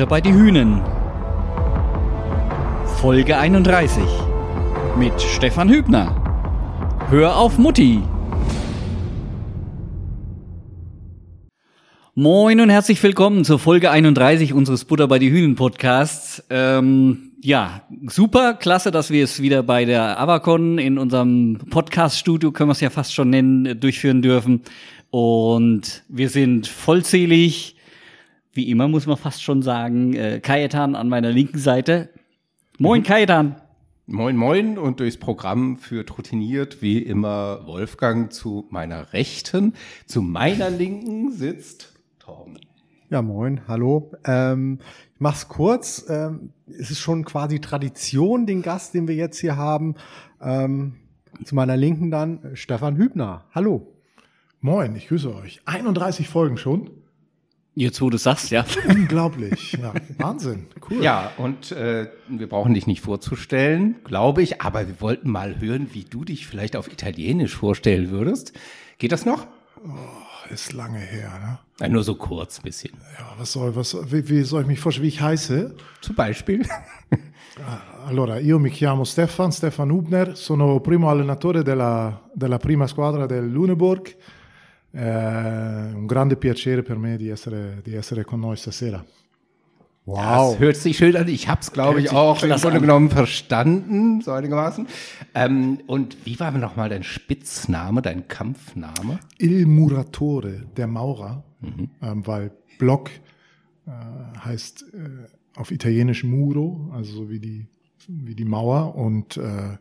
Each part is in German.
Butter bei die Hühnen. Folge 31 mit Stefan Hübner. Hör auf Mutti. Moin und herzlich willkommen zur Folge 31 unseres Butter bei die Hühnen Podcasts. Ähm, ja, super, klasse, dass wir es wieder bei der Avacon in unserem Podcast-Studio, können wir es ja fast schon nennen, durchführen dürfen. Und wir sind vollzählig, wie immer muss man fast schon sagen, äh, Kajetan an meiner linken Seite. Moin, Kajetan. Moin, moin und durchs Programm führt routiniert wie immer Wolfgang zu meiner Rechten. Zu meiner Linken sitzt Torben. Ja, moin, hallo. Ähm, ich mach's kurz. Ähm, es ist schon quasi Tradition, den Gast, den wir jetzt hier haben. Ähm, zu meiner Linken dann Stefan Hübner. Hallo. Moin, ich grüße euch. 31 Folgen schon. Jetzt, wo du sagst, ja. Unglaublich. Ja, Wahnsinn. Cool. Ja, und äh, wir brauchen dich nicht vorzustellen, glaube ich, aber wir wollten mal hören, wie du dich vielleicht auf Italienisch vorstellen würdest. Geht das noch? Oh, ist lange her, ne? Ja, nur so kurz ein bisschen. Ja, was soll, was, wie, wie soll ich mich vorstellen, wie ich heiße? Zum Beispiel. Allora, io mi chiamo Stefan, Stefan Hubner, sono primo allenatore della, della prima squadra del Luneburg. È un grande piacere per me di essere, di essere con noi stasera. Wow. Das hört sich schön an. Ich habe es, glaube ich, auch im Grunde genommen verstanden, so einigermaßen. Ähm, und wie war nochmal dein Spitzname, dein Kampfname? Il Muratore, der Maurer, mhm. ähm, weil Block äh, heißt äh, auf Italienisch Muro, also so wie die, wie die Mauer. Und äh,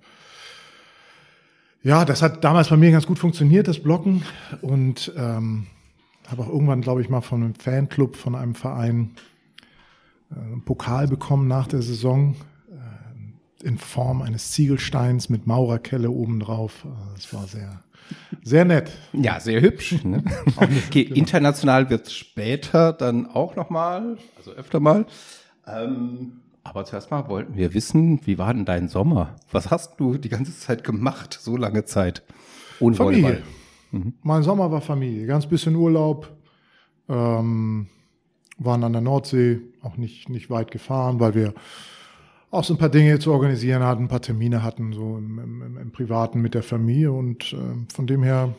ja, das hat damals bei mir ganz gut funktioniert, das Blocken. Und ähm, habe auch irgendwann, glaube ich, mal von einem Fanclub, von einem Verein äh, einen Pokal bekommen nach der Saison äh, in Form eines Ziegelsteins mit Maurerkelle obendrauf. Äh, das war sehr, sehr nett. Ja, sehr hübsch. Ne? okay, international wird es später dann auch nochmal, also öfter mal. Ähm, aber zuerst mal wollten wir wissen, wie war denn dein Sommer? Was hast du die ganze Zeit gemacht, so lange Zeit? Ohne Familie. Mhm. Mein Sommer war Familie, ganz bisschen Urlaub. Ähm, waren an der Nordsee, auch nicht, nicht weit gefahren, weil wir auch so ein paar Dinge zu organisieren hatten, ein paar Termine hatten, so im, im, im Privaten mit der Familie. Und äh, von dem her,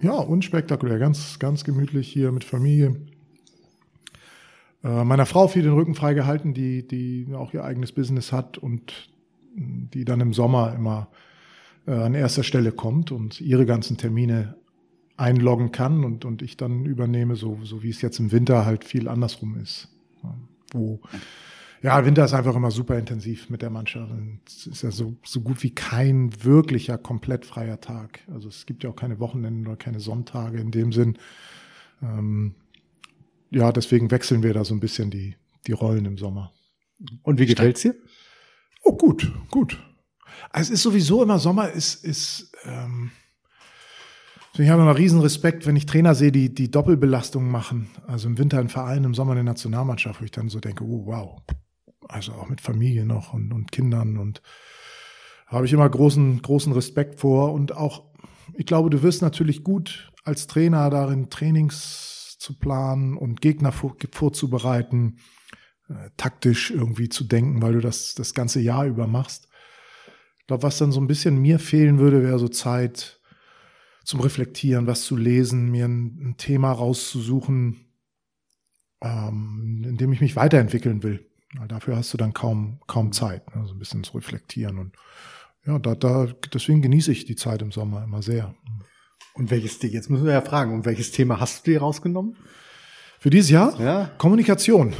ja, unspektakulär, ganz, ganz gemütlich hier mit Familie. Äh, meiner Frau viel den Rücken frei gehalten, die, die auch ihr eigenes Business hat und die dann im Sommer immer äh, an erster Stelle kommt und ihre ganzen Termine einloggen kann und, und ich dann übernehme, so, so wie es jetzt im Winter halt viel andersrum ist. Wo, ja, Winter ist einfach immer super intensiv mit der Mannschaft. Es ist ja so, so gut wie kein wirklicher, komplett freier Tag. Also es gibt ja auch keine Wochenenden oder keine Sonntage in dem Sinn. Ähm, ja, deswegen wechseln wir da so ein bisschen die, die Rollen im Sommer. Und wie gefällt's dir? Oh, gut, gut. Also es ist sowieso immer Sommer, ist, ist ähm, ich habe immer riesen Respekt, wenn ich Trainer sehe, die die Doppelbelastungen machen. Also im Winter ein Verein, im Sommer eine Nationalmannschaft, wo ich dann so denke, oh wow. Also auch mit Familie noch und, und Kindern und habe ich immer großen, großen Respekt vor und auch, ich glaube, du wirst natürlich gut als Trainer darin, Trainings zu planen und Gegner vor, vorzubereiten, äh, taktisch irgendwie zu denken, weil du das das ganze Jahr über machst. Ich glaube, was dann so ein bisschen mir fehlen würde, wäre so Zeit, zum Reflektieren, was zu lesen, mir ein, ein Thema rauszusuchen, ähm, in dem ich mich weiterentwickeln will. Weil dafür hast du dann kaum, kaum Zeit, ne? so ein bisschen zu reflektieren. Und ja, da, da, deswegen genieße ich die Zeit im Sommer immer sehr. Und welches, jetzt müssen wir ja fragen, und welches Thema hast du dir rausgenommen? Für dieses Jahr? Ja. Kommunikation.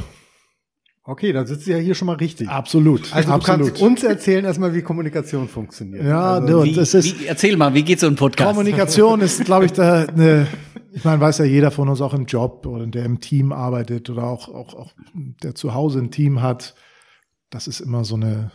Okay, dann sitzt du ja hier schon mal richtig. Absolut. Also du absolut. kannst uns erzählen erstmal, wie Kommunikation funktioniert. Ja, also, wie, das ist. Wie, erzähl mal, wie geht's so im Podcast? Kommunikation ist, glaube ich, da eine, ich meine, weiß ja jeder von uns auch im Job oder der im Team arbeitet oder auch, auch, auch der zu Hause ein Team hat. Das ist immer so eine,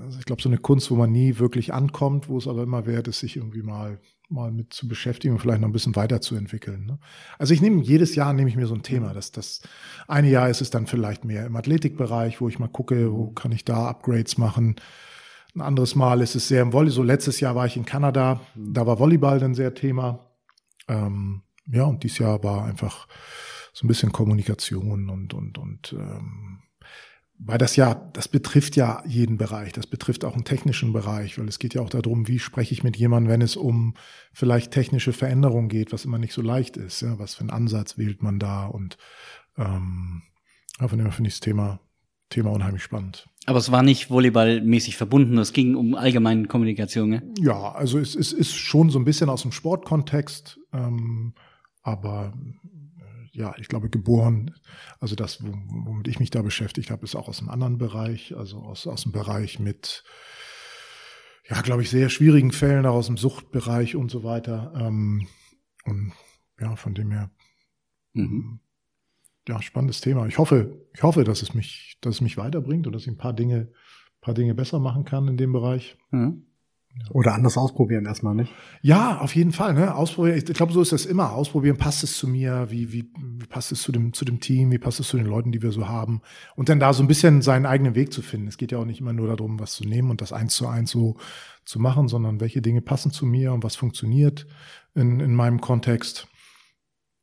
also ich glaube, so eine Kunst, wo man nie wirklich ankommt, wo es aber immer wert ist, sich irgendwie mal mal mit zu beschäftigen und vielleicht noch ein bisschen weiterzuentwickeln. Ne? Also ich nehme jedes Jahr nehme ich mir so ein Thema. Das, das eine Jahr ist es dann vielleicht mehr im Athletikbereich, wo ich mal gucke, wo kann ich da Upgrades machen. Ein anderes Mal ist es sehr im Volley. So letztes Jahr war ich in Kanada, da war Volleyball dann sehr Thema. Ähm, ja, und dieses Jahr war einfach so ein bisschen Kommunikation und, und, und ähm, weil das ja, das betrifft ja jeden Bereich, das betrifft auch einen technischen Bereich, weil es geht ja auch darum, wie spreche ich mit jemandem, wenn es um vielleicht technische Veränderungen geht, was immer nicht so leicht ist, ja, was für einen Ansatz wählt man da und ähm, von dem finde ich das Thema, Thema unheimlich spannend. Aber es war nicht volleyballmäßig verbunden, es ging um allgemeine Kommunikation, ne? Ja, also es, es ist schon so ein bisschen aus dem Sportkontext, ähm, aber ja, ich glaube, geboren, also das, womit ich mich da beschäftigt habe, ist auch aus einem anderen Bereich, also aus, aus dem Bereich mit, ja, glaube ich, sehr schwierigen Fällen, auch aus dem Suchtbereich und so weiter. Ähm, und ja, von dem her, mhm. ja, spannendes Thema. Ich hoffe, ich hoffe, dass es mich, dass es mich weiterbringt und dass ich ein paar Dinge, paar Dinge besser machen kann in dem Bereich. Mhm. Oder anders ausprobieren erstmal, nicht? Ja, auf jeden Fall. Ne? Ausprobieren. Ich glaube, so ist das immer. Ausprobieren, passt es zu mir? Wie, wie, wie passt es zu dem, zu dem Team? Wie passt es zu den Leuten, die wir so haben? Und dann da so ein bisschen seinen eigenen Weg zu finden. Es geht ja auch nicht immer nur darum, was zu nehmen und das eins zu eins so zu machen, sondern welche Dinge passen zu mir und was funktioniert in, in meinem Kontext.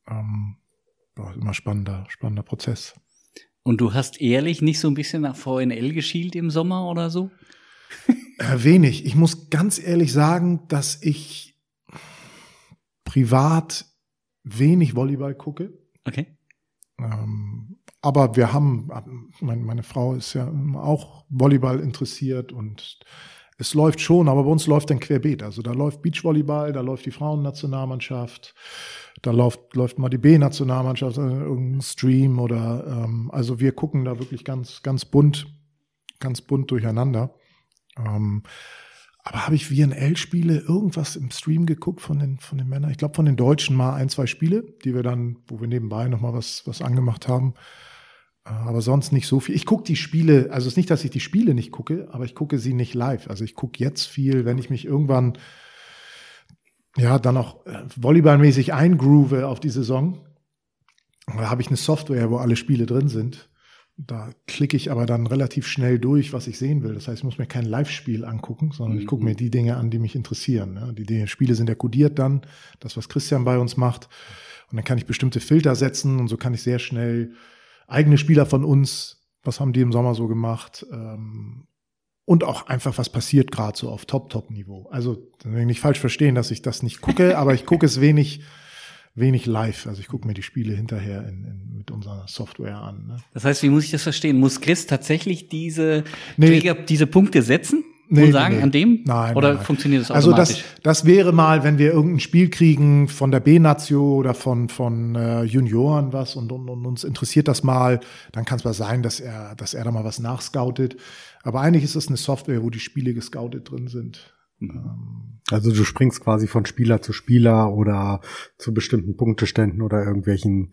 Ähm, ja, immer spannender, spannender Prozess. Und du hast ehrlich nicht so ein bisschen nach VNL geschielt im Sommer oder so? Äh, wenig. Ich muss ganz ehrlich sagen, dass ich privat wenig Volleyball gucke. Okay. Ähm, aber wir haben, meine, meine Frau ist ja auch Volleyball interessiert und es läuft schon, aber bei uns läuft dann querbeet. Also da läuft Beachvolleyball, da läuft die Frauennationalmannschaft, da läuft, läuft mal die B-Nationalmannschaft, äh, irgendein Stream oder ähm, also wir gucken da wirklich ganz, ganz bunt, ganz bunt durcheinander. Ähm, aber habe ich VNL-Spiele irgendwas im Stream geguckt von den, von den Männern? Ich glaube, von den Deutschen mal ein, zwei Spiele, die wir dann, wo wir nebenbei nochmal was, was angemacht haben. Äh, aber sonst nicht so viel. Ich gucke die Spiele, also es ist nicht, dass ich die Spiele nicht gucke, aber ich gucke sie nicht live. Also ich gucke jetzt viel, wenn ich mich irgendwann ja dann auch äh, volleyballmäßig eingroove auf die Saison. Da habe ich eine Software, wo alle Spiele drin sind. Da klicke ich aber dann relativ schnell durch, was ich sehen will. Das heißt, ich muss mir kein Live-Spiel angucken, sondern ich gucke mir mhm. die Dinge an, die mich interessieren. Die Spiele sind ja kodiert dann, das, was Christian bei uns macht. Und dann kann ich bestimmte Filter setzen und so kann ich sehr schnell eigene Spieler von uns, was haben die im Sommer so gemacht, ähm, und auch einfach, was passiert gerade so auf Top-Top-Niveau. Also, nicht falsch verstehen, dass ich das nicht gucke, aber ich gucke es wenig wenig live. Also ich gucke mir die Spiele hinterher in, in, mit unserer Software an. Ne? Das heißt, wie muss ich das verstehen? Muss Chris tatsächlich diese, nee. Trigger, diese Punkte setzen? Nee, und sagen, nee. an dem? Nein. Oder nein. funktioniert das automatisch? Also das, das wäre mal, wenn wir irgendein Spiel kriegen von der B-Nazio oder von, von äh, Junioren was und, und, und uns interessiert das mal, dann kann es mal sein, dass er, dass er da mal was nachscoutet. Aber eigentlich ist es eine Software, wo die Spiele gescoutet drin sind. Mhm. Also du springst quasi von Spieler zu Spieler oder zu bestimmten Punkteständen oder irgendwelchen.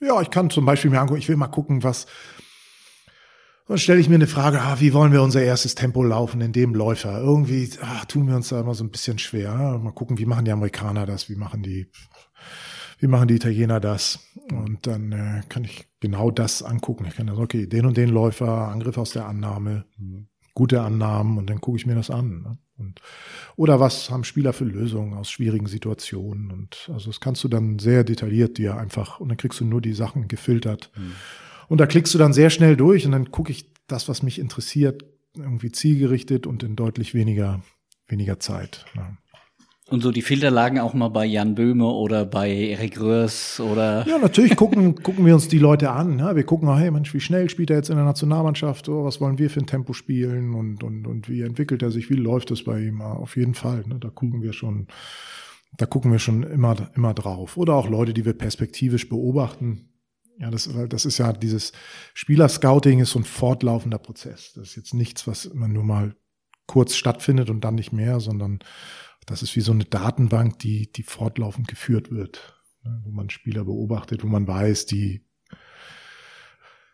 Ja, ich kann zum Beispiel mir angucken, ich will mal gucken, was. Dann stelle ich mir eine Frage, ah, wie wollen wir unser erstes Tempo laufen in dem Läufer? Irgendwie ah, tun wir uns da immer so ein bisschen schwer. Mal gucken, wie machen die Amerikaner das, wie machen die, wie machen die Italiener das? Und dann äh, kann ich genau das angucken. Ich kann dann, okay, den und den Läufer, Angriff aus der Annahme, mhm. gute Annahmen und dann gucke ich mir das an. Ne? Und, oder was haben Spieler für Lösungen aus schwierigen Situationen? Und also das kannst du dann sehr detailliert dir einfach, und dann kriegst du nur die Sachen gefiltert. Mhm. Und da klickst du dann sehr schnell durch und dann gucke ich das, was mich interessiert, irgendwie zielgerichtet und in deutlich weniger, weniger Zeit. Ja. Und so die Filter lagen auch mal bei Jan Böhme oder bei Erik Röhrs oder. Ja, natürlich gucken, gucken wir uns die Leute an. Ja? Wir gucken, hey Mensch, wie schnell spielt er jetzt in der Nationalmannschaft? Oh, was wollen wir für ein Tempo spielen? Und, und, und wie entwickelt er sich? Wie läuft es bei ihm? Auf jeden Fall. Ne? Da gucken wir schon, da gucken wir schon immer, immer drauf. Oder auch Leute, die wir perspektivisch beobachten. Ja, das, das ist ja dieses Spielerscouting ist so ein fortlaufender Prozess. Das ist jetzt nichts, was immer nur mal kurz stattfindet und dann nicht mehr, sondern das ist wie so eine Datenbank, die, die fortlaufend geführt wird, ne, wo man Spieler beobachtet, wo man weiß, die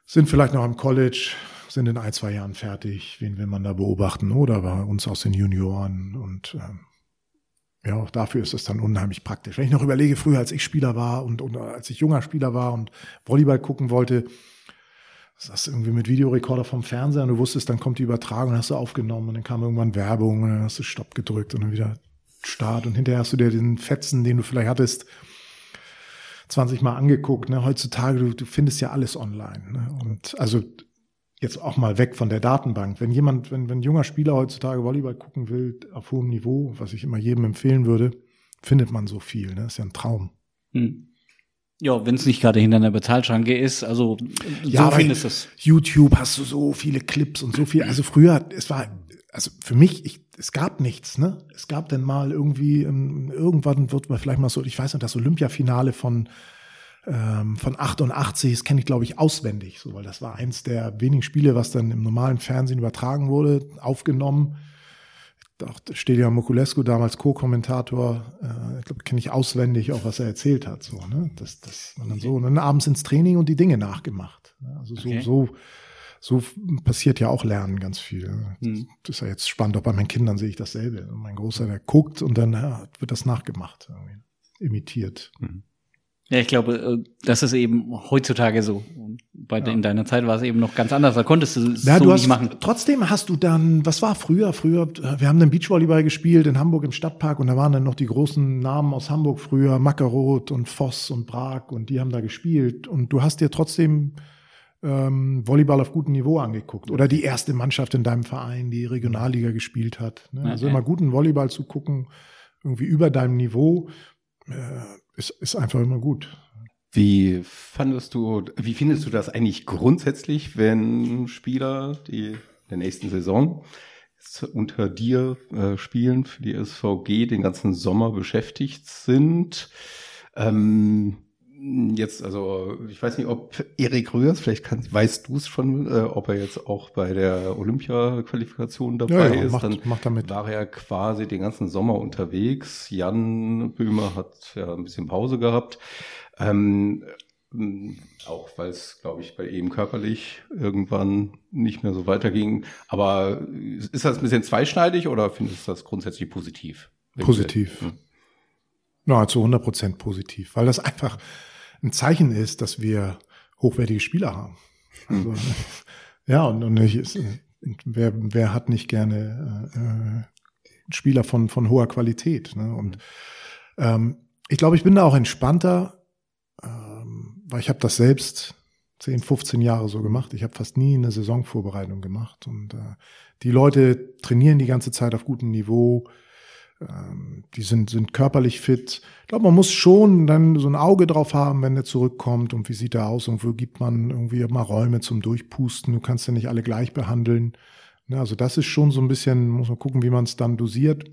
sind vielleicht noch am College, sind in ein, zwei Jahren fertig, wen will man da beobachten oder bei uns aus den Junioren und ähm, ja, auch dafür ist es dann unheimlich praktisch. Wenn ich noch überlege, früher als ich Spieler war und, und als ich junger Spieler war und Volleyball gucken wollte, das irgendwie mit Videorekorder vom Fernseher und du wusstest, dann kommt die Übertragung, hast du aufgenommen und dann kam irgendwann Werbung und dann hast du Stopp gedrückt und dann wieder Start und hinterher hast du dir den Fetzen, den du vielleicht hattest, 20 Mal angeguckt. Ne? Heutzutage, du, du findest ja alles online. Ne? Und also jetzt auch mal weg von der Datenbank. Wenn jemand, wenn, wenn ein junger Spieler heutzutage Volleyball gucken will, auf hohem Niveau, was ich immer jedem empfehlen würde, findet man so viel. Ne? Das ist ja ein Traum. Hm. Ja, wenn es nicht gerade hinter einer Bezahlschranke ist, also ja, so findest du es. YouTube hast du so viele Clips und so viel. Also früher, es war, also für mich, ich, es gab nichts, ne? Es gab dann mal irgendwie, um, irgendwann wird man vielleicht mal so, ich weiß nicht, das Olympiafinale von ähm, von 88, das kenne ich glaube ich auswendig, so, weil das war eins der wenigen Spiele, was dann im normalen Fernsehen übertragen wurde, aufgenommen auch steht ja Mokulescu damals Co-Kommentator, äh, ich glaube, kenne ich auswendig auch, was er erzählt hat. So, ne? Das, das man dann so, und dann abends ins Training und die Dinge nachgemacht. Ne? Also so, okay. so, so passiert ja auch Lernen ganz viel. Hm. Das ist ja jetzt spannend, auch bei meinen Kindern sehe ich dasselbe. Mein Großer, der guckt und dann ja, wird das nachgemacht, imitiert. Hm. Ja, ich glaube, äh, das ist eben heutzutage so. Bei, ja. In deiner Zeit war es eben noch ganz anders. Da konntest du es ja, so du hast, nicht machen. Trotzdem hast du dann, was war früher? Früher, wir haben dann Beachvolleyball gespielt in Hamburg im Stadtpark und da waren dann noch die großen Namen aus Hamburg früher, Mackeroth und Voss und Prag und die haben da gespielt. Und du hast dir trotzdem ähm, Volleyball auf gutem Niveau angeguckt. Oder die erste Mannschaft in deinem Verein, die Regionalliga gespielt hat. Ne? Also okay. immer guten Volleyball zu gucken, irgendwie über deinem Niveau. Äh, ist, ist einfach immer gut. Wie fandest du, wie findest du das eigentlich grundsätzlich, wenn Spieler, die in der nächsten Saison unter dir äh, spielen, für die SVG den ganzen Sommer beschäftigt sind? Ähm, jetzt, also ich weiß nicht, ob Erik Rührs, vielleicht kann, weißt du es schon, äh, ob er jetzt auch bei der Olympia-Qualifikation dabei ja, ja, ist. Macht, dann macht damit. war er quasi den ganzen Sommer unterwegs. Jan Böhmer hat ja ein bisschen Pause gehabt. Ähm, auch weil es, glaube ich, bei ihm körperlich irgendwann nicht mehr so weiterging. Aber ist das ein bisschen zweischneidig oder findest du das grundsätzlich positiv? Positiv. Hm. Ja, zu 100 Prozent positiv, weil das einfach ein Zeichen ist, dass wir hochwertige Spieler haben. Also, hm. ja, und, und ich, wer, wer hat nicht gerne äh, Spieler von, von hoher Qualität? Ne? Und ähm, ich glaube, ich bin da auch entspannter, ähm, weil ich habe das selbst 10, 15 Jahre so gemacht. Ich habe fast nie eine Saisonvorbereitung gemacht. Und äh, die Leute trainieren die ganze Zeit auf gutem Niveau ähm, die sind, sind körperlich fit. Ich glaube, man muss schon dann so ein Auge drauf haben, wenn der zurückkommt und wie sieht er aus und wo gibt man irgendwie mal Räume zum Durchpusten. Du kannst ja nicht alle gleich behandeln. Ne, also das ist schon so ein bisschen, muss man gucken, wie man es dann dosiert.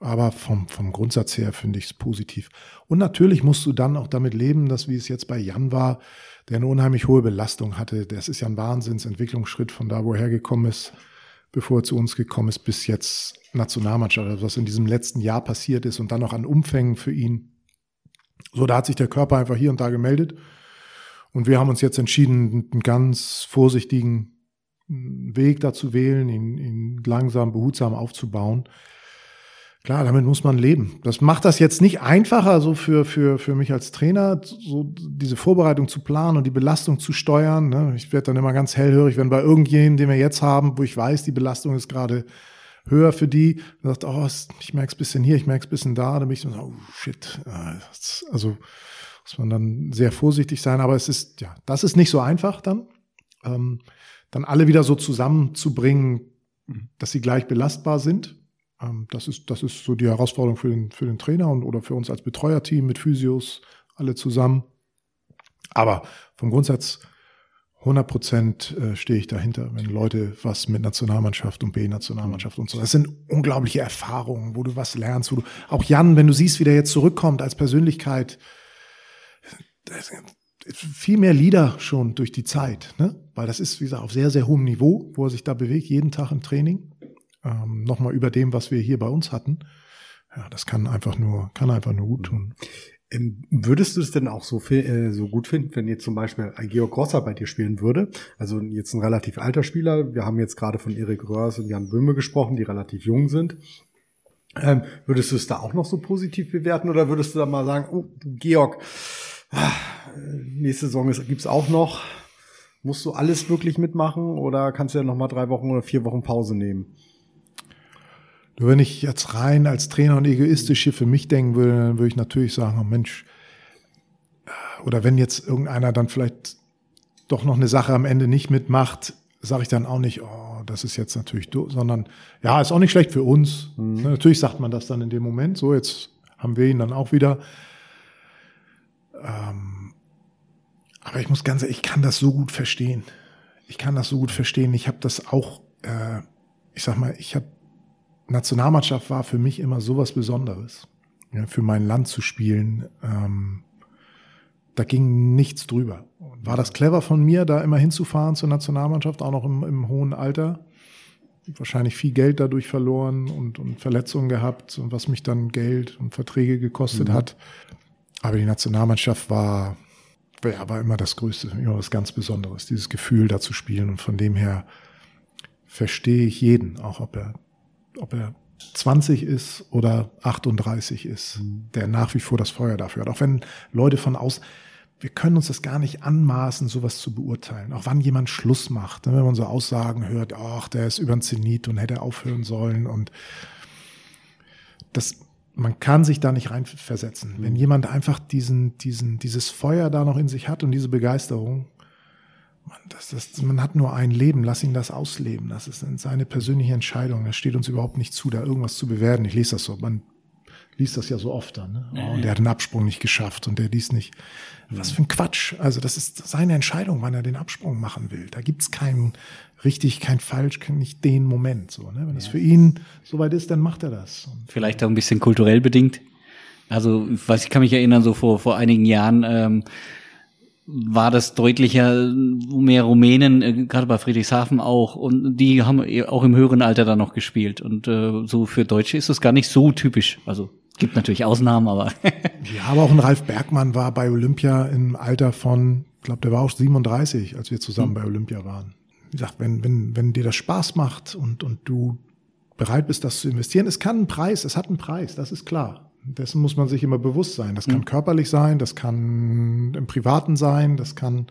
Aber vom, vom Grundsatz her finde ich es positiv. Und natürlich musst du dann auch damit leben, dass wie es jetzt bei Jan war, der eine unheimlich hohe Belastung hatte. Das ist ja ein Wahnsinnsentwicklungsschritt von da, wo er hergekommen ist bevor er zu uns gekommen ist, bis jetzt Nationalmannschaft, also was in diesem letzten Jahr passiert ist und dann noch an Umfängen für ihn. So, da hat sich der Körper einfach hier und da gemeldet. Und wir haben uns jetzt entschieden, einen ganz vorsichtigen Weg dazu wählen, ihn, ihn langsam, behutsam aufzubauen. Klar, damit muss man leben. Das macht das jetzt nicht einfacher, so für, für, für mich als Trainer, so diese Vorbereitung zu planen und die Belastung zu steuern. Ne? Ich werde dann immer ganz hellhörig, wenn bei irgendjemandem, den wir jetzt haben, wo ich weiß, die Belastung ist gerade höher für die, dann sagt, oh, ich merke es bisschen hier, ich merke es bisschen da, dann bin ich so, oh shit. Also muss man dann sehr vorsichtig sein, aber es ist, ja, das ist nicht so einfach dann. Ähm, dann alle wieder so zusammenzubringen, dass sie gleich belastbar sind ähm, das, ist, das ist so die Herausforderung für den, für den Trainer und oder für uns als Betreuerteam mit Physios, alle zusammen. Aber vom Grundsatz 100 Prozent äh, stehe ich dahinter, wenn Leute was mit Nationalmannschaft und B-Nationalmannschaft und so. Das sind unglaubliche Erfahrungen, wo du was lernst, wo du, auch Jan, wenn du siehst, wie der jetzt zurückkommt als Persönlichkeit, viel mehr Lieder schon durch die Zeit, ne? Weil das ist, wie gesagt, auf sehr, sehr hohem Niveau, wo er sich da bewegt, jeden Tag im Training ähm, nochmal über dem, was wir hier bei uns hatten. Ja, das kann einfach nur, kann einfach nur gut tun. Ähm, würdest du es denn auch so, äh, so gut finden, wenn jetzt zum Beispiel Georg Grosser bei dir spielen würde? Also jetzt ein relativ alter Spieler. Wir haben jetzt gerade von Erik Röhrs und Jan Böhme gesprochen, die relativ jung sind. Ähm, würdest du es da auch noch so positiv bewerten oder würdest du da mal sagen, oh, Georg, ah, nächste Saison gibt es auch noch. Musst du alles wirklich mitmachen oder kannst du ja noch mal drei Wochen oder vier Wochen Pause nehmen? Nur wenn ich jetzt rein als Trainer und egoistisch hier für mich denken würde, dann würde ich natürlich sagen, oh Mensch, oder wenn jetzt irgendeiner dann vielleicht doch noch eine Sache am Ende nicht mitmacht, sage ich dann auch nicht, oh, das ist jetzt natürlich doof, sondern ja, ist auch nicht schlecht für uns. Mhm. Natürlich sagt man das dann in dem Moment. So, jetzt haben wir ihn dann auch wieder. Ähm, aber ich muss ganz ehrlich, ich kann das so gut verstehen. Ich kann das so gut verstehen. Ich habe das auch, äh, ich sag mal, ich habe Nationalmannschaft war für mich immer sowas Besonderes, ja, für mein Land zu spielen. Ähm, da ging nichts drüber. War das clever von mir, da immer hinzufahren zur Nationalmannschaft, auch noch im, im hohen Alter? Wahrscheinlich viel Geld dadurch verloren und, und Verletzungen gehabt und was mich dann Geld und Verträge gekostet mhm. hat. Aber die Nationalmannschaft war, ja, war immer das Größte, immer was ganz Besonderes, dieses Gefühl da zu spielen. Und von dem her verstehe ich jeden, auch ob er, ob er 20 ist oder 38 ist, mhm. der nach wie vor das Feuer dafür hat. Auch wenn Leute von außen, wir können uns das gar nicht anmaßen, sowas zu beurteilen. Auch wann jemand Schluss macht, ne? wenn man so Aussagen hört, ach, der ist über den Zenit und hätte aufhören sollen und das, man kann sich da nicht reinversetzen. Wenn mhm. jemand einfach diesen, diesen, dieses Feuer da noch in sich hat und diese Begeisterung, man, das, das, man hat nur ein Leben, lass ihn das ausleben. Das ist seine persönliche Entscheidung. Das steht uns überhaupt nicht zu, da irgendwas zu bewerten. Ich lese das so. Man liest das ja so oft dann. Ne? Oh, und der hat den Absprung nicht geschafft und der liest nicht. Was für ein Quatsch. Also das ist seine Entscheidung, wann er den Absprung machen will. Da gibt's keinen richtig, kein falsch, nicht den Moment. So, ne? Wenn es für ihn soweit ist, dann macht er das. Vielleicht auch ein bisschen kulturell bedingt. Also ich weiß, ich kann mich erinnern, so vor, vor einigen Jahren ähm, war das deutlicher, mehr Rumänen, äh, gerade bei Friedrichshafen auch, und die haben auch im höheren Alter dann noch gespielt. Und äh, so für Deutsche ist das gar nicht so typisch. Also Gibt natürlich Ausnahmen, aber. ja, aber auch ein Ralf Bergmann war bei Olympia im Alter von, ich glaube, der war auch 37, als wir zusammen mhm. bei Olympia waren. Wie gesagt, wenn, wenn, wenn dir das Spaß macht und, und du bereit bist, das zu investieren, es kann einen Preis, es hat einen Preis, das ist klar. Dessen muss man sich immer bewusst sein. Das kann mhm. körperlich sein, das kann im Privaten sein, das kann,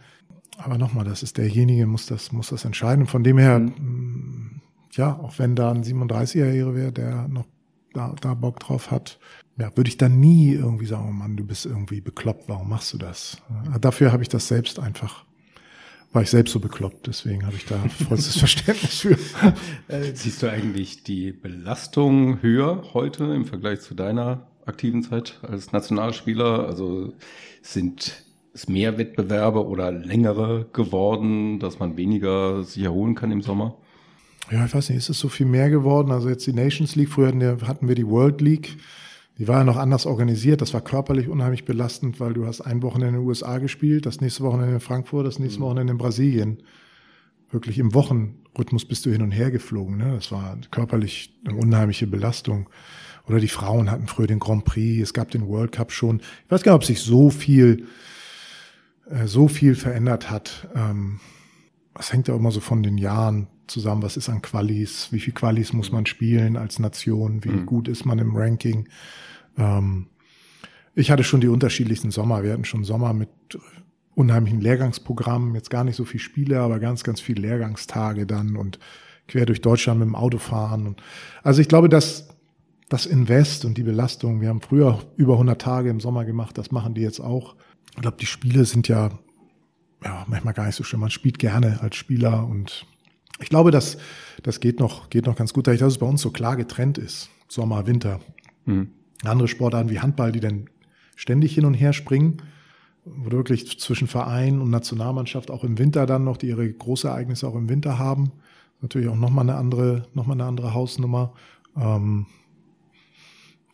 aber nochmal, das ist derjenige, muss das, muss das entscheiden. von dem her, mhm. ja, auch wenn da ein 37er wäre, der noch da, da Bock drauf hat, ja, würde ich dann nie irgendwie sagen, oh Mann, du bist irgendwie bekloppt, warum machst du das? Dafür habe ich das selbst einfach, war ich selbst so bekloppt, deswegen habe ich da vollstes Verständnis für. Äh, siehst du eigentlich die Belastung höher heute im Vergleich zu deiner aktiven Zeit als Nationalspieler? Also sind es mehr Wettbewerbe oder längere geworden, dass man weniger sich erholen kann im Sommer? ja, ich weiß nicht, ist es so viel mehr geworden? Also jetzt die Nations League, früher hatten wir die World League. Die war ja noch anders organisiert. Das war körperlich unheimlich belastend, weil du hast ein Wochenende in den USA gespielt, das nächste Wochenende in Frankfurt, das nächste mhm. Wochenende in Brasilien. Wirklich im Wochenrhythmus bist du hin und her geflogen. Ne? Das war körperlich eine unheimliche Belastung. Oder die Frauen hatten früher den Grand Prix, es gab den World Cup schon. Ich weiß gar nicht, ob sich so viel, äh, so viel verändert hat. Ähm, das hängt ja immer so von den Jahren zusammen, was ist an Qualis, wie viel Qualis muss man spielen als Nation, wie mhm. gut ist man im Ranking. Ähm, ich hatte schon die unterschiedlichsten Sommer. Wir hatten schon Sommer mit unheimlichen Lehrgangsprogrammen, jetzt gar nicht so viel Spiele, aber ganz, ganz viele Lehrgangstage dann und quer durch Deutschland mit dem Auto fahren. Also ich glaube, dass das Invest und die Belastung, wir haben früher über 100 Tage im Sommer gemacht, das machen die jetzt auch. Ich glaube, die Spiele sind ja, ja manchmal gar nicht so schlimm. Man spielt gerne als Spieler und ich glaube, das, das geht noch, geht noch ganz gut, dass es bei uns so klar getrennt ist. Sommer, Winter. Mhm. Andere Sportarten wie Handball, die dann ständig hin und her springen, wo wirklich zwischen Verein und Nationalmannschaft auch im Winter dann noch, die ihre Großereignisse auch im Winter haben. Natürlich auch nochmal eine andere, nochmal eine andere Hausnummer. Ähm,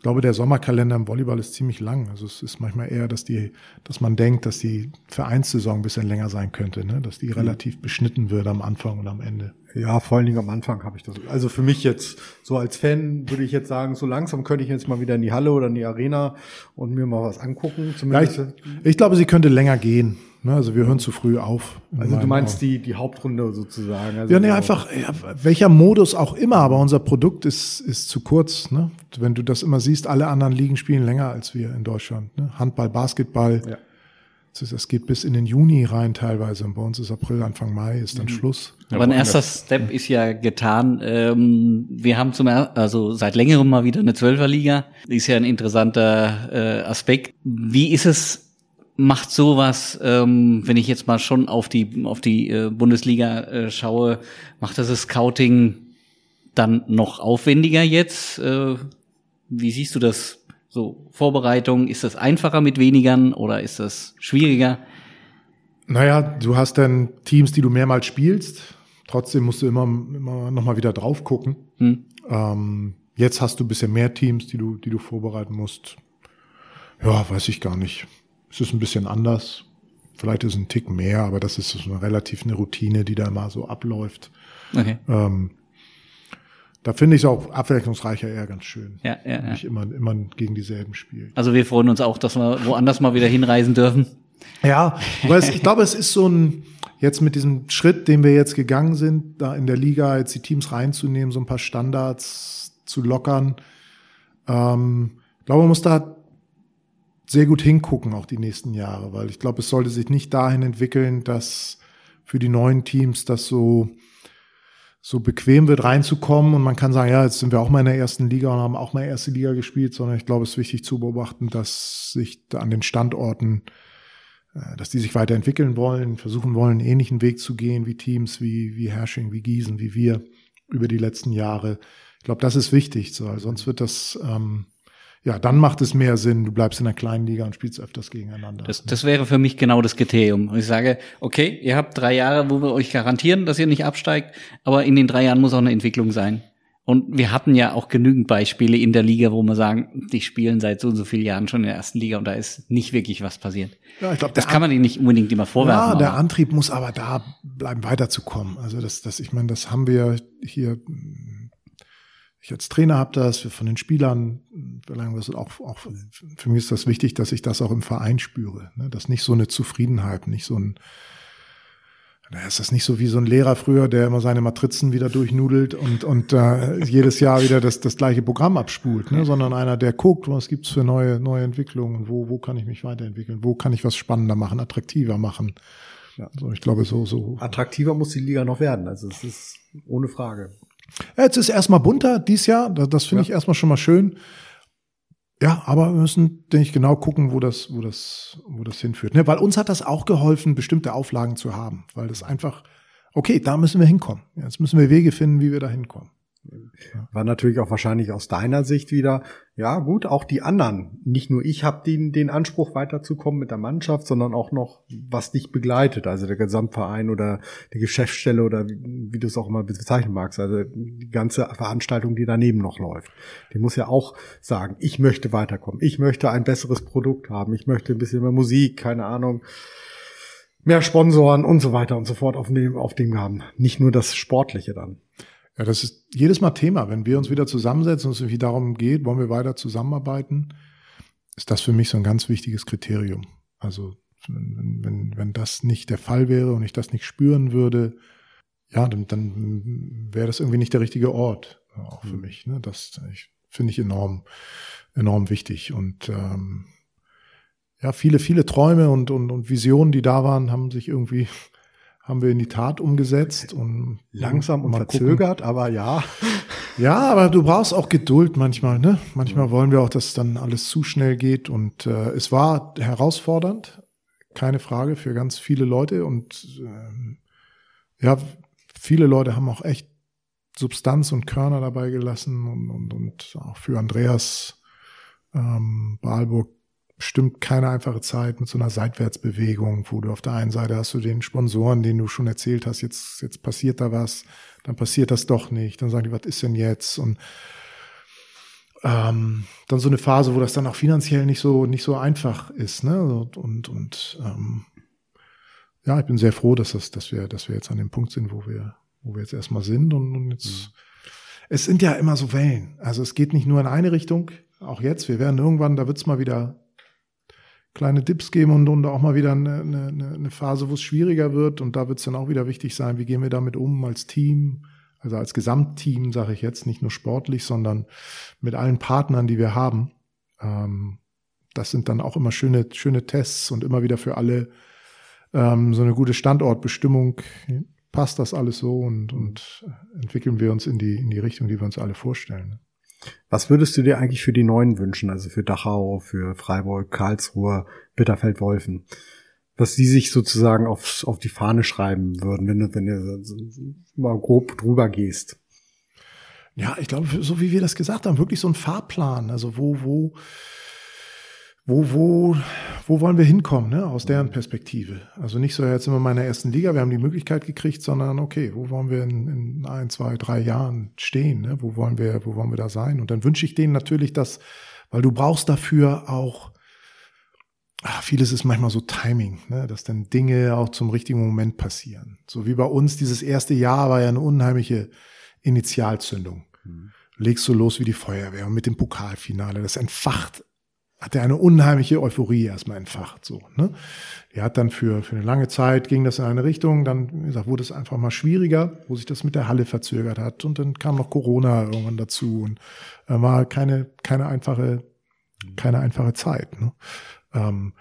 ich glaube, der Sommerkalender im Volleyball ist ziemlich lang. Also es ist manchmal eher, dass die, dass man denkt, dass die Vereinssaison ein bisschen länger sein könnte, ne? dass die mhm. relativ beschnitten wird am Anfang und am Ende. Ja, vor allen Dingen am Anfang habe ich das. Also für mich jetzt, so als Fan würde ich jetzt sagen, so langsam könnte ich jetzt mal wieder in die Halle oder in die Arena und mir mal was angucken. Zumindest. Ja, ich, ich glaube, sie könnte länger gehen. Ne, also wir hören zu früh auf. Also du meinst die, die Hauptrunde sozusagen. Also ja, nee, einfach, ja, welcher Modus auch immer, aber unser Produkt ist, ist zu kurz. Ne? Wenn du das immer siehst, alle anderen Ligen spielen länger als wir in Deutschland. Ne? Handball, Basketball. Ja. Das geht bis in den Juni rein teilweise. Und bei uns ist April, Anfang Mai ist dann mhm. Schluss. Aber ein erster Step ist ja getan. Ähm, wir haben zum also seit längerem mal wieder eine Zwölferliga. Ist ja ein interessanter äh, Aspekt. Wie ist es macht sowas, ähm, wenn ich jetzt mal schon auf die auf die äh, Bundesliga äh, schaue, macht das, das Scouting dann noch aufwendiger jetzt? Äh, wie siehst du das? So Vorbereitung, ist das einfacher mit wenigern oder ist das schwieriger? Naja, du hast dann Teams, die du mehrmals spielst. Trotzdem musst du immer, immer noch mal wieder drauf gucken. Hm. Ähm, jetzt hast du ein bisschen mehr Teams, die du, die du vorbereiten musst. Ja, weiß ich gar nicht. Es ist ein bisschen anders. Vielleicht ist es ein Tick mehr, aber das ist so eine relativ eine Routine, die da immer so abläuft. Okay. Ähm, da finde ich es auch abwechslungsreicher eher ganz schön. Ja, ja, ja. Nicht immer, immer gegen dieselben spielen. Also wir freuen uns auch, dass wir woanders mal wieder hinreisen dürfen. Ja, weil es, ich glaube, es ist so ein, jetzt mit diesem Schritt, den wir jetzt gegangen sind, da in der Liga jetzt die Teams reinzunehmen, so ein paar Standards zu lockern. Ähm, ich glaube, man muss da sehr gut hingucken, auch die nächsten Jahre, weil ich glaube, es sollte sich nicht dahin entwickeln, dass für die neuen Teams das so, so bequem wird, reinzukommen und man kann sagen, ja, jetzt sind wir auch mal in der ersten Liga und haben auch mal erste Liga gespielt, sondern ich glaube, es ist wichtig zu beobachten, dass sich da an den Standorten, äh, dass die sich weiterentwickeln wollen, versuchen wollen, einen ähnlichen Weg zu gehen wie Teams wie, wie Hersching, wie Gießen, wie wir über die letzten Jahre. Ich glaube, das ist wichtig, so, sonst wird das, ähm, ja, dann macht es mehr Sinn, du bleibst in der kleinen Liga und spielst öfters gegeneinander. Das, das wäre für mich genau das Kriterium. Und ich sage, okay, ihr habt drei Jahre, wo wir euch garantieren, dass ihr nicht absteigt, aber in den drei Jahren muss auch eine Entwicklung sein. Und wir hatten ja auch genügend Beispiele in der Liga, wo wir sagen, die spielen seit so und so vielen Jahren schon in der ersten Liga und da ist nicht wirklich was passiert. Ja, ich glaube, das kann man ihnen nicht unbedingt immer vorwerfen. Ja, der Antrieb muss aber da bleiben, weiterzukommen. Also das, das, ich meine, das haben wir hier ich als Trainer habe das, von den Spielern verlangen wir auch, auch für mich ist das wichtig, dass ich das auch im Verein spüre. Ne? Dass nicht so eine Zufriedenheit, nicht so ein, naja, ist das nicht so wie so ein Lehrer früher, der immer seine Matrizen wieder durchnudelt und, und äh, jedes Jahr wieder das, das gleiche Programm abspult, ne? sondern einer, der guckt, was gibt's für neue, neue Entwicklungen, wo, wo kann ich mich weiterentwickeln, wo kann ich was spannender machen, attraktiver machen. Ja. Also ich glaube, so, so. Attraktiver muss die Liga noch werden, also es ist ohne Frage. Jetzt ist erstmal bunter dies Jahr. Das finde ja. ich erstmal schon mal schön. Ja, aber wir müssen, denke ich, genau gucken, wo das, wo das, wo das hinführt. Ne? Weil uns hat das auch geholfen, bestimmte Auflagen zu haben. Weil das einfach, okay, da müssen wir hinkommen. Jetzt müssen wir Wege finden, wie wir da hinkommen. War natürlich auch wahrscheinlich aus deiner Sicht wieder, ja gut, auch die anderen. Nicht nur ich habe den, den Anspruch weiterzukommen mit der Mannschaft, sondern auch noch, was dich begleitet, also der Gesamtverein oder die Geschäftsstelle oder wie, wie du es auch immer bezeichnen magst, also die ganze Veranstaltung, die daneben noch läuft. Die muss ja auch sagen, ich möchte weiterkommen, ich möchte ein besseres Produkt haben, ich möchte ein bisschen mehr Musik, keine Ahnung mehr Sponsoren und so weiter und so fort auf dem, auf dem haben. Nicht nur das Sportliche dann. Ja, das ist jedes Mal Thema. Wenn wir uns wieder zusammensetzen und es irgendwie darum geht, wollen wir weiter zusammenarbeiten, ist das für mich so ein ganz wichtiges Kriterium. Also wenn, wenn, wenn das nicht der Fall wäre und ich das nicht spüren würde, ja, dann, dann wäre das irgendwie nicht der richtige Ort auch für mhm. mich. Ne? Das finde ich enorm, enorm wichtig. Und ähm, ja, viele, viele Träume und, und, und Visionen, die da waren, haben sich irgendwie haben wir in die Tat umgesetzt und langsam und verzögert, gucken. aber ja. Ja, aber du brauchst auch Geduld manchmal, ne? Manchmal wollen wir auch, dass dann alles zu schnell geht und äh, es war herausfordernd, keine Frage für ganz viele Leute und ähm, ja, viele Leute haben auch echt Substanz und Körner dabei gelassen und, und, und auch für Andreas ähm, Balburg bestimmt keine einfache Zeit mit so einer Seitwärtsbewegung, wo du auf der einen Seite hast du den Sponsoren, den du schon erzählt hast, jetzt, jetzt passiert da was, dann passiert das doch nicht, dann sagen die, was ist denn jetzt? Und ähm, dann so eine Phase, wo das dann auch finanziell nicht so, nicht so einfach ist, ne? Und, und ähm, ja, ich bin sehr froh, dass das, dass wir, dass wir jetzt an dem Punkt sind, wo wir, wo wir jetzt erstmal sind und, und jetzt, mhm. es sind ja immer so Wellen. Also es geht nicht nur in eine Richtung, auch jetzt, wir werden irgendwann, da wird's mal wieder kleine Dips geben und, und auch mal wieder eine, eine, eine Phase, wo es schwieriger wird. Und da wird es dann auch wieder wichtig sein, wie gehen wir damit um als Team, also als Gesamtteam, sage ich jetzt, nicht nur sportlich, sondern mit allen Partnern, die wir haben. Ähm, das sind dann auch immer schöne, schöne Tests und immer wieder für alle ähm, so eine gute Standortbestimmung. Passt das alles so und, und entwickeln wir uns in die, in die Richtung, die wir uns alle vorstellen. Was würdest du dir eigentlich für die Neuen wünschen? Also für Dachau, für Freiburg, Karlsruhe, Bitterfeld, Wolfen? Dass die sich sozusagen aufs, auf die Fahne schreiben würden, wenn du, wenn du mal grob drüber gehst. Ja, ich glaube, so wie wir das gesagt haben, wirklich so ein Fahrplan. Also wo, wo, wo, wo, wo wollen wir hinkommen, ne? aus deren Perspektive? Also nicht so, jetzt sind wir in meiner ersten Liga, wir haben die Möglichkeit gekriegt, sondern okay, wo wollen wir in, in ein, zwei, drei Jahren stehen? Ne? Wo wollen wir, wo wollen wir da sein? Und dann wünsche ich denen natürlich, dass, weil du brauchst dafür auch, ach, vieles ist manchmal so Timing, ne? dass dann Dinge auch zum richtigen Moment passieren. So wie bei uns, dieses erste Jahr war ja eine unheimliche Initialzündung. Mhm. Legst du los wie die Feuerwehr und mit dem Pokalfinale, das entfacht hat er eine unheimliche Euphorie erstmal entfacht. So, ne? Er hat dann für, für eine lange Zeit ging das in eine Richtung, dann wie gesagt, wurde es einfach mal schwieriger, wo sich das mit der Halle verzögert hat. Und dann kam noch Corona irgendwann dazu und äh, war keine, keine einfache, keine einfache Zeit. Ne? Ähm,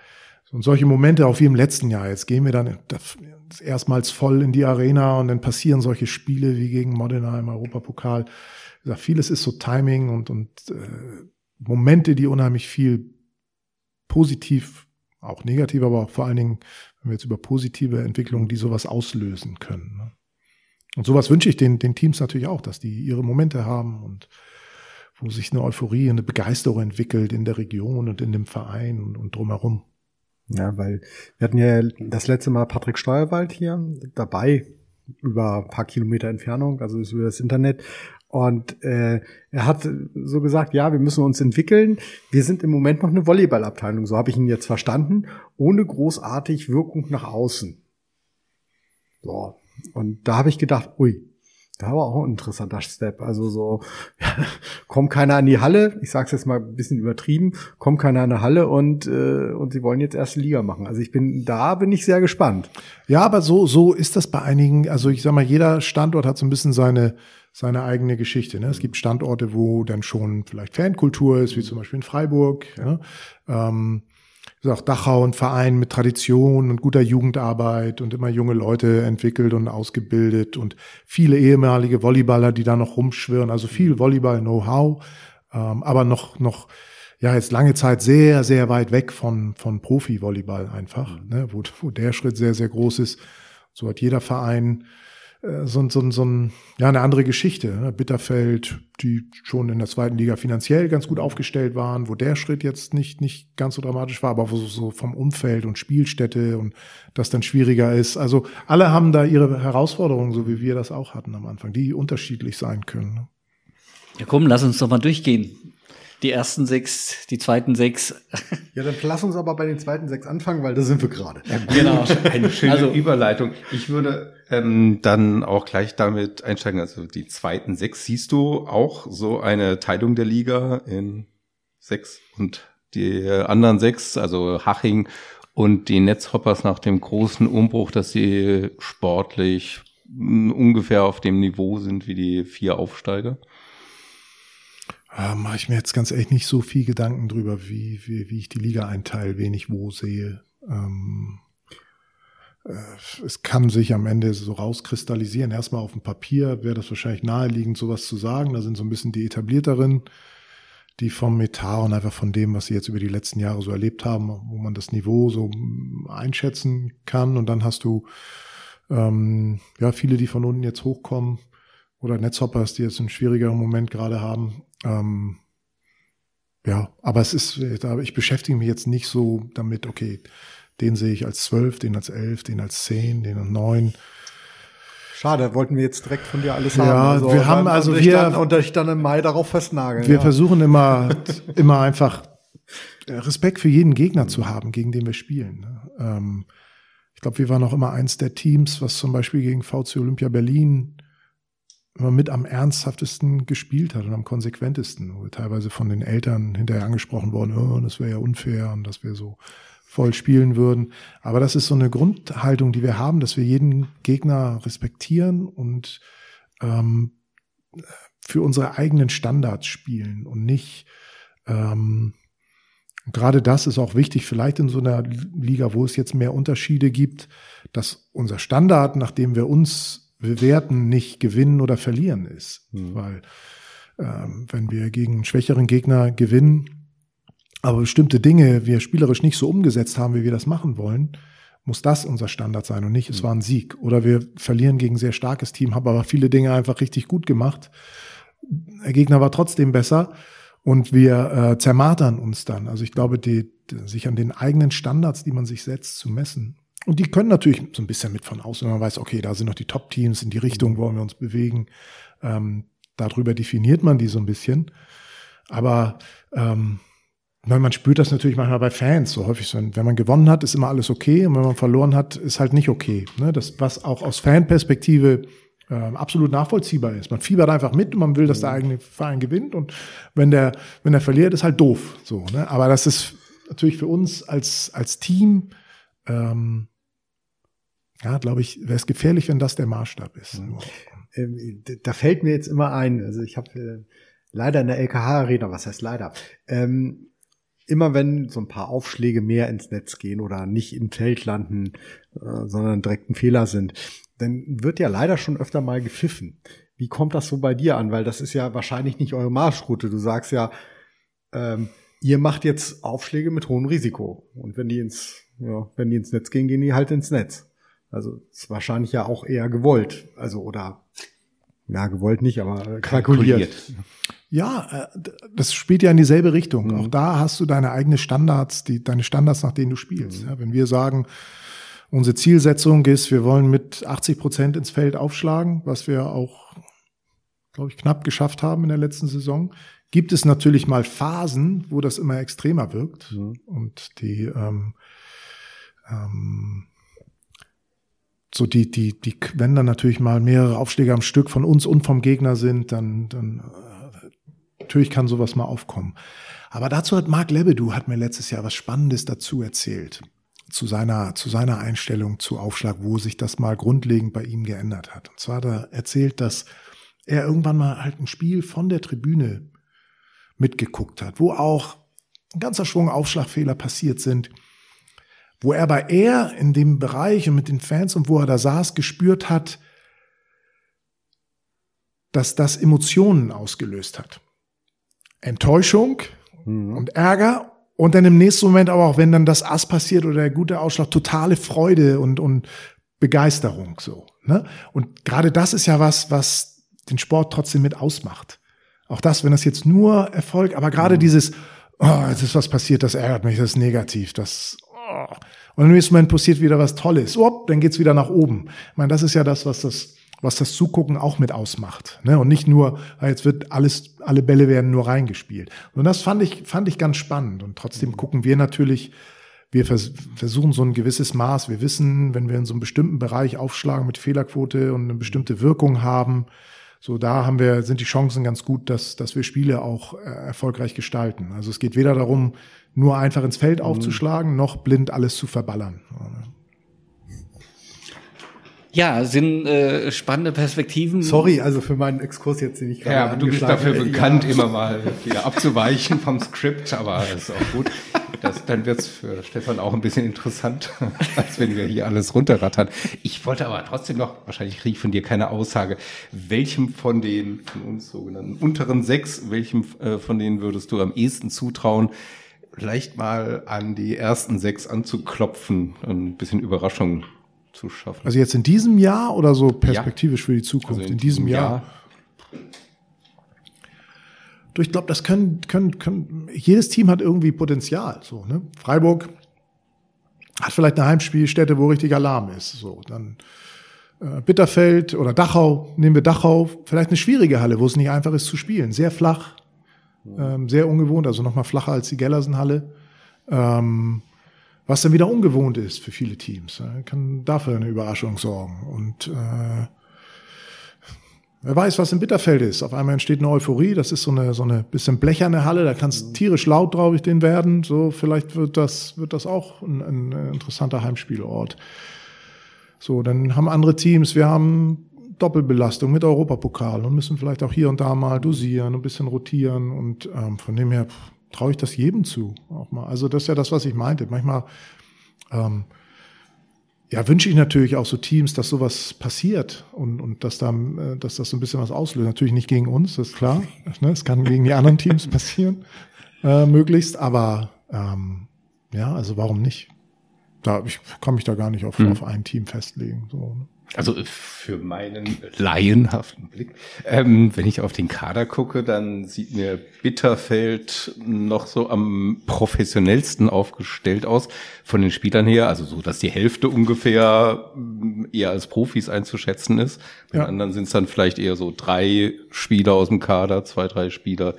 und solche Momente, auch wie im letzten Jahr, jetzt gehen wir dann erstmals voll in die Arena und dann passieren solche Spiele wie gegen Modena im Europapokal. Wie gesagt, vieles ist so Timing und, und äh, Momente, die unheimlich viel positiv, auch negativ, aber vor allen Dingen, wenn wir jetzt über positive Entwicklungen, die sowas auslösen können. Ne? Und sowas wünsche ich den, den Teams natürlich auch, dass die ihre Momente haben und wo sich eine Euphorie, eine Begeisterung entwickelt in der Region und in dem Verein und, und drumherum. Ja, weil wir hatten ja das letzte Mal Patrick Steuerwald hier dabei, über ein paar Kilometer Entfernung, also über das Internet. Und äh, er hat so gesagt, ja, wir müssen uns entwickeln. Wir sind im Moment noch eine Volleyballabteilung, so habe ich ihn jetzt verstanden, ohne großartig Wirkung nach außen. So. Und da habe ich gedacht, ui, da war auch ein interessanter Step. Also so, ja, kommt keiner in die Halle, ich sage es jetzt mal ein bisschen übertrieben, kommt keiner in die Halle und, äh, und sie wollen jetzt erste Liga machen. Also ich bin, da bin ich sehr gespannt. Ja, aber so, so ist das bei einigen, also ich sag mal, jeder Standort hat so ein bisschen seine, seine eigene Geschichte. Ne? Es gibt Standorte, wo dann schon vielleicht Fankultur ist, wie zum Beispiel in Freiburg. Ja. Ne? Ähm, ist auch Dachau ein Verein mit Tradition und guter Jugendarbeit und immer junge Leute entwickelt und ausgebildet und viele ehemalige Volleyballer, die da noch rumschwirren. Also viel Volleyball-Know-how, ähm, aber noch, noch, ja, jetzt lange Zeit sehr, sehr weit weg von, von Profi-Volleyball einfach, ne? wo, wo der Schritt sehr, sehr groß ist. So hat jeder Verein so, so, so ein, ja, eine andere Geschichte. Ne? Bitterfeld, die schon in der zweiten Liga finanziell ganz gut aufgestellt waren, wo der Schritt jetzt nicht, nicht ganz so dramatisch war, aber wo so vom Umfeld und Spielstätte und das dann schwieriger ist. Also alle haben da ihre Herausforderungen, so wie wir das auch hatten am Anfang, die unterschiedlich sein können. Ne? Ja, komm, lass uns doch mal durchgehen die ersten sechs, die zweiten sechs. Ja, dann lass uns aber bei den zweiten sechs anfangen, weil da sind wir gerade. Ja, genau. Eine schöne also, Überleitung. Ich würde ähm, dann auch gleich damit einsteigen. Also die zweiten sechs siehst du auch so eine Teilung der Liga in sechs und die anderen sechs, also Haching und die Netzhoppers nach dem großen Umbruch, dass sie sportlich ungefähr auf dem Niveau sind wie die vier Aufsteiger. Ah, mache ich mir jetzt ganz ehrlich nicht so viel Gedanken drüber, wie, wie, wie ich die Liga einteile, wen ich wo sehe. Ähm, äh, es kann sich am Ende so rauskristallisieren. Erstmal auf dem Papier wäre das wahrscheinlich naheliegend, sowas zu sagen. Da sind so ein bisschen die etablierteren, die vom Etat und einfach von dem, was sie jetzt über die letzten Jahre so erlebt haben, wo man das Niveau so einschätzen kann. Und dann hast du ähm, ja viele, die von unten jetzt hochkommen oder Netzhoppers, die jetzt einen schwierigeren Moment gerade haben. Ähm, ja, aber es ist, ich beschäftige mich jetzt nicht so damit, okay, den sehe ich als zwölf, den als elf, den als zehn, den als neun. Schade, wollten wir jetzt direkt von dir alles ja, haben. Also, wir haben also wir dann, und ich dann im Mai darauf festnageln. Wir ja. versuchen immer, immer einfach Respekt für jeden Gegner zu haben, gegen den wir spielen. Ne? Ähm, ich glaube, wir waren auch immer eins der Teams, was zum Beispiel gegen VC Olympia Berlin immer mit am ernsthaftesten gespielt hat und am konsequentesten, wo wir teilweise von den Eltern hinterher angesprochen worden, oh, das wäre ja unfair und dass wir so voll spielen würden. Aber das ist so eine Grundhaltung, die wir haben, dass wir jeden Gegner respektieren und ähm, für unsere eigenen Standards spielen und nicht ähm, gerade das ist auch wichtig, vielleicht in so einer Liga, wo es jetzt mehr Unterschiede gibt, dass unser Standard, nachdem wir uns bewerten, nicht gewinnen oder verlieren ist. Mhm. Weil ähm, wenn wir gegen einen schwächeren Gegner gewinnen, aber bestimmte Dinge wir spielerisch nicht so umgesetzt haben, wie wir das machen wollen, muss das unser Standard sein und nicht, es war ein Sieg. Oder wir verlieren gegen ein sehr starkes Team, haben aber viele Dinge einfach richtig gut gemacht. Der Gegner war trotzdem besser und wir äh, zermartern uns dann. Also ich glaube, die, die, sich an den eigenen Standards, die man sich setzt, zu messen. Und die können natürlich so ein bisschen mit von außen, wenn man weiß, okay, da sind noch die Top-Teams, in die Richtung wollen wir uns bewegen. Ähm, darüber definiert man die so ein bisschen. Aber ähm, man spürt das natürlich manchmal bei Fans so häufig. Wenn man gewonnen hat, ist immer alles okay und wenn man verloren hat, ist halt nicht okay. Ne? Das, was auch aus Fanperspektive äh, absolut nachvollziehbar ist. Man fiebert einfach mit und man will, dass der eigene Verein gewinnt und wenn der, wenn der verliert, ist halt doof. So, ne? Aber das ist natürlich für uns als, als Team, ähm, ja, glaube ich, wäre es gefährlich, wenn das der Maßstab ist. Mhm. Ähm, da fällt mir jetzt immer ein, also ich habe äh, leider in der LKH-Arena, was heißt leider, ähm, immer wenn so ein paar Aufschläge mehr ins Netz gehen oder nicht im Feld landen, äh, sondern direkt ein Fehler sind, dann wird ja leider schon öfter mal gepfiffen. Wie kommt das so bei dir an? Weil das ist ja wahrscheinlich nicht eure Marschroute. Du sagst ja, ähm, ihr macht jetzt Aufschläge mit hohem Risiko. Und wenn die ins, ja, wenn die ins Netz gehen, gehen die halt ins Netz. Also ist wahrscheinlich ja auch eher gewollt. Also oder ja, gewollt nicht, aber kalkuliert. Ja, äh, das spielt ja in dieselbe Richtung. Mhm. Auch da hast du deine eigenen Standards, die, deine Standards, nach denen du spielst. Mhm. Ja, wenn wir sagen, unsere Zielsetzung ist, wir wollen mit 80 Prozent ins Feld aufschlagen, was wir auch, glaube ich, knapp geschafft haben in der letzten Saison, gibt es natürlich mal Phasen, wo das immer extremer wirkt. Mhm. Und die, ähm, ähm, so die, die, die, wenn dann natürlich mal mehrere Aufschläge am Stück von uns und vom Gegner sind, dann, dann natürlich kann sowas mal aufkommen. Aber dazu hat Marc Lebedu hat mir letztes Jahr was Spannendes dazu erzählt. Zu seiner, zu seiner Einstellung zu Aufschlag, wo sich das mal grundlegend bei ihm geändert hat. Und zwar hat er erzählt, dass er irgendwann mal halt ein Spiel von der Tribüne mitgeguckt hat, wo auch ein ganzer Schwung Aufschlagfehler passiert sind, wo er bei er in dem Bereich und mit den Fans und wo er da saß, gespürt hat, dass das Emotionen ausgelöst hat. Enttäuschung mhm. und Ärger und dann im nächsten Moment aber auch, wenn dann das Ass passiert oder der gute Ausschlag, totale Freude und, und Begeisterung so. Ne? Und gerade das ist ja was, was den Sport trotzdem mit ausmacht. Auch das, wenn das jetzt nur Erfolg, aber gerade mhm. dieses, oh, jetzt ist was passiert, das ärgert mich, das ist negativ, das. Und im nächsten Moment passiert wieder was Tolles, oh, dann geht's wieder nach oben. Ich meine, das ist ja das, was das was das Zugucken auch mit ausmacht. Ne? Und nicht nur, ah, jetzt wird alles, alle Bälle werden nur reingespielt. Und das fand ich, fand ich ganz spannend. Und trotzdem gucken wir natürlich, wir vers versuchen so ein gewisses Maß. Wir wissen, wenn wir in so einem bestimmten Bereich aufschlagen mit Fehlerquote und eine bestimmte Wirkung haben, so da haben wir, sind die Chancen ganz gut, dass, dass wir Spiele auch äh, erfolgreich gestalten. Also es geht weder darum, nur einfach ins Feld mhm. aufzuschlagen, noch blind alles zu verballern. Ja, sind äh, spannende Perspektiven. Sorry, also für meinen Exkurs jetzt, den ich gerade Ja, du bist dafür bekannt, ja. immer mal wieder abzuweichen vom Skript, aber das ist auch gut. Das, dann wird's für Stefan auch ein bisschen interessant, als wenn wir hier alles runterrattern. Ich wollte aber trotzdem noch, wahrscheinlich kriege ich von dir keine Aussage, welchem von den von uns sogenannten unteren sechs, welchem äh, von denen würdest du am ehesten zutrauen, vielleicht mal an die ersten sechs anzuklopfen, ein bisschen Überraschung zu schaffen. Also jetzt in diesem Jahr oder so perspektivisch ja. für die Zukunft? Also in, in, diesem Jahr. Jahr. Du, ich glaube, das können, können, können, jedes Team hat irgendwie Potenzial. So, ne? Freiburg hat vielleicht eine Heimspielstätte, wo richtig Alarm ist. So, dann äh, Bitterfeld oder Dachau, nehmen wir Dachau, vielleicht eine schwierige Halle, wo es nicht einfach ist zu spielen. Sehr flach, ähm, sehr ungewohnt, also nochmal flacher als die Gellersen-Halle. Ähm, was dann wieder ungewohnt ist für viele Teams. Kann dafür eine Überraschung sorgen. Und äh, wer weiß, was im Bitterfeld ist. Auf einmal entsteht eine Euphorie. Das ist so eine so eine bisschen blecherne Halle. Da kann es tierisch laut, ich, den werden. So vielleicht wird das wird das auch ein, ein interessanter Heimspielort. So, dann haben andere Teams. Wir haben Doppelbelastung mit Europapokal und müssen vielleicht auch hier und da mal dosieren, ein bisschen rotieren und ähm, von dem her traue ich das jedem zu. Auch mal. Also das ist ja das, was ich meinte. Manchmal, ähm, ja, wünsche ich natürlich auch so Teams, dass sowas passiert und, und dass, da, äh, dass das so ein bisschen was auslöst. Natürlich nicht gegen uns, das ist klar. Ne? Es kann gegen die anderen Teams passieren, äh, möglichst, aber ähm, ja, also warum nicht? Da ich kann mich da gar nicht auf, hm. auf ein Team festlegen. So, ne? Also für meinen laienhaften Blick, ähm, wenn ich auf den Kader gucke, dann sieht mir Bitterfeld noch so am professionellsten aufgestellt aus von den Spielern her. Also so, dass die Hälfte ungefähr mm, eher als Profis einzuschätzen ist. Bei ja. anderen sind es dann vielleicht eher so drei Spieler aus dem Kader, zwei, drei Spieler,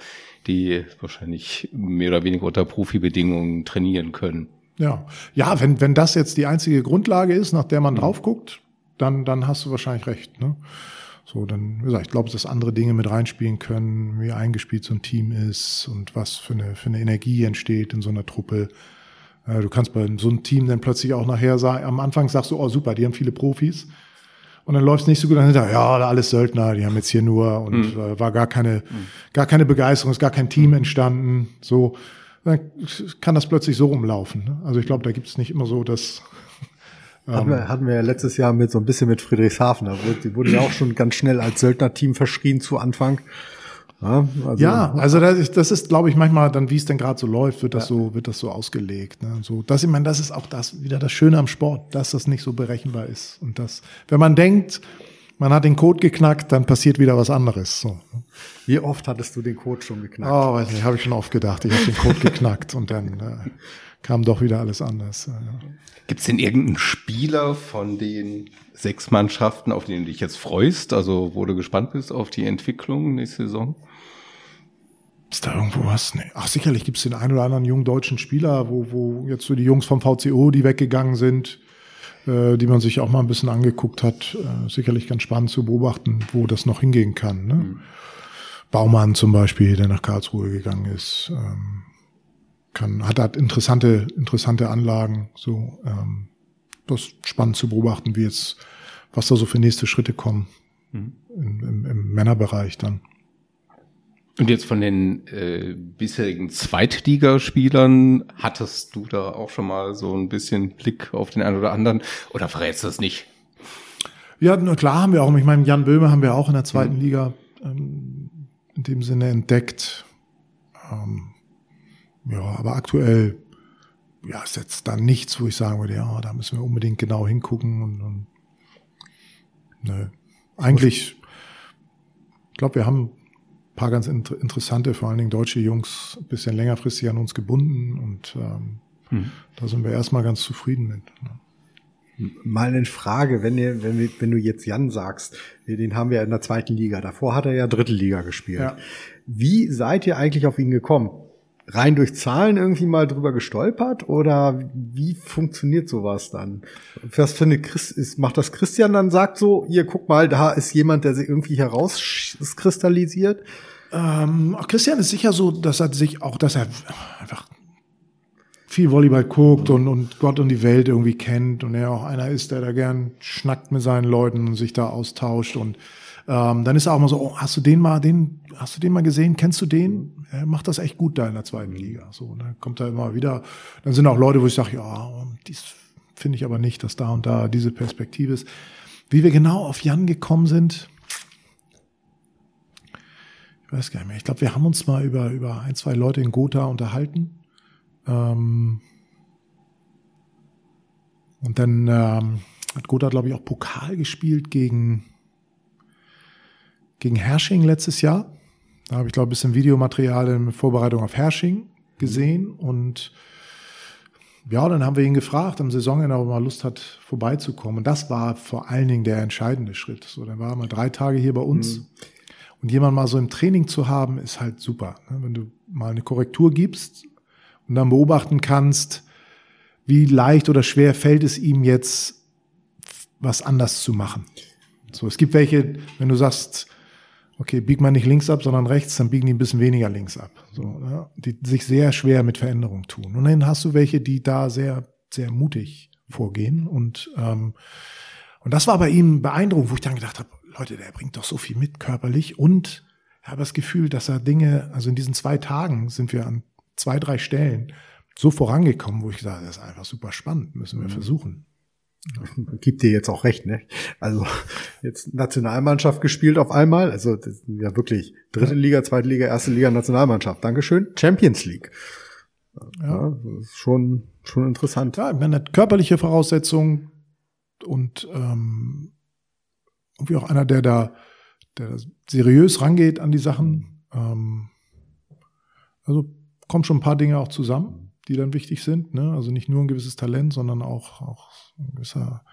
die wahrscheinlich mehr oder weniger unter Profibedingungen trainieren können. Ja, ja, wenn, wenn das jetzt die einzige Grundlage ist, nach der man mhm. drauf guckt, dann, dann hast du wahrscheinlich recht. Ne? So, dann, wie gesagt, ich glaube, dass andere Dinge mit reinspielen können, wie eingespielt so ein Team ist und was für eine, für eine Energie entsteht in so einer Truppe. Du kannst bei so einem Team dann plötzlich auch nachher sagen, am Anfang sagst du, oh super, die haben viele Profis. Und dann läuft es nicht so gut, dann hinterher, ja, alles Söldner, die haben jetzt hier nur und mhm. war gar keine, mhm. gar keine Begeisterung, ist gar kein Team entstanden. So, dann kann das plötzlich so rumlaufen. Ne? Also ich glaube, da gibt es nicht immer so das, hatten wir, hatten wir ja letztes Jahr mit so ein bisschen mit Friedrichshafen. Da wurde, die wurde ja auch schon ganz schnell als Söldnerteam verschrien zu Anfang. Ja, also, ja, also das ist, das ist, glaube ich, manchmal dann, wie es denn gerade so läuft, wird das ja. so, wird das so ausgelegt. Ne? So, das, ich meine, das ist auch das wieder das Schöne am Sport, dass das nicht so berechenbar ist und das, wenn man denkt, man hat den Code geknackt, dann passiert wieder was anderes. So. Wie oft hattest du den Code schon geknackt? Oh, weiß nicht, habe ich schon oft gedacht. Ich habe den Code geknackt und dann äh, kam doch wieder alles anders. Ja. Gibt es denn irgendeinen Spieler von den sechs Mannschaften, auf den du dich jetzt freust? Also wo du gespannt bist auf die Entwicklung nächste Saison? Ist da irgendwo was? Nee. Ach, sicherlich gibt es den einen oder anderen jungen deutschen Spieler, wo, wo jetzt so die Jungs vom VCO, die weggegangen sind, äh, die man sich auch mal ein bisschen angeguckt hat. Äh, sicherlich ganz spannend zu beobachten, wo das noch hingehen kann. Ne? Mhm. Baumann zum Beispiel, der nach Karlsruhe gegangen ist. Ähm, kann, hat halt interessante, interessante Anlagen. So, ähm, das ist spannend zu beobachten, wie jetzt, was da so für nächste Schritte kommen mhm. im, im, im Männerbereich dann. Und jetzt von den äh, bisherigen Zweitligaspielern, hattest du da auch schon mal so ein bisschen Blick auf den einen oder anderen oder verrätst du das nicht? Ja, na klar haben wir auch. Ich meine, Jan Böhme haben wir auch in der zweiten mhm. Liga ähm, in dem Sinne entdeckt. Ähm, ja, aber aktuell ja, ist jetzt da nichts, wo ich sagen würde, ja, da müssen wir unbedingt genau hingucken und, und nö. Eigentlich, ich glaube, wir haben ein paar ganz inter interessante, vor allen Dingen deutsche Jungs, ein bisschen längerfristig an uns gebunden und ähm, hm. da sind wir erstmal ganz zufrieden mit. Ne? Mal eine Frage, wenn, ihr, wenn, wir, wenn du jetzt Jan sagst, den haben wir in der zweiten Liga, davor hat er ja dritte Liga gespielt. Ja. Wie seid ihr eigentlich auf ihn gekommen? Rein durch Zahlen irgendwie mal drüber gestolpert oder wie funktioniert sowas dann? Was für eine Christ ist, macht das Christian dann sagt so, ihr guck mal, da ist jemand, der sich irgendwie herauskristallisiert? Ähm, Christian ist sicher so, dass er sich auch, dass er einfach viel Volleyball guckt und, und Gott und die Welt irgendwie kennt und er auch einer ist, der da gern schnackt mit seinen Leuten und sich da austauscht und ähm, dann ist er auch mal so, oh, hast du den mal, den, hast du den mal gesehen? Kennst du den? Er macht das echt gut da in der zweiten Liga. So, dann kommt er immer wieder. Dann sind auch Leute, wo ich sage, ja, dies finde ich aber nicht, dass da und da diese Perspektive ist. Wie wir genau auf Jan gekommen sind, ich weiß gar nicht mehr. Ich glaube, wir haben uns mal über, über ein, zwei Leute in Gotha unterhalten. Ähm, und dann ähm, hat Gotha, glaube ich, auch Pokal gespielt gegen gegen Hersching letztes Jahr. Da habe ich, glaube ich, ein bisschen Videomaterial in Vorbereitung auf Hersching gesehen. Und ja, dann haben wir ihn gefragt am Saisonende, ob er mal Lust hat, vorbeizukommen. Und das war vor allen Dingen der entscheidende Schritt. So, dann war er mal drei Tage hier bei uns. Mhm. Und jemand mal so im Training zu haben, ist halt super. Ne? Wenn du mal eine Korrektur gibst und dann beobachten kannst, wie leicht oder schwer fällt es ihm jetzt, was anders zu machen. So, es gibt welche, wenn du sagst, okay, biegt man nicht links ab, sondern rechts, dann biegen die ein bisschen weniger links ab. So, ja, die sich sehr schwer mit Veränderung tun. Und dann hast du welche, die da sehr, sehr mutig vorgehen. Und, ähm, und das war bei ihm beeindruckend, wo ich dann gedacht habe, Leute, der bringt doch so viel mit körperlich und ich habe das Gefühl, dass er Dinge, also in diesen zwei Tagen sind wir an zwei, drei Stellen so vorangekommen, wo ich habe, das ist einfach super spannend, müssen wir mhm. versuchen. Gibt dir jetzt auch recht, ne? Also jetzt Nationalmannschaft gespielt auf einmal, also ja wirklich dritte Liga, zweite Liga, erste Liga, Nationalmannschaft. Dankeschön. Champions League. Ja, schon schon interessant. Ja, man hat körperliche Voraussetzungen und ähm, irgendwie auch einer, der da, der seriös rangeht an die Sachen. Ähm, also kommen schon ein paar Dinge auch zusammen, die dann wichtig sind. Ne? Also nicht nur ein gewisses Talent, sondern auch, auch ein gewisser,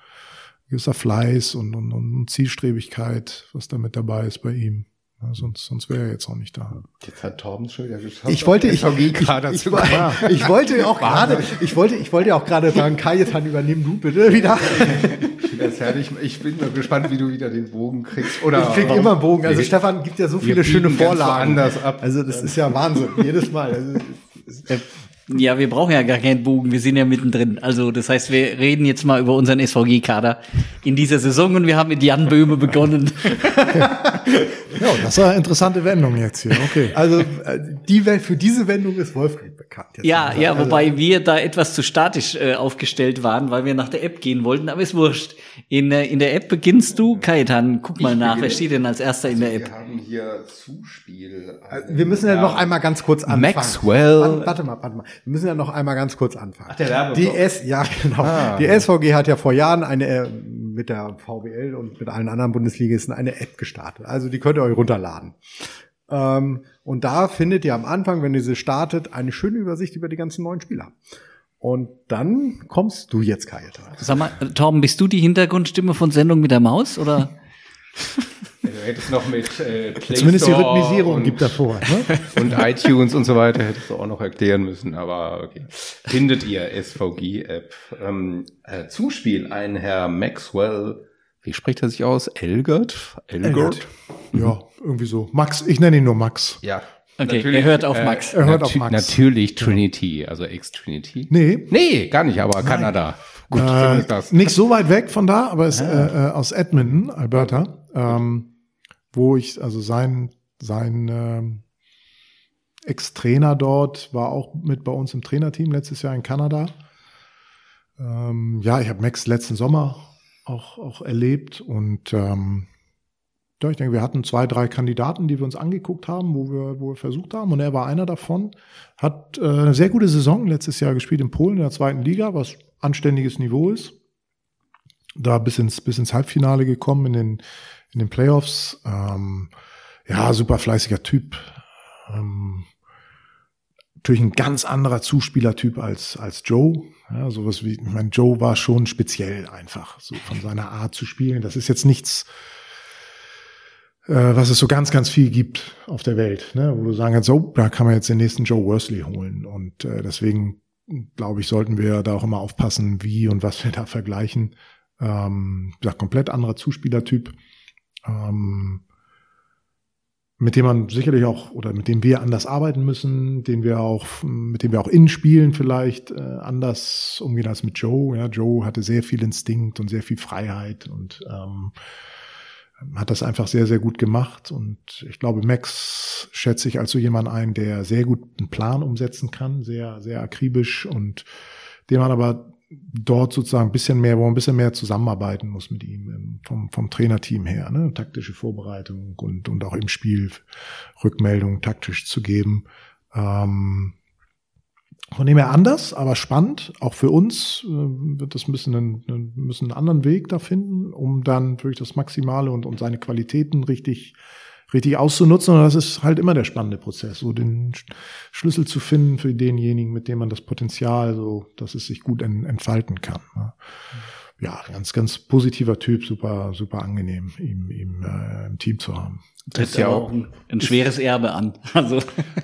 gewisser Fleiß und, und, und Zielstrebigkeit, was da mit dabei ist bei ihm. Ja, sonst sonst wäre er jetzt auch nicht da. Jetzt hat Torben schon wieder geschafft. Ich wollte, ich, ich, ich, ich, ich wollte auch gerade, ich wollte, ich wollte auch gerade sagen, Kajetan, übernehmen du bitte wieder. Das ist herrlich. Ich bin nur gespannt, wie du wieder den Bogen kriegst. Oder ich krieg immer Bogen. Also Stefan gibt ja so viele schöne Vorlagen. Ab. Also das ist ja Wahnsinn. Jedes Mal. Also, ja, wir brauchen ja gar keinen Bogen, wir sind ja mittendrin. Also das heißt, wir reden jetzt mal über unseren SVG-Kader in dieser Saison und wir haben mit Jan Böhme begonnen. ja, das ist eine interessante Wendung jetzt hier. Okay. Also äh, die für diese Wendung ist Wolfgang bekannt. Jetzt ja, ja, also, wobei wir da etwas zu statisch äh, aufgestellt waren, weil wir nach der App gehen wollten, aber ist wurscht. In, äh, in der App beginnst du, Kaitan, guck mal nach, wer steht denn als erster in der App? Wir haben hier Zuspiel. Also, wir müssen ja noch einmal ganz kurz anfangen. Maxwell. Warte, warte mal, warte mal. Wir müssen ja noch einmal ganz kurz anfangen. Ach, der Werbeblock. Die S, ja, genau. Ah, die SVG hat ja vor Jahren eine, äh, mit der VWL und mit allen anderen Bundesligisten eine App gestartet. Also die könnt ihr euch runterladen. Ähm, und da findet ihr am Anfang, wenn ihr sie startet, eine schöne Übersicht über die ganzen neuen Spieler. Und dann kommst du jetzt, Kajeta. Sag mal, Torben, bist du die Hintergrundstimme von Sendung mit der Maus oder? Du hättest noch mit äh, Play Zumindest Store die Rhythmisierung und, gibt davor. Ne? Und iTunes und so weiter hättest du auch noch erklären müssen, aber okay. Findet ihr SVG-App. Ähm, äh, Zuspiel, ein Herr Maxwell, wie spricht er sich aus? Elgert? Elgert? Ja, irgendwie so. Max, ich nenne ihn nur Max. Ja. Okay, er hört auf Max. Äh, er hört auf Max. Natürlich Trinity, also Ex-Trinity. Nee. Nee, gar nicht, aber Nein. Kanada. Gut, äh, nicht so weit weg von da, aber ist ah. äh, aus Edmonton, Alberta, ähm, wo ich, also sein, sein ähm, Ex-Trainer dort war auch mit bei uns im Trainerteam letztes Jahr in Kanada. Ähm, ja, ich habe Max letzten Sommer auch, auch erlebt und ähm, ja, ich denke, wir hatten zwei, drei Kandidaten, die wir uns angeguckt haben, wo wir, wo wir versucht haben. Und er war einer davon. Hat äh, eine sehr gute Saison letztes Jahr gespielt in Polen in der zweiten Liga, was anständiges Niveau ist. Da bis ins, bis ins Halbfinale gekommen in den, in den Playoffs. Ähm, ja, super fleißiger Typ. Ähm, natürlich ein ganz anderer Zuspielertyp als, als Joe. Ja, sowas wie, ich meine, Joe war schon speziell einfach, so von seiner Art zu spielen. Das ist jetzt nichts, was es so ganz, ganz viel gibt auf der Welt, ne? wo du sagen kannst, so, da kann man jetzt den nächsten Joe Worsley holen. Und äh, deswegen glaube ich, sollten wir da auch immer aufpassen, wie und was wir da vergleichen. Ähm, ja, komplett anderer Zuspielertyp, ähm, mit dem man sicherlich auch oder mit dem wir anders arbeiten müssen, den wir auch, mit dem wir auch innen spielen vielleicht äh, anders umgehen als mit Joe. Ja, Joe hatte sehr viel Instinkt und sehr viel Freiheit und ähm, hat das einfach sehr, sehr gut gemacht. Und ich glaube, Max schätze ich als so jemand ein, der sehr gut einen Plan umsetzen kann, sehr, sehr akribisch und dem man aber dort sozusagen ein bisschen mehr, wo man ein bisschen mehr zusammenarbeiten muss mit ihm ähm, vom, vom Trainerteam her, ne? taktische Vorbereitung und, und auch im Spiel Rückmeldungen taktisch zu geben. Ähm, von dem her anders, aber spannend. Auch für uns äh, wird das ein bisschen einen, müssen einen anderen Weg da finden, um dann wirklich das Maximale und, und seine Qualitäten richtig, richtig auszunutzen. Und das ist halt immer der spannende Prozess, so den Schlüssel zu finden für denjenigen, mit dem man das Potenzial, so, dass es sich gut entfalten kann. Ne? Ja, ganz, ganz positiver Typ, super, super angenehm, ihm, ihm äh, im Team zu haben. Ist ja auch ein, ein schweres Erbe an. Also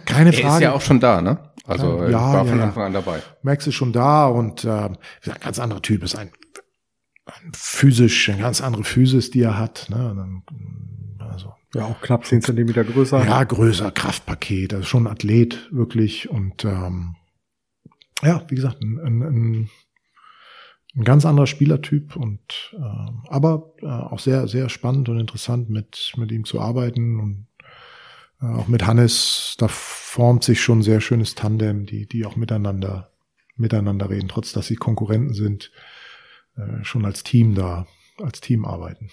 keine Frage. Er ist ja auch schon da, ne? Also ja, war ja, von Anfang an dabei. Max ist schon da und äh, ein ganz anderer Typ ist ein, ein physisch, eine ganz andere Physis, die er hat. Ne? Also ja, auch knapp zehn Zentimeter größer. Ja, größer, Kraftpaket, also schon ein Athlet wirklich und ähm, ja, wie gesagt, ein, ein, ein ganz anderer Spielertyp und äh, aber äh, auch sehr sehr spannend und interessant mit mit ihm zu arbeiten und äh, auch mit Hannes, da formt sich schon ein sehr schönes Tandem, die, die auch miteinander, miteinander reden, trotz dass sie Konkurrenten sind. äh, schon als Team da, als Team arbeiten.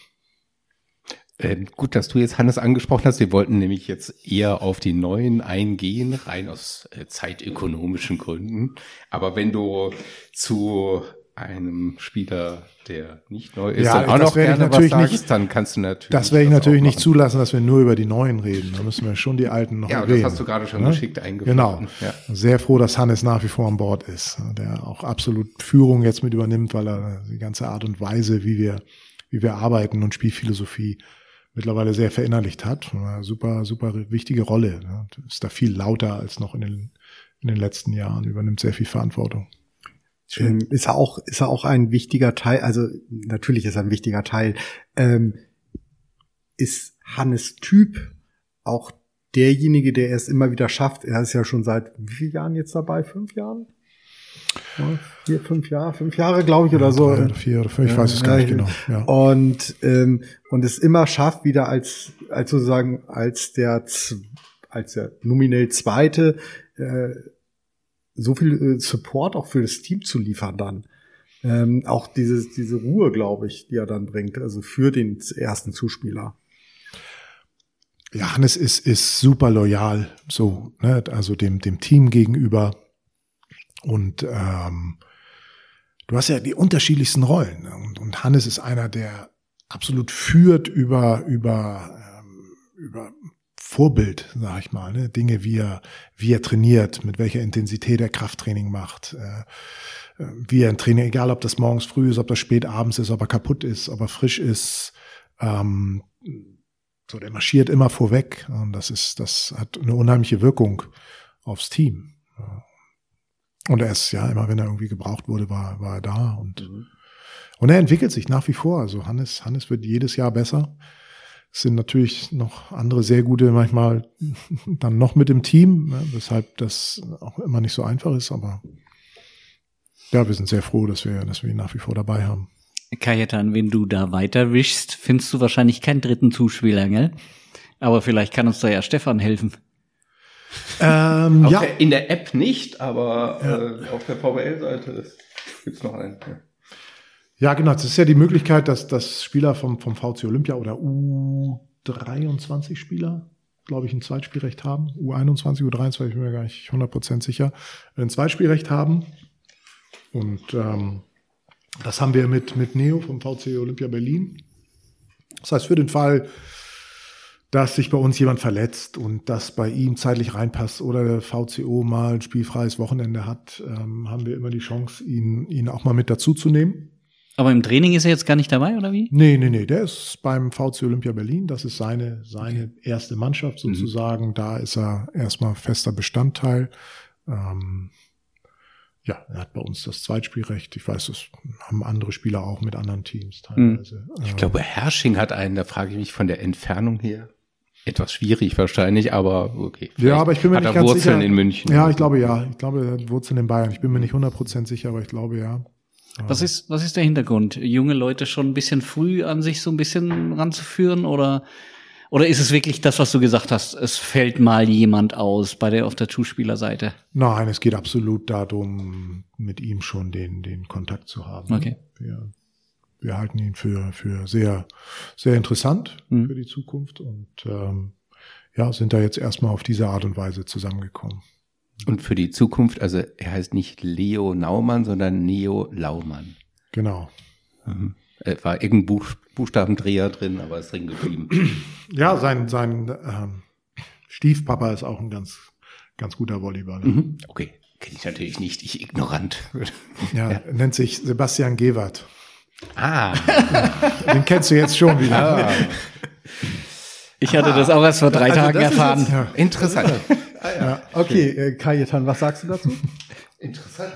Ähm, gut, dass du jetzt Hannes angesprochen hast. Wir wollten nämlich jetzt eher auf die neuen eingehen, rein aus äh, zeitökonomischen Gründen. Aber wenn du zu einem Spieler, der nicht neu ist, Ja, dann auch das noch gerne was sagst, nicht- dann kannst du natürlich. Das werde ich auch natürlich nicht zulassen, dass wir nur über die Neuen reden. Da müssen wir schon die Alten noch Ja, erwähnen. das hast du gerade schon ne? geschickt eingeführt. Genau. Ja. Sehr froh, dass Hannes nach wie vor an Bord ist, der auch absolut Führung jetzt mit übernimmt, weil er die ganze Art und Weise, wie wir, wie wir arbeiten und Spielphilosophie mittlerweile sehr verinnerlicht hat. Super, super wichtige Rolle. Ist da viel lauter als noch in den, in den letzten Jahren, übernimmt sehr viel Verantwortung. Ähm, ist er auch, ist er auch ein wichtiger Teil, also natürlich ist er ein wichtiger Teil. Ähm, ist Hannes Typ auch derjenige, der es immer wieder schafft? Er ist ja schon seit wie vielen Jahren jetzt dabei? Fünf Jahren? Ja, vier, fünf Jahre, fünf Jahre, glaube ich, oder so. Drei vier oder fünf, ich weiß es gar nicht genau. Ja. Und, ähm, und es immer schafft, wieder als, als sozusagen, als der, als der nominell Zweite, äh, so viel äh, Support auch für das Team zu liefern dann. Ähm, auch diese, diese Ruhe, glaube ich, die er dann bringt, also für den ersten Zuspieler. Ja, Hannes ist, ist super loyal, so, ne, also dem, dem Team gegenüber. Und ähm, du hast ja die unterschiedlichsten Rollen. Und, und Hannes ist einer, der absolut führt über, über, ähm, über Vorbild, sag ich mal, ne? Dinge, wie er, wie er trainiert, mit welcher Intensität er Krafttraining macht, äh, äh, wie er ein Training, egal ob das morgens früh ist, ob das spät abends ist, ob er kaputt ist, ob er frisch ist, ähm, so, der marschiert immer vorweg und das ist, das hat eine unheimliche Wirkung aufs Team. Und er ist ja immer, wenn er irgendwie gebraucht wurde, war, war er da und und er entwickelt sich nach wie vor. Also Hannes, Hannes wird jedes Jahr besser. Es sind natürlich noch andere sehr gute manchmal dann noch mit im Team, ne, weshalb das auch immer nicht so einfach ist. Aber ja, wir sind sehr froh, dass wir, dass wir ihn nach wie vor dabei haben. Kajetan, wenn du da weiter wischst, findest du wahrscheinlich keinen dritten Zuspieler, gell? Aber vielleicht kann uns da ja Stefan helfen. Ähm, ja, der, in der App nicht, aber äh, auf der VWL-Seite gibt's noch einen. Ja. Ja, genau. Das ist ja die Möglichkeit, dass, dass Spieler vom, vom VC Olympia oder U23 Spieler, glaube ich, ein Zweitspielrecht haben. U21, U23, ich bin mir gar nicht 100% sicher, ein Zweitspielrecht haben. Und ähm, das haben wir mit, mit Neo vom VC Olympia Berlin. Das heißt, für den Fall, dass sich bei uns jemand verletzt und das bei ihm zeitlich reinpasst oder der VCO mal ein spielfreies Wochenende hat, ähm, haben wir immer die Chance, ihn, ihn auch mal mit dazuzunehmen. Aber im Training ist er jetzt gar nicht dabei, oder wie? Nee, nee, nee, der ist beim VC Olympia Berlin. Das ist seine, seine erste Mannschaft sozusagen. Da ist er erstmal fester Bestandteil. Ähm, ja, er hat bei uns das Zweitspielrecht. Ich weiß, das haben andere Spieler auch mit anderen Teams teilweise. Ich glaube, Hersching hat einen, da frage ich mich von der Entfernung her. Etwas schwierig wahrscheinlich, aber okay. Ja, aber ich bin mir hat nicht er ganz Wurzeln sicher. in München. Ja, ich glaube ja. Ich glaube, er hat Wurzeln in Bayern. Ich bin mir nicht 100% sicher, aber ich glaube ja. Was ist, was ist der Hintergrund? Junge Leute schon ein bisschen früh an sich so ein bisschen ranzuführen oder, oder ist es wirklich das, was du gesagt hast? Es fällt mal jemand aus bei der, auf der Zuspielerseite. Nein, es geht absolut darum, mit ihm schon den, den Kontakt zu haben. Okay. Wir, wir halten ihn für, für sehr, sehr interessant Mhm. für die Zukunft und ähm, ja, sind da jetzt erstmal auf diese Art und Weise zusammengekommen. Und für die Zukunft, also er heißt nicht Leo Naumann, sondern Neo Laumann. Genau. Mhm. Äh, War irgendein Buch, Buchstabendreher drin, aber ist drin geblieben. Ja, sein, sein ähm, Stiefpapa ist auch ein ganz, ganz guter Volleyballer. Mhm. Okay, kenne ich natürlich nicht, ich ignorant. Ja, nennt sich Sebastian Gewert. ah, Den kennst du jetzt schon wieder. ah Ich hatte das auch erst vor drei Also Tagen erfahren. jetzt- Ja. interessant. Ja, okay, äh, Kajetan, was sagst du dazu? Interessant.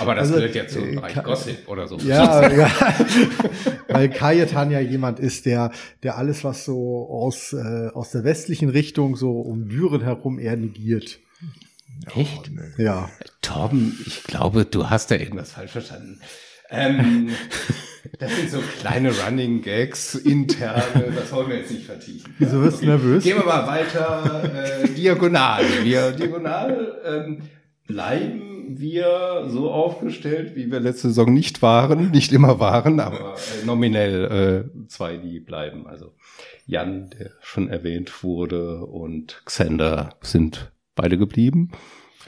aber das Also, gehört ja zum äh, Bereich kann- Gossip oder so. Ja, ja. Weil Kajetan ja jemand ist, der, der alles, was so aus, äh, aus der westlichen Richtung so um Düren herum eher negiert. Echt? Ja. Torben, ich glaube, du hast da irgendwas falsch verstanden. Ähm, das sind so kleine Running Gags, interne, das wollen wir jetzt nicht vertiefen. Wieso wirst du nervös? Gehen wir mal weiter, äh, diagonal. Wir diagonal ähm, bleiben wir so aufgestellt, wie wir letzte Saison nicht waren, nicht immer waren, aber äh, nominell äh, zwei, die bleiben. Also Jan, der schon erwähnt wurde, und Xander sind beide geblieben.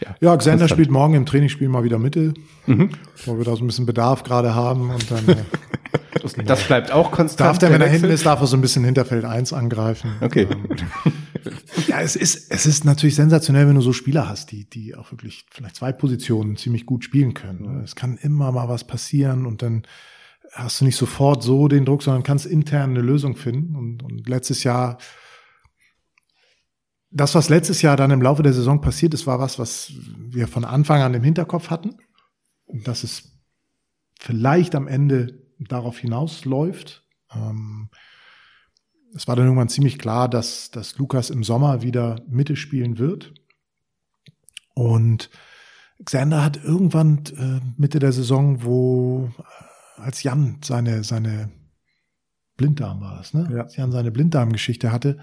Ja, ja Xander spielt morgen im Trainingsspiel mal wieder Mitte, mhm. wo wir da so ein bisschen Bedarf gerade haben und dann. Äh, das, das, bleibt auch konstant. Darf der, wenn er hinten ist, darf er so ein bisschen Hinterfeld 1 angreifen. Okay. Ähm, ja, es ist, es ist natürlich sensationell, wenn du so Spieler hast, die, die auch wirklich vielleicht zwei Positionen ziemlich gut spielen können. Es kann immer mal was passieren und dann hast du nicht sofort so den Druck, sondern kannst intern eine Lösung finden. Und, und letztes Jahr das, was letztes Jahr dann im Laufe der Saison passiert ist, war was, was wir von Anfang an im Hinterkopf hatten. Und dass es vielleicht am Ende darauf hinausläuft. Ähm, es war dann irgendwann ziemlich klar, dass, dass Lukas im Sommer wieder Mitte spielen wird. Und Xander hat irgendwann äh, Mitte der Saison, wo äh, als Jan seine, seine Blinddarm war es, ne? Ja. Als Jan seine Blinddarmgeschichte hatte,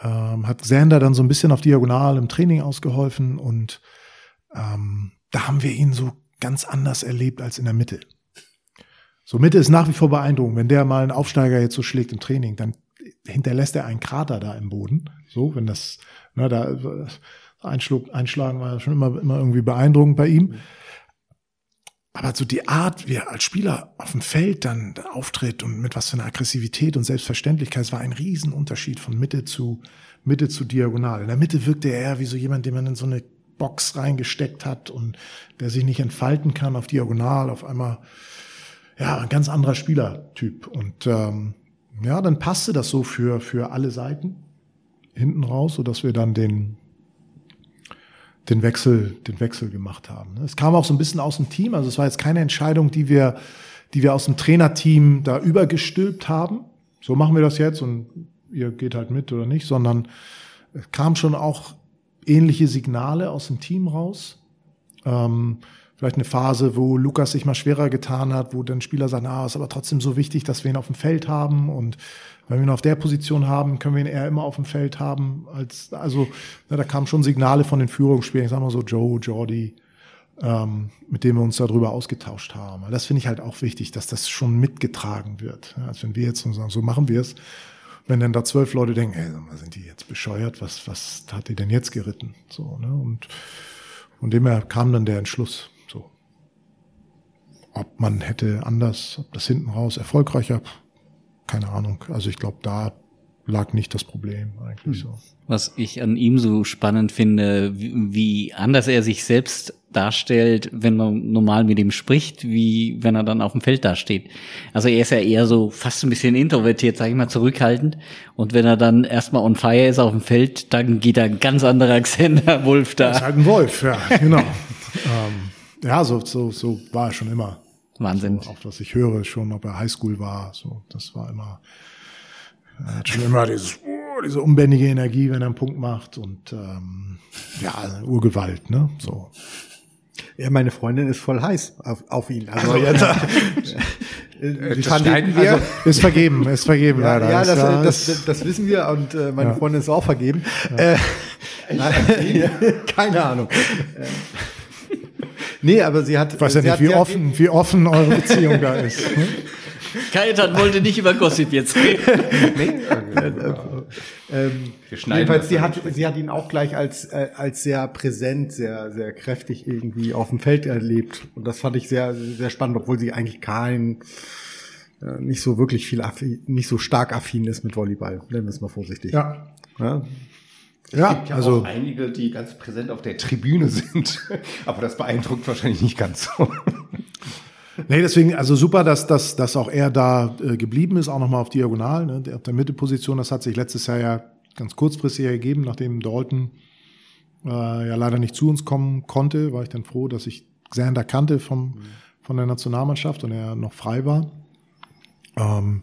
ähm, hat Xander dann so ein bisschen auf Diagonal im Training ausgeholfen und ähm, da haben wir ihn so ganz anders erlebt als in der Mitte. So Mitte ist nach wie vor beeindruckend. Wenn der mal einen Aufsteiger jetzt so schlägt im Training, dann hinterlässt er einen Krater da im Boden. So, wenn das, ne, da Einschlag, Einschlagen war schon immer, immer irgendwie beeindruckend bei ihm. Aber so die Art, wie er als Spieler auf dem Feld dann auftritt und mit was für einer Aggressivität und Selbstverständlichkeit, es war ein Riesenunterschied von Mitte zu Mitte zu Diagonal. In der Mitte wirkte er eher wie so jemand, den man in so eine Box reingesteckt hat und der sich nicht entfalten kann auf Diagonal, auf einmal ja ein ganz anderer Spielertyp. Und ähm, ja, dann passte das so für für alle Seiten hinten raus, so dass wir dann den den Wechsel, den Wechsel gemacht haben. Es kam auch so ein bisschen aus dem Team, also es war jetzt keine Entscheidung, die wir, die wir aus dem Trainerteam da übergestülpt haben. So machen wir das jetzt und ihr geht halt mit oder nicht, sondern es kam schon auch ähnliche Signale aus dem Team raus. Ähm, vielleicht eine Phase, wo Lukas sich mal schwerer getan hat, wo dann Spieler sagen, ah, ist aber trotzdem so wichtig, dass wir ihn auf dem Feld haben und wenn wir ihn auf der Position haben, können wir ihn eher immer auf dem Feld haben. Als, also ja, da kamen schon Signale von den Führungsspielern, ich sag mal so Joe, Jordi, ähm, mit denen wir uns darüber ausgetauscht haben. Das finde ich halt auch wichtig, dass das schon mitgetragen wird. Ja, als wenn wir jetzt sagen, so machen wir es. Wenn dann da zwölf Leute denken, ey, sind die jetzt bescheuert? Was, was hat die denn jetzt geritten? So, ne? Und von dem her kam dann der Entschluss. So. Ob man hätte anders, ob das hinten raus erfolgreicher, keine Ahnung. Also ich glaube, da lag nicht das Problem eigentlich so. Was ich an ihm so spannend finde, wie, anders er sich selbst darstellt, wenn man normal mit ihm spricht, wie wenn er dann auf dem Feld dasteht. Also er ist ja eher so fast ein bisschen introvertiert, sag ich mal, zurückhaltend. Und wenn er dann erstmal on fire ist auf dem Feld, dann geht er ein ganz anderer Xander Wolf da. Das ist halt ein Wolf, ja, genau. ähm, ja, so, so, so war er schon immer. Wahnsinn. So, auch was ich höre, schon ob er Highschool war, so, das war immer, er hat schon immer dieses, oh, diese unbändige Energie, wenn er einen Punkt macht und ähm, ja, Urgewalt, ne? So. Ja, meine Freundin ist voll heiß auf, auf ihn. Also, also jetzt, äh, das schneiden wir. Also, ist vergeben, ist vergeben ja, leider. Ja, das, das, das, das, wissen wir und äh, meine ja. Freundin ist auch vergeben. Ja. Äh, keine Ahnung. Nee, aber sie hat. Ich weiß ja nicht, hat, wie offen, wie offen eure Beziehung da ist. Ne? Kaitan wollte nicht über Gossip jetzt reden. nee. ähm, jedenfalls, sie hat, sie hat ihn auch gleich als, äh, als sehr präsent, sehr, sehr kräftig irgendwie auf dem Feld erlebt. Und das fand ich sehr, sehr spannend, obwohl sie eigentlich kein, äh, nicht so wirklich viel, affin, nicht so stark affin ist mit Volleyball. Nennen wir es mal vorsichtig. Ja. ja? Es ja, gibt ja also auch einige, die ganz präsent auf der Tribüne sind. Aber das beeindruckt wahrscheinlich nicht ganz so. Nee, deswegen, also super, dass, dass, dass auch er da äh, geblieben ist, auch nochmal auf Diagonal, ne, auf der Mitteposition. Das hat sich letztes Jahr ja ganz kurzfristig ergeben, nachdem Dalton äh, ja leider nicht zu uns kommen konnte, war ich dann froh, dass ich Xander kannte vom, von der Nationalmannschaft und er noch frei war. Ähm,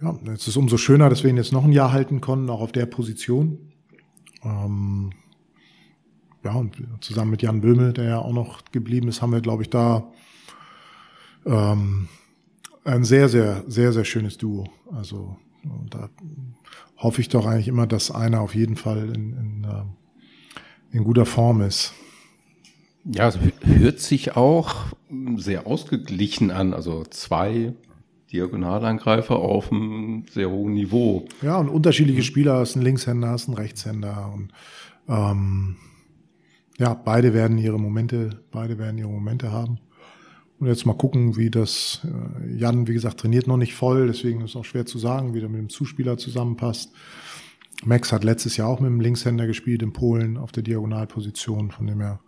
ja, es ist umso schöner, dass wir ihn jetzt noch ein Jahr halten konnten, auch auf der Position. Ähm, ja, und zusammen mit Jan Böhme, der ja auch noch geblieben ist, haben wir, glaube ich, da ähm, ein sehr, sehr, sehr, sehr schönes Duo. Also da hoffe ich doch eigentlich immer, dass einer auf jeden Fall in, in, äh, in guter Form ist. Ja, es hört sich auch sehr ausgeglichen an. Also zwei Diagonalangreifer auf einem sehr hohen Niveau. Ja, und unterschiedliche Spieler, hast einen Linkshänder, hast einen Rechtshänder und ähm, ja, beide werden ihre Momente, beide werden ihre Momente haben. Und jetzt mal gucken, wie das, äh, Jan, wie gesagt, trainiert noch nicht voll, deswegen ist es auch schwer zu sagen, wie der mit dem Zuspieler zusammenpasst. Max hat letztes Jahr auch mit dem Linkshänder gespielt in Polen auf der Diagonalposition, von dem her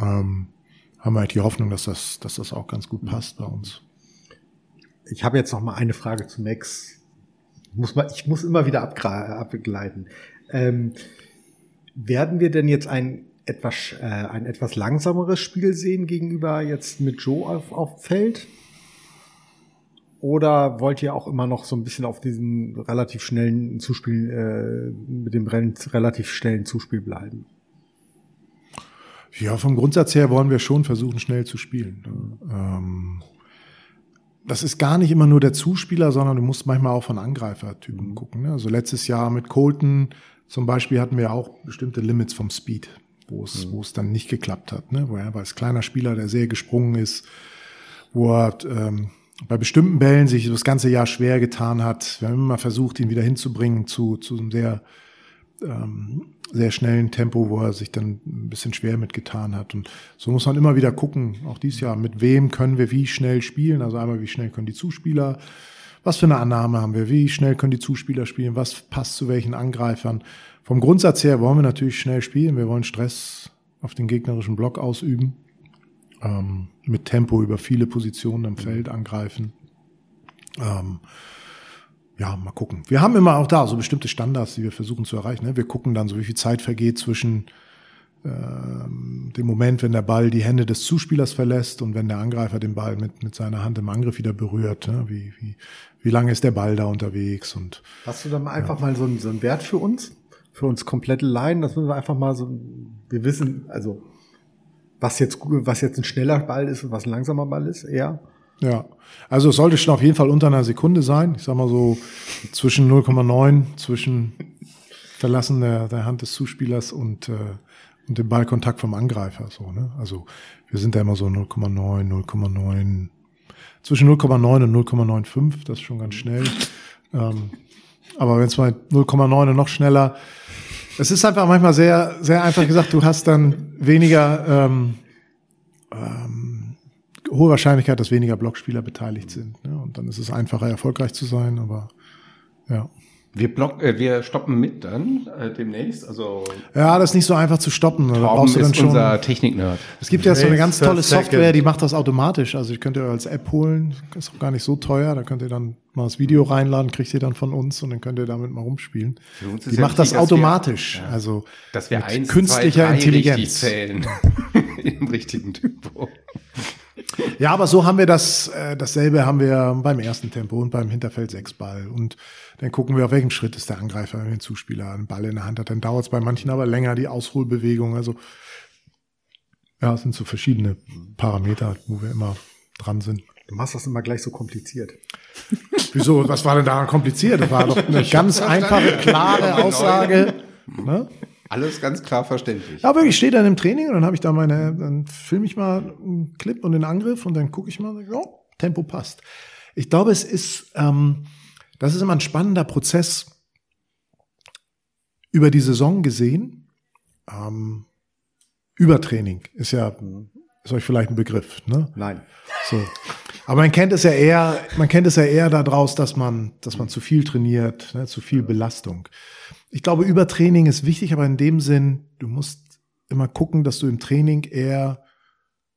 ähm, haben wir halt die Hoffnung, dass das, dass das auch ganz gut passt bei uns. Ich habe jetzt noch mal eine Frage zu Max. Muss man, ich muss immer wieder abgleiten. Ähm, werden wir denn jetzt ein etwas, äh, ein etwas langsameres Spiel sehen gegenüber jetzt mit Joe auf, auf Feld? Oder wollt ihr auch immer noch so ein bisschen auf diesem relativ schnellen Zuspiel, äh, mit dem relativ schnellen Zuspiel bleiben? Ja, vom Grundsatz her wollen wir schon versuchen, schnell zu spielen. Ähm, das ist gar nicht immer nur der Zuspieler, sondern du musst manchmal auch von Angreifertypen gucken. Ne? Also letztes Jahr mit Colton zum Beispiel hatten wir auch bestimmte Limits vom Speed, wo es, mhm. wo es dann nicht geklappt hat. Ne? Wo er als kleiner Spieler, der sehr gesprungen ist, wo er ähm, bei bestimmten Bällen sich das ganze Jahr schwer getan hat. Wir haben immer versucht, ihn wieder hinzubringen zu, zu einem sehr ähm, sehr schnellen Tempo, wo er sich dann ein bisschen schwer mitgetan hat. Und so muss man immer wieder gucken, auch dieses Jahr, mit wem können wir wie schnell spielen. Also einmal, wie schnell können die Zuspieler, was für eine Annahme haben wir, wie schnell können die Zuspieler spielen, was passt zu welchen Angreifern. Vom Grundsatz her wollen wir natürlich schnell spielen. Wir wollen Stress auf den gegnerischen Block ausüben, ähm, mit Tempo über viele Positionen im Feld angreifen. Ähm, ja, mal gucken. Wir haben immer auch da so bestimmte Standards, die wir versuchen zu erreichen. Ne? Wir gucken dann so, wie viel Zeit vergeht zwischen ähm, dem Moment, wenn der Ball die Hände des Zuspielers verlässt und wenn der Angreifer den Ball mit, mit seiner Hand im Angriff wieder berührt. Ne? Wie, wie, wie lange ist der Ball da unterwegs? Und, Hast du da mal einfach ja. mal so einen, so einen Wert für uns? Für uns komplette Laien? Das müssen wir einfach mal so, wir wissen, also was jetzt, was jetzt ein schneller Ball ist und was ein langsamer Ball ist, eher. Ja, also es sollte schon auf jeden Fall unter einer Sekunde sein. Ich sag mal so zwischen 0,9, zwischen Verlassen der, der Hand des Zuspielers und, äh, und dem Ballkontakt vom Angreifer. So, ne? Also wir sind da immer so 0,9, 0,9, zwischen 0,9 und 0,95, das ist schon ganz schnell. Ähm, aber wenn es mal 0,9 und noch schneller, es ist einfach manchmal sehr, sehr einfach gesagt, du hast dann weniger ähm, ähm, hohe Wahrscheinlichkeit, dass weniger Blockspieler beteiligt sind. Ne? Und dann ist es einfacher, erfolgreich zu sein, aber ja. Wir, block, äh, wir stoppen mit dann äh, demnächst. Also ja, das ist nicht so einfach zu stoppen. Da brauchst du dann schon, unser Technik-Nerd. Es gibt ja so eine ganz tolle Software, die macht das automatisch. Also ich könnte als App holen, ist auch gar nicht so teuer. Da könnt ihr dann mal das Video reinladen, kriegt ihr dann von uns und dann könnt ihr damit mal rumspielen. Die ja macht wichtig, das automatisch. Wir, ja, also dass wir eins, künstlicher zwei, Intelligenz zählen im richtigen Tempo. Ja, aber so haben wir das, äh, dasselbe haben wir beim ersten Tempo und beim Hinterfeld sechs Ball. Und dann gucken wir, auf welchem Schritt ist der Angreifer, wenn der Zuspieler einen Ball in der Hand hat. Dann dauert es bei manchen aber länger, die Ausholbewegung. Also ja, es sind so verschiedene Parameter, wo wir immer dran sind. Du machst das immer gleich so kompliziert. Wieso? Was war denn daran kompliziert? Das war doch eine ganz einfache, klare Aussage. Ne? Alles ganz klar verständlich. Ja, wirklich, ich stehe dann im Training und dann habe ich da meine, dann filme ich mal einen Clip und den Angriff und dann gucke ich mal, ja, Tempo passt. Ich glaube, es ist, ähm, das ist immer ein spannender Prozess über die Saison gesehen. Ähm, Übertraining ist ja, ist euch vielleicht ein Begriff, ne? Nein. So. Aber man kennt es ja eher, man kennt es ja eher daraus, dass man, dass man zu viel trainiert, ne, zu viel Belastung. Ich glaube, Übertraining ist wichtig, aber in dem Sinn, du musst immer gucken, dass du im Training eher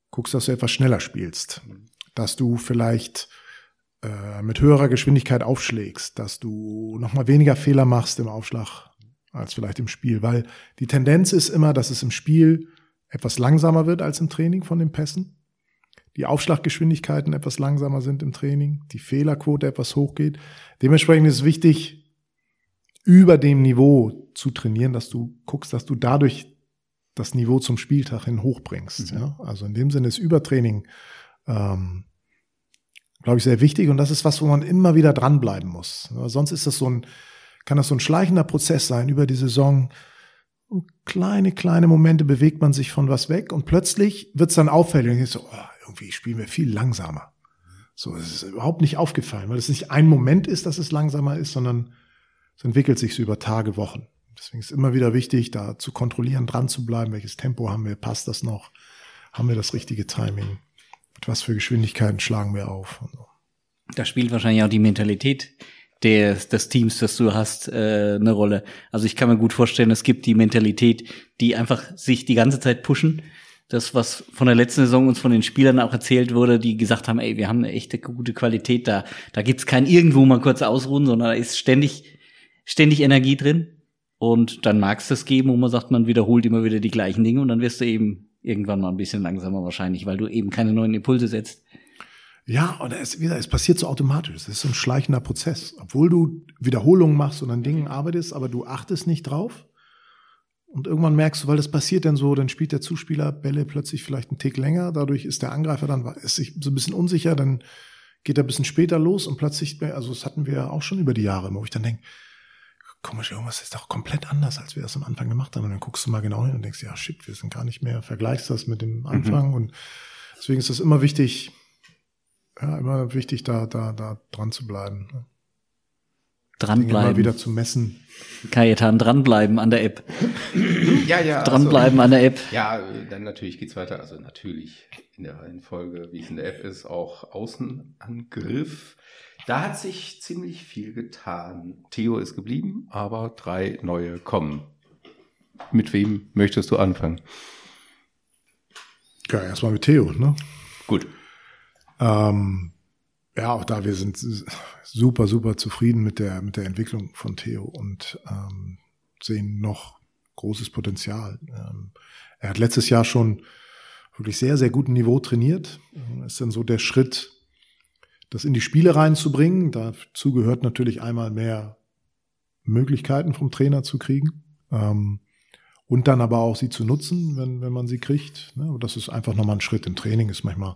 guckst, dass du etwas schneller spielst, dass du vielleicht äh, mit höherer Geschwindigkeit aufschlägst, dass du nochmal weniger Fehler machst im Aufschlag als vielleicht im Spiel, weil die Tendenz ist immer, dass es im Spiel etwas langsamer wird als im Training von den Pässen. Die Aufschlaggeschwindigkeiten etwas langsamer sind im Training, die Fehlerquote etwas hochgeht. Dementsprechend ist es wichtig, über dem Niveau zu trainieren, dass du guckst, dass du dadurch das Niveau zum Spieltag hin hochbringst. Mhm. Ja? Also in dem Sinne ist Übertraining, ähm, glaube ich, sehr wichtig und das ist was, wo man immer wieder dranbleiben muss. Sonst ist das so ein, kann das so ein schleichender Prozess sein über die Saison. Und kleine, kleine Momente bewegt man sich von was weg und plötzlich wird's dann auffällig. Und ich so, oh, irgendwie spielen wir viel langsamer. So, es ist überhaupt nicht aufgefallen, weil es nicht ein Moment ist, dass es langsamer ist, sondern es entwickelt sich so über Tage, Wochen. Deswegen ist immer wieder wichtig, da zu kontrollieren, dran zu bleiben, welches Tempo haben wir, passt das noch, haben wir das richtige Timing, mit was für Geschwindigkeiten schlagen wir auf. Da spielt wahrscheinlich auch die Mentalität des, des Teams, das du hast, äh, eine Rolle. Also ich kann mir gut vorstellen, es gibt die Mentalität, die einfach sich die ganze Zeit pushen. Das, was von der letzten Saison uns von den Spielern auch erzählt wurde, die gesagt haben, ey, wir haben eine echte gute Qualität da. Da gibt's kein irgendwo mal kurz ausruhen, sondern da ist ständig, ständig Energie drin. Und dann mag es das geben, wo man sagt, man wiederholt immer wieder die gleichen Dinge und dann wirst du eben irgendwann mal ein bisschen langsamer wahrscheinlich, weil du eben keine neuen Impulse setzt. Ja, und es, wieder, es passiert so automatisch. Es ist so ein schleichender Prozess. Obwohl du Wiederholungen machst und an Dingen arbeitest, aber du achtest nicht drauf. Und irgendwann merkst du, weil das passiert dann so, dann spielt der Zuspieler Bälle plötzlich vielleicht einen Tick länger. Dadurch ist der Angreifer dann ist sich so ein bisschen unsicher. Dann geht er ein bisschen später los und plötzlich, also das hatten wir auch schon über die Jahre, wo ich dann denke, komisch, irgendwas ist doch komplett anders, als wir das am Anfang gemacht haben. Und dann guckst du mal genau hin und denkst, ja, shit, wir sind gar nicht mehr, vergleichst das mit dem Anfang. Mhm. Und deswegen ist es immer wichtig, ja, immer wichtig, da, da, da dran zu bleiben. Ne? Dranbleiben. Immer wieder zu messen. Kajetan, dranbleiben an der App. ja, ja. Dranbleiben also, an der App. Ja, dann natürlich geht's weiter. Also natürlich in der Reihenfolge, wie es in der App ist, auch Außenangriff. Da hat sich ziemlich viel getan. Theo ist geblieben, aber drei neue kommen. Mit wem möchtest du anfangen? Ja, erstmal mit Theo, ne? Gut. Ähm, ja, auch da, wir sind super, super zufrieden mit der, mit der Entwicklung von Theo und ähm, sehen noch großes Potenzial. Ähm, er hat letztes Jahr schon wirklich sehr, sehr guten Niveau trainiert. Ist dann so der Schritt, das in die Spiele reinzubringen. Dazu gehört natürlich einmal mehr Möglichkeiten vom Trainer zu kriegen. Ähm, und dann aber auch sie zu nutzen, wenn, wenn man sie kriegt. Ne? Das ist einfach nochmal ein Schritt im Training, ist manchmal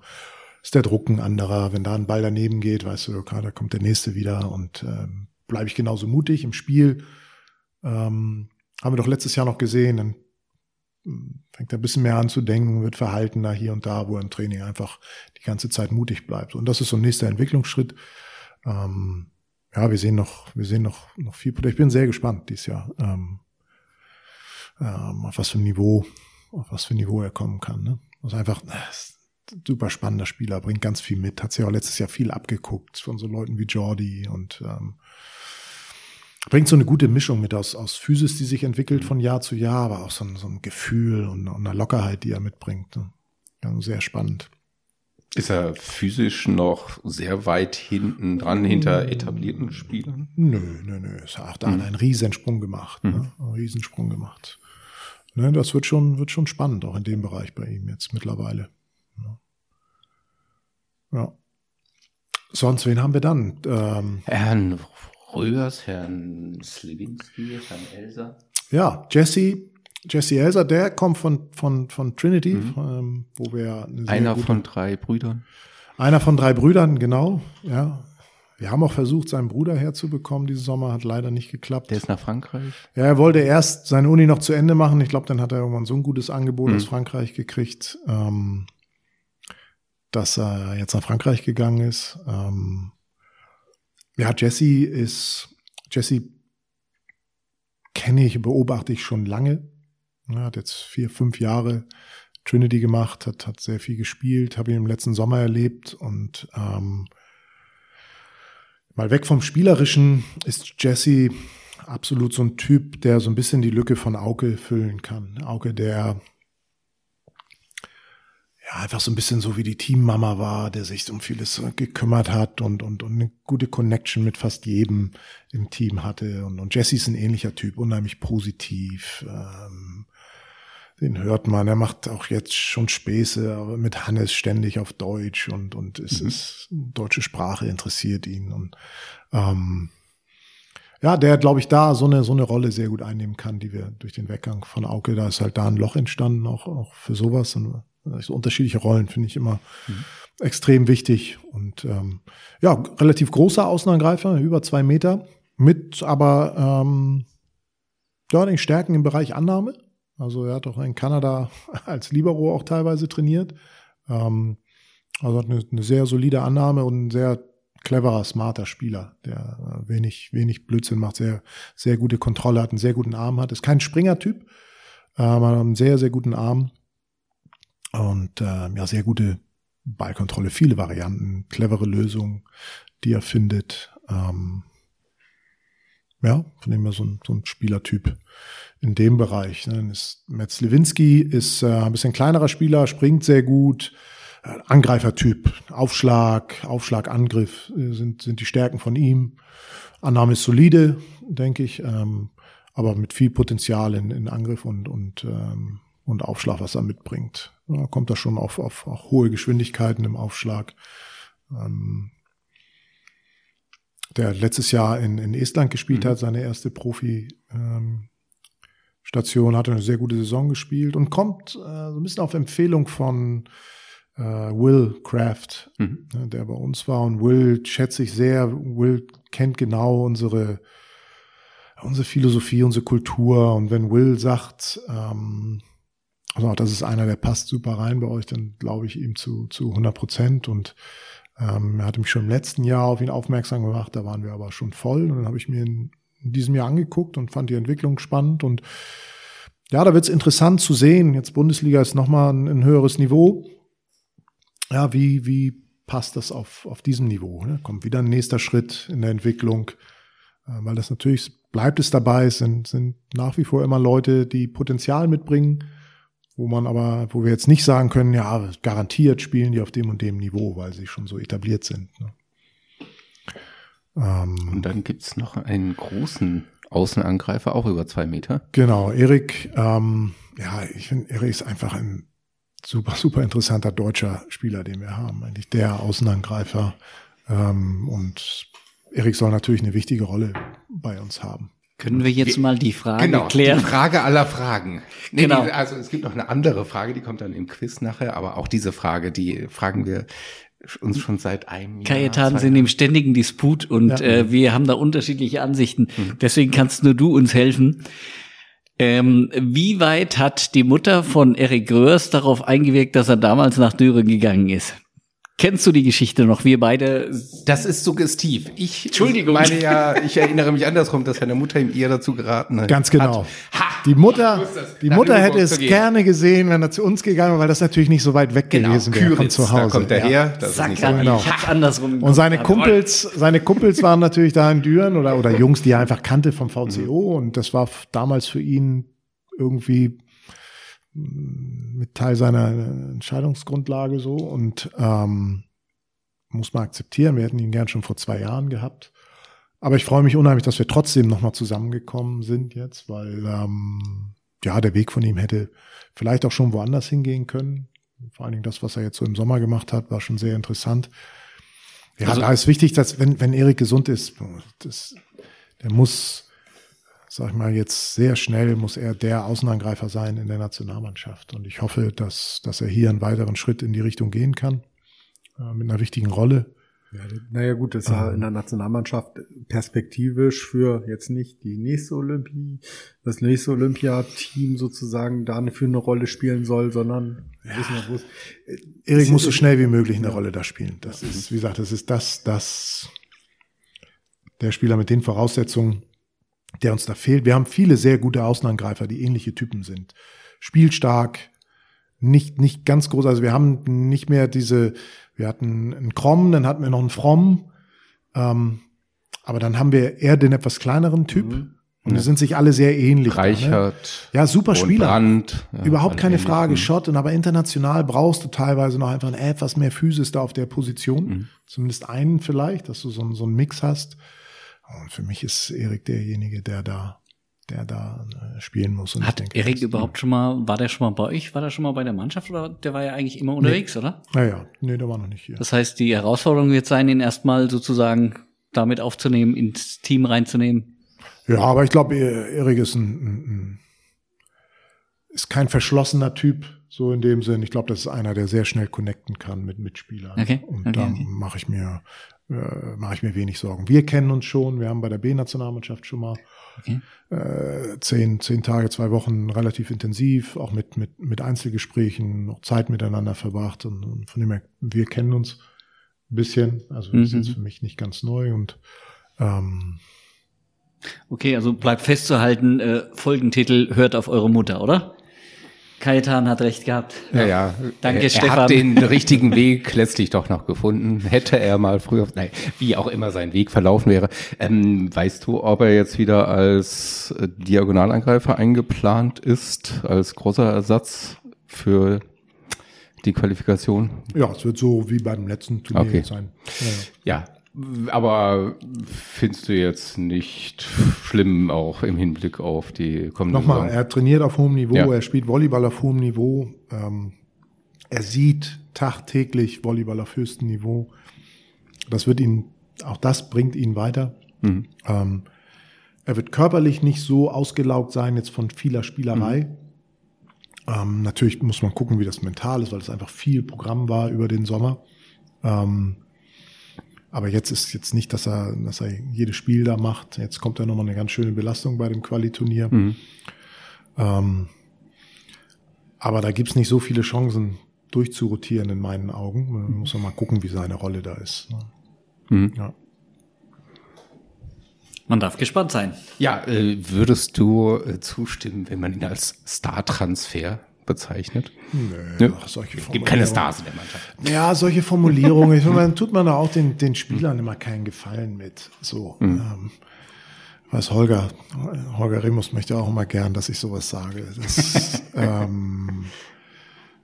ist der Druck ein anderer. Wenn da ein Ball daneben geht, weißt du, okay, da kommt der nächste wieder und ähm, bleibe ich genauso mutig im Spiel. Ähm, haben wir doch letztes Jahr noch gesehen, dann hm, fängt er ein bisschen mehr an zu denken, wird verhaltener hier und da, wo er im Training einfach die ganze Zeit mutig bleibt. Und das ist so ein nächster Entwicklungsschritt. Ähm, ja, wir sehen noch, wir sehen noch, noch viel. Ich bin sehr gespannt dieses Jahr, ähm, ähm, auf was für ein Niveau, auf was für ein Niveau er kommen kann. Ne? Also einfach, super spannender Spieler, bringt ganz viel mit, hat sich auch letztes Jahr viel abgeguckt von so Leuten wie Jordi und ähm, bringt so eine gute Mischung mit aus, aus Physis, die sich entwickelt von Jahr zu Jahr, aber auch so ein, so ein Gefühl und, und eine Lockerheit, die er mitbringt. Ne? Ja, sehr spannend. Ist er physisch noch sehr weit hinten dran, hinter etablierten Spielern? Nö, nö, nö. Er hat mhm. einen Riesensprung gemacht. Ne? Mhm. Ne? Einen Riesensprung gemacht. Ne, das wird schon, wird schon spannend, auch in dem Bereich bei ihm jetzt mittlerweile. Ja. Sonst, wen haben wir dann? Ähm, Herrn Rögers, Herrn Slewinski, Herrn Elser. Ja, Jesse, Jesse Elser, der kommt von, von, von Trinity, mhm. ähm, wo wir einer gute, von drei Brüdern. Einer von drei Brüdern, genau, ja. Wir haben auch versucht, seinen Bruder herzubekommen diesen Sommer, hat leider nicht geklappt. Der ist nach Frankreich? Ja, er wollte erst seine Uni noch zu Ende machen. Ich glaube, dann hat er irgendwann so ein gutes Angebot mhm. aus Frankreich gekriegt. Ähm, dass er jetzt nach Frankreich gegangen ist. Ähm, ja, Jesse ist, Jesse kenne ich, beobachte ich schon lange. Er hat jetzt vier, fünf Jahre Trinity gemacht, hat, hat sehr viel gespielt, habe ihn im letzten Sommer erlebt und ähm, mal weg vom Spielerischen ist Jesse absolut so ein Typ, der so ein bisschen die Lücke von Auke füllen kann. Auke, der ja, einfach so ein bisschen so wie die Teammama war, der sich um vieles gekümmert hat und, und, und eine gute Connection mit fast jedem im Team hatte. Und, und Jesse ist ein ähnlicher Typ, unheimlich positiv. Ähm, den hört man, er macht auch jetzt schon Späße, aber mit Hannes ständig auf Deutsch und, und es mhm. ist deutsche Sprache interessiert ihn. Und ähm, ja, der, glaube ich, da so eine, so eine Rolle sehr gut einnehmen kann, die wir durch den Weggang von Auke, da ist halt da ein Loch entstanden, auch, auch für sowas. Und so unterschiedliche Rollen finde ich immer mhm. extrem wichtig. Und ähm, ja, relativ großer Außenangreifer, über zwei Meter, mit aber ähm, ja, den Stärken im Bereich Annahme. Also er hat auch in Kanada als Libero auch teilweise trainiert. Ähm, also hat eine, eine sehr solide Annahme und ein sehr cleverer, smarter Spieler, der äh, wenig, wenig Blödsinn macht, sehr, sehr gute Kontrolle hat, einen sehr guten Arm hat. Ist kein Springer-Typ, äh, hat einen sehr, sehr guten Arm und äh, ja, sehr gute Ballkontrolle, viele Varianten, clevere Lösungen, die er findet. Ähm, ja, von dem her so ein, so ein Spielertyp in dem Bereich. Dann ist Metz Lewinsky ist äh, ein bisschen kleinerer Spieler, springt sehr gut, äh, Angreifertyp, Aufschlag, Aufschlag, Angriff äh, sind, sind die Stärken von ihm. Annahme ist solide, denke ich, ähm, aber mit viel Potenzial in, in Angriff und, und, ähm, und Aufschlag, was er mitbringt. Ja, kommt da schon auf, auf, auf hohe Geschwindigkeiten im Aufschlag. Ähm, der letztes Jahr in, in Estland gespielt mhm. hat, seine erste Profi-Station, ähm, hat eine sehr gute Saison gespielt und kommt äh, so ein bisschen auf Empfehlung von äh, Will Kraft, mhm. ne, der bei uns war. Und Will schätze ich sehr. Will kennt genau unsere, unsere Philosophie, unsere Kultur. Und wenn Will sagt, ähm, also das ist einer, der passt super rein bei euch, dann glaube ich ihm zu, zu 100 Prozent. Und ähm, er hatte mich schon im letzten Jahr auf ihn aufmerksam gemacht, da waren wir aber schon voll. Und dann habe ich mir in, in diesem Jahr angeguckt und fand die Entwicklung spannend. Und ja, da wird es interessant zu sehen. Jetzt Bundesliga ist nochmal ein, ein höheres Niveau ja, wie, wie passt das auf, auf diesem Niveau? Ne? Kommt wieder ein nächster Schritt in der Entwicklung, äh, weil das natürlich bleibt es dabei, es sind, sind nach wie vor immer Leute, die Potenzial mitbringen, wo man aber, wo wir jetzt nicht sagen können, ja, garantiert spielen die auf dem und dem Niveau, weil sie schon so etabliert sind. Ne? Ähm, und dann gibt's noch einen großen Außenangreifer, auch über zwei Meter. Genau, Erik, ähm, ja, ich finde, Erik ist einfach ein super, super interessanter deutscher Spieler, den wir haben. Eigentlich der Außenangreifer. Ähm, und Erik soll natürlich eine wichtige Rolle bei uns haben. Können wir jetzt mal die Frage genau, klären? Die Frage aller Fragen. Nee, genau. Die, also es gibt noch eine andere Frage, die kommt dann im Quiz nachher, aber auch diese Frage, die fragen wir uns schon seit einem Jahr. Kajetan sind im ständigen Disput und ja. äh, wir haben da unterschiedliche Ansichten. Mhm. Deswegen kannst nur du uns helfen. Ähm, wie weit hat die Mutter von Eric Gröers darauf eingewirkt, dass er damals nach Düren gegangen ist? Kennst du die Geschichte noch? Wir beide. Das ist suggestiv. Ich Entschuldigung. meine ja, ich erinnere mich andersrum, dass seine Mutter ihm eher dazu geraten hat. Ganz genau. Ha, die Mutter, die Mutter hätte es gerne gesehen, wenn er zu uns gegangen wäre, weil das natürlich nicht so weit weg genau. gewesen wäre von zu Hause. Da kommt er ja. her. Das Sag ist nicht so genau. Ich hab's andersrum. Und seine Kumpels, seine Kumpels waren natürlich da in Düren oder, oder Jungs, die er einfach kannte vom VCO mhm. und das war damals für ihn irgendwie mit Teil seiner Entscheidungsgrundlage so und ähm, muss man akzeptieren. Wir hätten ihn gern schon vor zwei Jahren gehabt. Aber ich freue mich unheimlich, dass wir trotzdem nochmal zusammengekommen sind jetzt, weil ähm, ja, der Weg von ihm hätte vielleicht auch schon woanders hingehen können. Vor allen Dingen das, was er jetzt so im Sommer gemacht hat, war schon sehr interessant. Ja, also, da ist wichtig, dass wenn, wenn Erik gesund ist, das, der muss sag ich mal, jetzt sehr schnell muss er der Außenangreifer sein in der Nationalmannschaft. Und ich hoffe, dass, dass er hier einen weiteren Schritt in die Richtung gehen kann, äh, mit einer wichtigen Rolle. Ja, naja gut, das ist ähm, in der Nationalmannschaft perspektivisch für jetzt nicht die nächste Olympie, das nächste Olympiateam sozusagen da für eine Rolle spielen soll, sondern ja. wissen wir, wo es. Erik muss so schnell wie möglich eine ja. Rolle da spielen. Das ja. ist, wie gesagt, das ist das, das der Spieler mit den Voraussetzungen, der uns da fehlt. Wir haben viele sehr gute Außenangreifer, die ähnliche Typen sind. Spielstark, nicht, nicht ganz groß. Also wir haben nicht mehr diese, wir hatten einen Krom, dann hatten wir noch einen Fromm. Ähm, aber dann haben wir eher den etwas kleineren Typ. Mhm. Und die sind sich alle sehr ähnlich. Reichert. Ne? Ja, super Spieler. Brand, ja, Überhaupt keine Frage. Shot. Und aber international brauchst du teilweise noch einfach etwas mehr Physis da auf der Position. Mhm. Zumindest einen vielleicht, dass du so, so einen Mix hast. Und für mich ist Erik derjenige, der da der da äh, spielen muss. Und Hat denke, Erik überhaupt schon mal, war der schon mal bei euch, war der schon mal bei der Mannschaft oder der war ja eigentlich immer unterwegs, nee. oder? Naja, nee, der war noch nicht hier. Das heißt, die Herausforderung wird sein, ihn erstmal sozusagen damit aufzunehmen, ins Team reinzunehmen. Ja, aber ich glaube, Erik ist ein, ein, ein, ist kein verschlossener Typ, So in dem Sinn, ich glaube, das ist einer, der sehr schnell connecten kann mit Mitspielern. Okay. Und okay, da okay. mache ich mir äh, mache ich mir wenig Sorgen. Wir kennen uns schon, wir haben bei der B-Nationalmannschaft schon mal Okay. äh, zehn, zehn Tage, zwei Wochen relativ intensiv, auch mit, mit, mit Einzelgesprächen, noch Zeit miteinander verbracht und, und von dem her, wir kennen uns ein bisschen, also das ist Mhm. jetzt für mich nicht ganz neu und ähm, Okay, also bleibt festzuhalten, äh, Folgentitel hört auf eure Mutter, oder? Kajetan hat recht gehabt. Ja, ja. Danke, er, Er Stefan. hat den richtigen Weg letztlich doch noch gefunden. Hätte er mal früher, nein, wie auch immer sein Weg verlaufen wäre. Ähm, weißt du, ob er jetzt wieder als Diagonalangreifer eingeplant ist, als großer Ersatz für die Qualifikation? ja, es wird so wie beim letzten Turnier Okay. sein. Ja, ja. Ja, aber findest du jetzt nicht schlimm auch im Hinblick auf die kommende Nochmal, Saison? er trainiert auf hohem Niveau, Ja. er spielt Volleyball auf hohem Niveau, ähm, er sieht tagtäglich Volleyball auf höchstem Niveau. Das wird ihn, auch das bringt ihn weiter. Mhm. Ähm, er wird körperlich nicht so ausgelaugt sein jetzt von vieler Spielerei. Ähm, natürlich muss man gucken, wie das mental ist, weil es einfach viel Programm war über den Sommer. Ähm, aber jetzt ist jetzt nicht, dass er, dass er jedes Spiel da macht. Jetzt kommt ja nochmal eine ganz schöne Belastung bei dem Qualiturnier. Mhm. Ähm, aber da gibt's nicht so viele Chancen durchzurotieren in meinen Augen. Man muss ja mal gucken, wie seine Rolle da ist. ne? Mhm. Ja. Man darf gespannt sein. Ja, äh, würdest du äh, zustimmen, wenn man ihn als Star-Transfer bezeichnet? Nö, Nö. ach, solche Es gibt keine Formulierungen. Stars in der Mannschaft. Ja, solche Formulierungen. Ich meine, dann tut man da auch den, den Spielern immer keinen Gefallen mit. So. Ähm, weiß Holger, Holger Remus möchte auch immer gern, dass ich sowas sage. Das, ähm,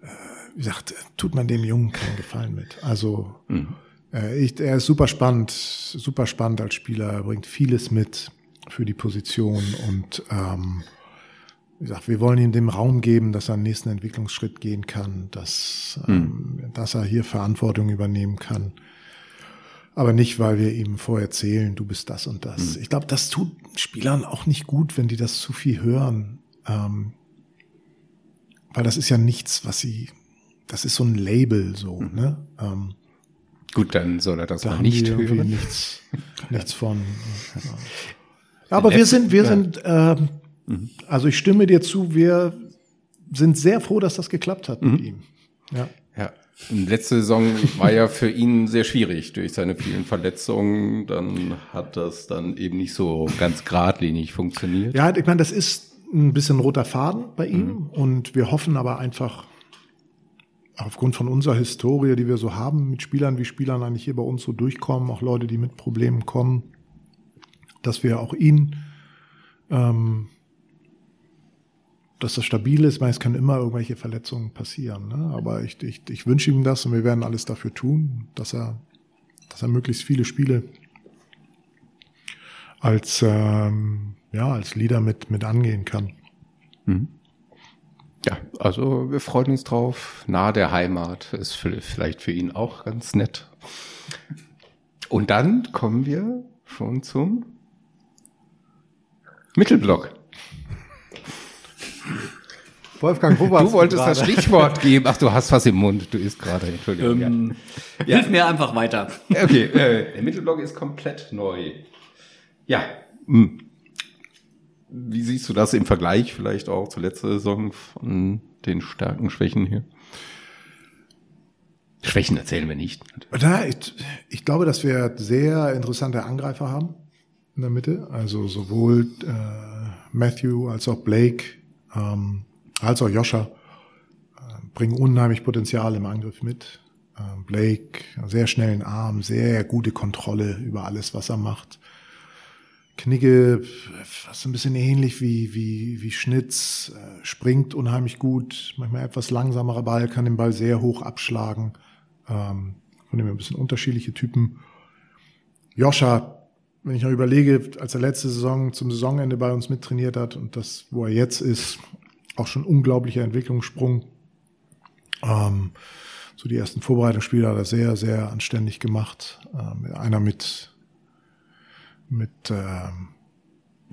äh, wie gesagt, tut man dem Jungen keinen Gefallen mit. Also, äh, ich, er ist super spannend, super spannend als Spieler. Er bringt vieles mit für die Position und, ähm, wie gesagt, wir wollen ihm den Raum geben, dass er einen nächsten Entwicklungsschritt gehen kann, dass, ähm, dass er hier Verantwortung übernehmen kann. Aber nicht, weil wir ihm vorher erzählen, du bist das und das. Ich glaube, das tut Spielern auch nicht gut, wenn die das zu viel hören. Ähm, weil das ist ja nichts, was sie, das ist so ein Label so, ne? Ähm, Gut, dann soll er das da haben nicht hören. nichts, nichts von. Ja. Aber wir sind, wir sind, ähm, also ich stimme dir zu, wir sind sehr froh, dass das geklappt hat mit ihm. Ja. Ja. Und letzte Saison war ja für ihn sehr schwierig durch seine vielen Verletzungen. Dann hat das dann eben nicht so ganz geradlinig funktioniert. Ja, ich meine, das ist ein bisschen roter Faden bei ihm und wir hoffen aber einfach aufgrund von unserer Historie, die wir so haben mit Spielern, wie Spielern eigentlich hier bei uns so durchkommen, auch Leute, die mit Problemen kommen, dass wir auch ihn, ähm, dass das stabil ist, weil es können immer irgendwelche Verletzungen passieren. Ne? Aber ich, ich, ich wünsche ihm das und wir werden alles dafür tun, dass er, dass er möglichst viele Spiele als ähm, ja als Leader mit mit angehen kann. Ja, also wir freuen uns drauf. Nahe der Heimat ist vielleicht für ihn auch ganz nett. Und dann kommen wir schon zum Mittelblock. Wolfgang, wo warst Du wolltest das gerade? Stichwort geben. Ach, du hast was im Mund. Du isst gerade. Entschuldigung. Ähm, Hilf mir einfach weiter. ja. Okay, äh, der Mittelblock ist komplett neu. Ja. hm. Wie siehst du das im Vergleich vielleicht auch zur letzten Saison von den Stärken, Schwächen hier? Schwächen erzählen wir nicht. Da, ich, ich glaube, dass wir sehr interessante Angreifer haben in der Mitte. Also sowohl äh, Matthew als auch Blake, ähm, als auch Joscha äh, bringen unheimlich Potenzial im Angriff mit. Äh, Blake, sehr schnellen Arm, sehr gute Kontrolle über alles, was er macht. Knigge, fast ein bisschen ähnlich wie, wie, wie Schnitz, äh, springt unheimlich gut, manchmal etwas langsamerer Ball, kann den Ball sehr hoch abschlagen. Ähm, von dem ein bisschen unterschiedliche Typen. Joscha, wenn ich noch überlege, als er letzte Saison zum Saisonende bei uns mittrainiert hat und das, wo er jetzt ist, auch schon unglaublicher Entwicklungssprung. Ähm, so die ersten Vorbereitungsspiele hat er sehr, sehr anständig gemacht. Ähm, einer mit, mit ähm,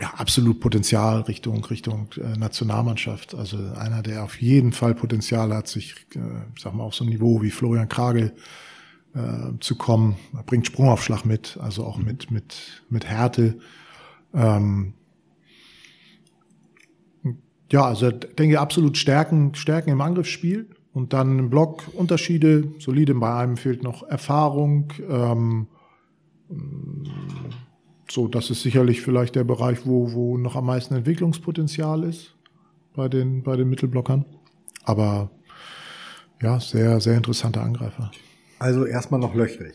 ja, absolut Potenzial Richtung, Richtung äh, Nationalmannschaft. Also einer, der auf jeden Fall Potenzial hat, sich, äh, sag mal, auf so ein Niveau wie Florian Kragel äh, zu kommen. Er bringt Sprungaufschlag mit, also auch mit, mit, mit Härte. Ähm, ja, also ich denke absolut Stärken, Stärken im Angriffsspiel und dann im Block Unterschiede, solide. Bei einem fehlt noch Erfahrung. Ähm, so, das ist sicherlich vielleicht der Bereich, wo, wo noch am meisten Entwicklungspotenzial ist bei den, bei den Mittelblockern. Aber ja, sehr, sehr interessanter Angreifer. Also erstmal noch löchrig.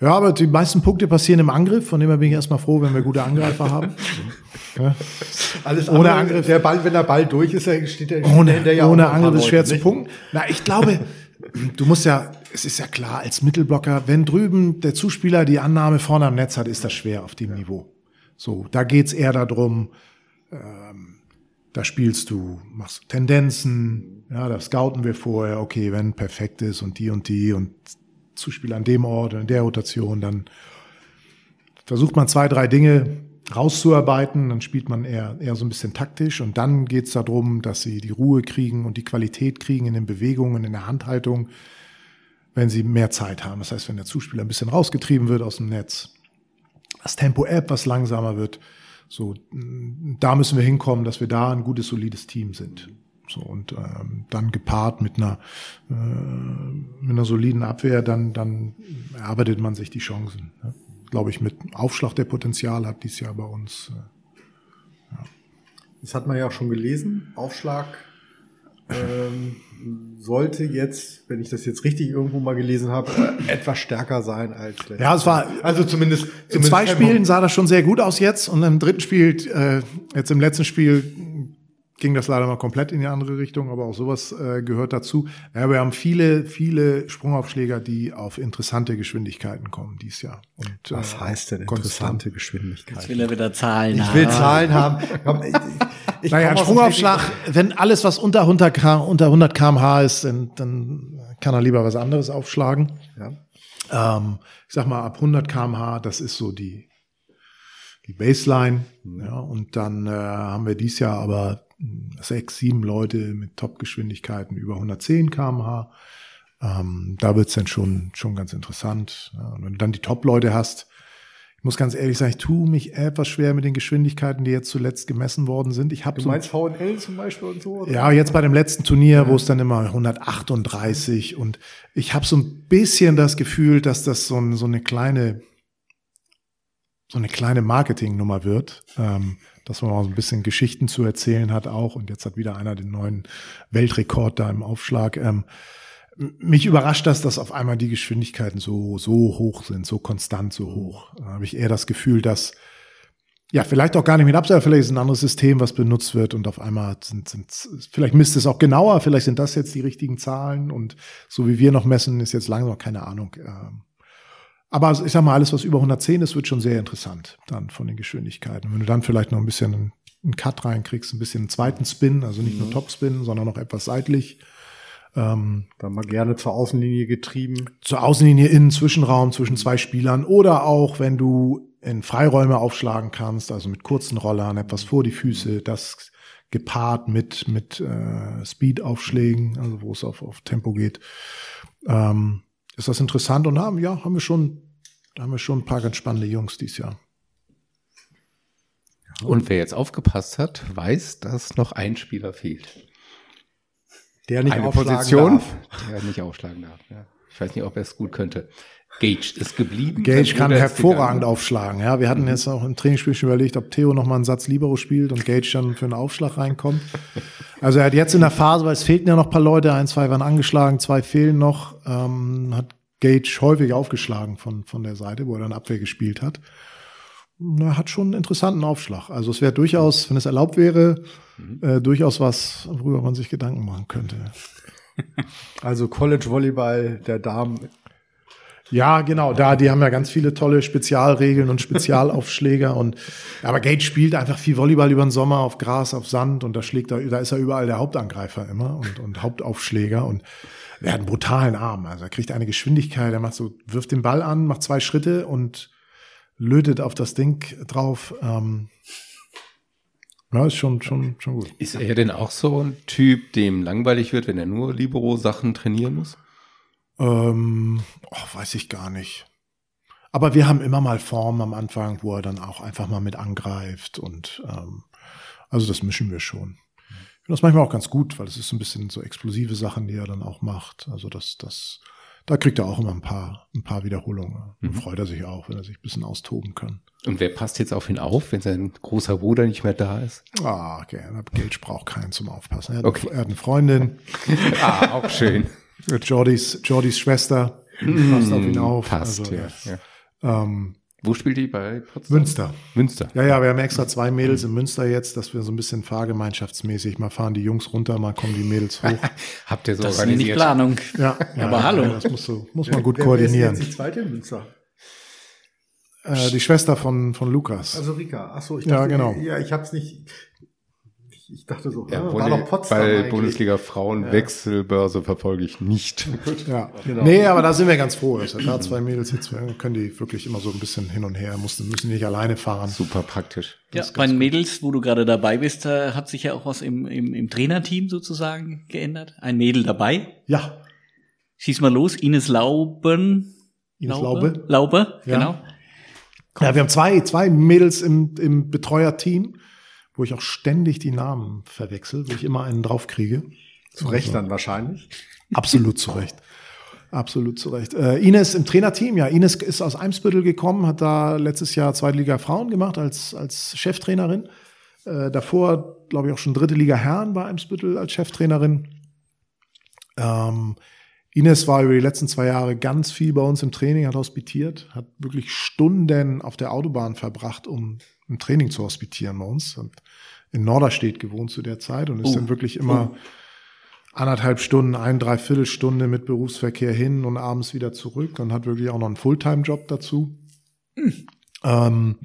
Ja, aber die meisten Punkte passieren im Angriff, von dem her bin ich erstmal froh, wenn wir gute Angreifer haben. Ja. Alles ohne andere, Angriff. Der Ball, wenn der Ball durch ist, steht der ohne, der ohne Angriff ist schwer zu punkten. Na, ich glaube, du musst ja, es ist ja klar, als Mittelblocker, wenn drüben der Zuspieler die Annahme vorne am Netz hat, ist das schwer auf dem Niveau. So, da geht's eher darum, ähm, da spielst du, machst Tendenzen, ja, da scouten wir vorher, okay, wenn perfekt ist und die und die und Zuspieler an dem Ort in der Rotation, dann versucht man zwei, drei Dinge rauszuarbeiten, dann spielt man eher, eher so ein bisschen taktisch und dann geht es darum, dass sie die Ruhe kriegen und die Qualität kriegen in den Bewegungen, in der Handhaltung, wenn sie mehr Zeit haben. Das heißt, wenn der Zuspieler ein bisschen rausgetrieben wird aus dem Netz, das Tempo etwas langsamer wird, so, da müssen wir hinkommen, dass wir da ein gutes, solides Team sind. So, und ähm, dann gepaart mit einer, äh, mit einer soliden Abwehr, dann, dann erarbeitet man sich die Chancen. Ne? glaube ich, mit Aufschlag, der Potenzial hat dies Jahr bei uns. Äh, ja. Das hat man ja auch schon gelesen. Aufschlag ähm, sollte jetzt, wenn ich das jetzt richtig irgendwo mal gelesen habe, äh, etwas stärker sein als letztes Ja, es war also zumindest, in zwei Spielen sah das schon sehr gut aus jetzt und im dritten Spiel, äh, jetzt im letzten Spiel ging das leider mal komplett in die andere Richtung, aber auch sowas äh, gehört dazu. Ja, wir haben viele, viele Sprungaufschläger, die auf interessante Geschwindigkeiten kommen dieses Jahr. Und, Was äh, heißt denn interessante Geschwindigkeiten? Jetzt will er wieder Zahlen ich haben. Ich will Zahlen haben. ich, ich naja, ein Sprungaufschlag, wenn alles, was unter 100 km, unter 100 kmh ist, dann, dann kann er lieber was anderes aufschlagen. Ja. Ähm, ich sag mal, ab 100 kmh, das ist so die, die Baseline. Ja, und dann äh, haben wir dieses Jahr aber sechs, sieben Leute mit Top-Geschwindigkeiten über 110 kmh. Ähm, da wird's dann schon, schon ganz interessant. Ja, und wenn du dann die Top-Leute hast, ich muss ganz ehrlich sagen, ich tue mich etwas schwer mit den Geschwindigkeiten, die jetzt zuletzt gemessen worden sind. Ich hab du so, meinst VNL zum Beispiel und so? Oder? Ja, jetzt bei dem letzten Turnier, ja. wo es dann immer 138 und ich habe so ein bisschen das Gefühl, dass das so, ein, so eine kleine so eine kleine Marketingnummer wird. Ähm, dass man mal so ein bisschen Geschichten zu erzählen hat auch. Und jetzt hat wieder einer den neuen Weltrekord da im Aufschlag. Ähm, mich überrascht das, dass auf einmal die Geschwindigkeiten so, so hoch sind, so konstant so hoch. Da habe ich eher das Gefühl, dass ja, vielleicht auch gar nicht mit Absatz, vielleicht ist ein anderes System, was benutzt wird und auf einmal sind, sind, vielleicht misst es auch genauer, vielleicht sind das jetzt die richtigen Zahlen und so wie wir noch messen, ist jetzt langsam, keine Ahnung. Ähm, aber ich sag mal, alles, was über 110 ist, wird schon sehr interessant dann von den Geschwindigkeiten. Wenn du dann vielleicht noch ein bisschen einen, Cut reinkriegst, ein bisschen einen zweiten Spin, also nicht mhm. nur Topspin, sondern noch etwas seitlich. Ähm, dann mal gerne zur Außenlinie getrieben. Zur Außenlinie innen, Zwischenraum zwischen zwei Spielern oder auch, wenn du in Freiräume aufschlagen kannst, also mit kurzen Rollern, etwas vor die Füße, das gepaart mit, mit äh, Speed-Aufschlägen, also wo es auf, auf Tempo geht. Ähm, ist das interessant und haben, ja, haben wir schon, haben wir schon ein paar ganz spannende Jungs dieses Jahr. Und wer jetzt aufgepasst hat, weiß, dass noch ein Spieler fehlt. Der nicht Eine aufschlagen Position, darf. Der nicht aufschlagen darf. Ja. Ich weiß nicht, ob er es gut könnte. Gage ist geblieben. Gage kann hervorragend aufschlagen. Ja, wir hatten mhm. jetzt auch im Trainingsspiel schon überlegt, ob Theo noch mal einen Satz Libero spielt und Gage dann für einen Aufschlag reinkommt. Also er hat jetzt in der Phase, weil es fehlten ja noch ein paar Leute, ein, zwei waren angeschlagen, zwei fehlen noch, ähm, hat Gage häufig aufgeschlagen von, von der Seite, wo er dann Abwehr gespielt hat. Er hat schon einen interessanten Aufschlag. Also es wäre durchaus, wenn es erlaubt wäre, mhm. äh, durchaus was, worüber man sich Gedanken machen könnte. Also College Volleyball der Damen ja, genau, da, die haben ja ganz viele tolle Spezialregeln und Spezialaufschläger und, aber Gage spielt einfach viel Volleyball über den Sommer auf Gras, auf Sand und da schlägt er, da ist er überall der Hauptangreifer immer und, und Hauptaufschläger und er hat einen brutalen Arm, also er kriegt eine Geschwindigkeit, er macht so, wirft den Ball an, macht zwei Schritte und lötet auf das Ding drauf. Ähm, ja, ist schon, schon, schon gut. Ist er denn auch so ein Typ, dem langweilig wird, wenn er nur Libero-Sachen trainieren muss? Ähm, oh, weiß ich gar nicht. Aber wir haben immer mal Formen am Anfang, wo er dann auch einfach mal mit angreift und ähm, also das mischen wir schon. Finde das manchmal auch ganz gut, weil es ist so ein bisschen so explosive Sachen, die er dann auch macht. Also das, das, da kriegt er auch immer ein paar, ein paar Wiederholungen. Mhm. freut er sich auch, wenn er sich ein bisschen austoben kann. Und wer passt jetzt auf ihn auf, wenn sein großer Bruder nicht mehr da ist? Ah, okay. Geld braucht keinen zum Aufpassen. Er hat, okay. er hat eine Freundin. ah, auch schön. Jordis, Jordis Schwester passt auf ihn auf. Passt, also, ja. ja. Ähm, Wo spielt die bei Potsdam? Münster. Münster. Ja, ja, wir haben extra zwei Mädels in Münster jetzt, dass wir so ein bisschen fahrgemeinschaftsmäßig mal fahren die Jungs runter, mal kommen die Mädels hoch. Habt ihr so das organisiert? Das ist Planung. Ja, ja aber ja, hallo. Das muss, so, muss man gut koordinieren. Wer ist jetzt die zweite in Münster? Äh, die Schwester von, von Lukas. Also Rika. Ach so, ich dachte, ja, genau. Ja, ich hab's nicht, ich dachte so, ja, ah, war doch Potsdam Bei eigentlich. Bundesliga Frauenwechselbörse ja. verfolge ich nicht. ja, genau. Nee, aber da sind wir ganz froh. Also da zwei Mädels jetzt können die wirklich immer so ein bisschen hin und her, müssen, müssen nicht alleine fahren. Super praktisch. Ja, bei den Mädels, wo du gerade dabei bist, hat sich ja auch was im, im, im Trainerteam sozusagen geändert. Ein Mädel dabei. Ja. Schieß mal los, Ines Lauben. Ines Laube. Laube, Laube ja. genau. Ja, wir haben zwei, zwei Mädels im, im Betreuerteam wo ich auch ständig die Namen verwechsel, wo ich immer einen draufkriege. Zu Recht also, dann wahrscheinlich. Absolut zu Recht. Absolut zu Recht. Äh, Ines im Trainerteam, ja, Ines ist aus Eimsbüttel gekommen, hat da letztes Jahr zweite Liga Frauen gemacht als, als Cheftrainerin. Äh, davor, glaube ich, auch schon dritte Liga Herren bei Eimsbüttel als Cheftrainerin. Ähm, Ines war über die letzten zwei Jahre ganz viel bei uns im Training, hat hospitiert, hat wirklich Stunden auf der Autobahn verbracht, um im Training zu hospitieren bei uns. Hat in Norderstedt gewohnt zu der Zeit und ist oh. dann wirklich immer oh. anderthalb Stunden, ein, dreiviertel Stunde mit Berufsverkehr hin und abends wieder zurück und hat wirklich auch noch einen Fulltime-Job dazu. Mhm. Ähm,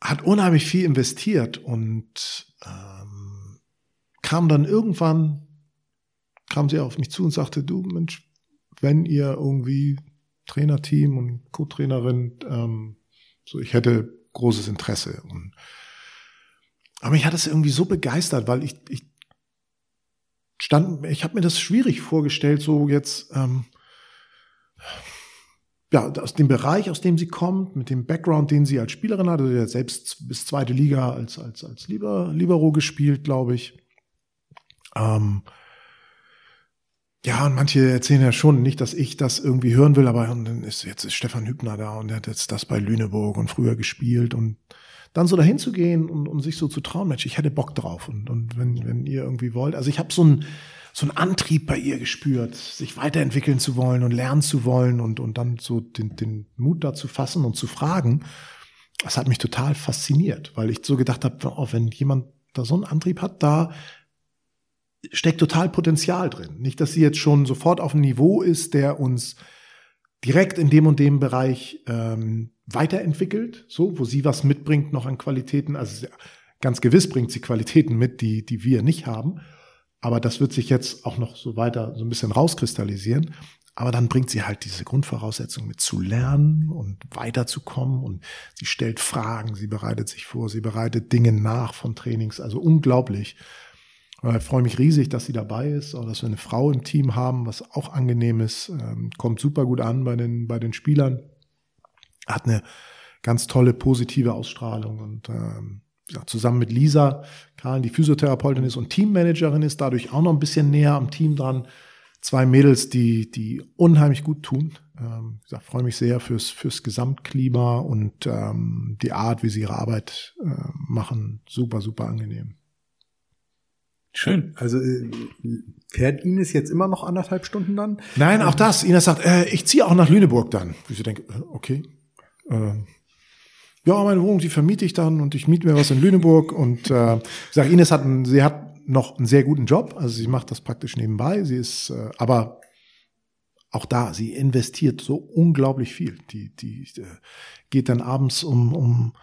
hat unheimlich viel investiert und ähm, kam dann irgendwann, kam sie auf mich zu und sagte, du Mensch, wenn ihr irgendwie Trainerteam und Co-Trainerin, ähm, so ich hätte großes Interesse. Und, aber mich hat das irgendwie so begeistert, weil ich, ich stand, ich habe mir das schwierig vorgestellt, so jetzt, ähm, ja, aus dem Bereich, aus dem sie kommt, mit dem Background, den sie als Spielerin hatte, sie hat selbst bis zweite Liga als, als, als Liber, Libero gespielt, glaube ich. Ähm, ja, und manche erzählen ja schon nicht, dass ich das irgendwie hören will, aber dann ist jetzt ist Stefan Hübner da und der hat jetzt das bei Lüneburg und früher gespielt und dann so dahin zu gehen und, und sich so zu trauen, Mensch, ich hätte Bock drauf und, und wenn, wenn ihr irgendwie wollt. Also ich habe so ein so einen Antrieb bei ihr gespürt, sich weiterentwickeln zu wollen und lernen zu wollen und, und dann so den, den Mut dazu fassen und zu fragen. Das hat mich total fasziniert, weil ich so gedacht habe, oh, wenn jemand da so einen Antrieb hat, da steckt total Potenzial drin. Nicht, dass sie jetzt schon sofort auf einem Niveau ist, der uns direkt in dem und dem Bereich ähm, weiterentwickelt, so, wo sie was mitbringt noch an Qualitäten. Also ganz gewiss bringt sie Qualitäten mit, die, die wir nicht haben. Aber das wird sich jetzt auch noch so weiter so ein bisschen rauskristallisieren. Aber dann bringt sie halt diese Grundvoraussetzung mit zu lernen und weiterzukommen und sie stellt Fragen, sie bereitet sich vor, sie bereitet Dinge nach von Trainings. Also unglaublich. Ich freue mich riesig, dass sie dabei ist, auch dass wir eine Frau im Team haben, was auch angenehm ist. Ähm, kommt super gut an bei den, bei den Spielern. Hat eine ganz tolle positive Ausstrahlung und ähm, ja, zusammen mit Lisa, Karl, die Physiotherapeutin ist und Teammanagerin ist, dadurch auch noch ein bisschen näher am Team dran. Zwei Mädels, die, die unheimlich gut tun. Ähm, ich freue mich sehr fürs, fürs Gesamtklima und ähm, die Art, wie sie ihre Arbeit äh, machen. Super, super angenehm. Schön. Also äh, fährt Ines jetzt immer noch anderthalb Stunden dann? Nein, auch das. Ines sagt, äh, ich ziehe auch nach Lüneburg dann. Ich denke, äh, okay. Äh, ja, meine Wohnung, die vermiete ich dann und ich miete mir was in Lüneburg. Und äh, ich sage, Ines hat, einen, sie hat noch einen sehr guten Job. Also sie macht das praktisch nebenbei. Sie ist, äh, aber auch da, sie investiert so unglaublich viel. Die, die äh, geht dann abends um, um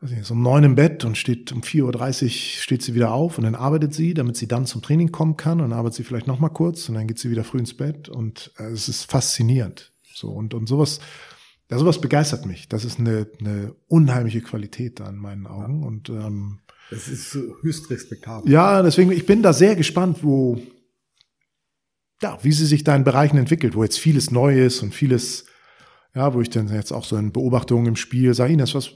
ist um neun im Bett und steht um 4.30 Uhr steht sie wieder auf und dann arbeitet sie, damit sie dann zum Training kommen kann und dann arbeitet sie vielleicht noch mal kurz und dann geht sie wieder früh ins Bett und äh, es ist faszinierend. So und, und sowas, ja, sowas begeistert mich. Das ist eine, eine unheimliche Qualität da in meinen Augen. Ja. Und ähm, das ist höchst respektabel. Ja, deswegen, ich bin da sehr gespannt, wo, ja, wie sie sich da in Bereichen entwickelt, wo jetzt vieles neu ist und vieles, ja, wo ich dann jetzt auch so in Beobachtungen im Spiel sage, Ines, was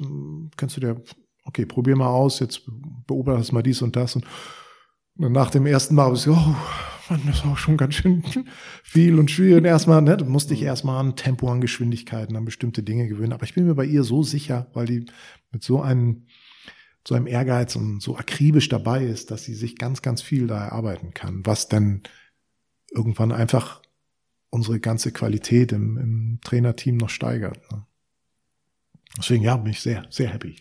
kannst du dir, okay, probier mal aus, jetzt beobachtest mal dies und das und nach dem ersten Mal habe ich so, oh, Mann, das war schon ganz schön viel und schwierig. Und erstmal, ne, musste ich erstmal an Tempo, an Geschwindigkeiten, an bestimmte Dinge gewöhnen. Aber ich bin mir bei ihr so sicher, weil die mit so einem, so einem Ehrgeiz und so akribisch dabei ist, dass sie sich ganz, ganz viel da erarbeiten kann, was dann irgendwann einfach unsere ganze Qualität im, im Trainerteam noch steigert. Ne? Deswegen, ja, bin ich sehr, sehr happy.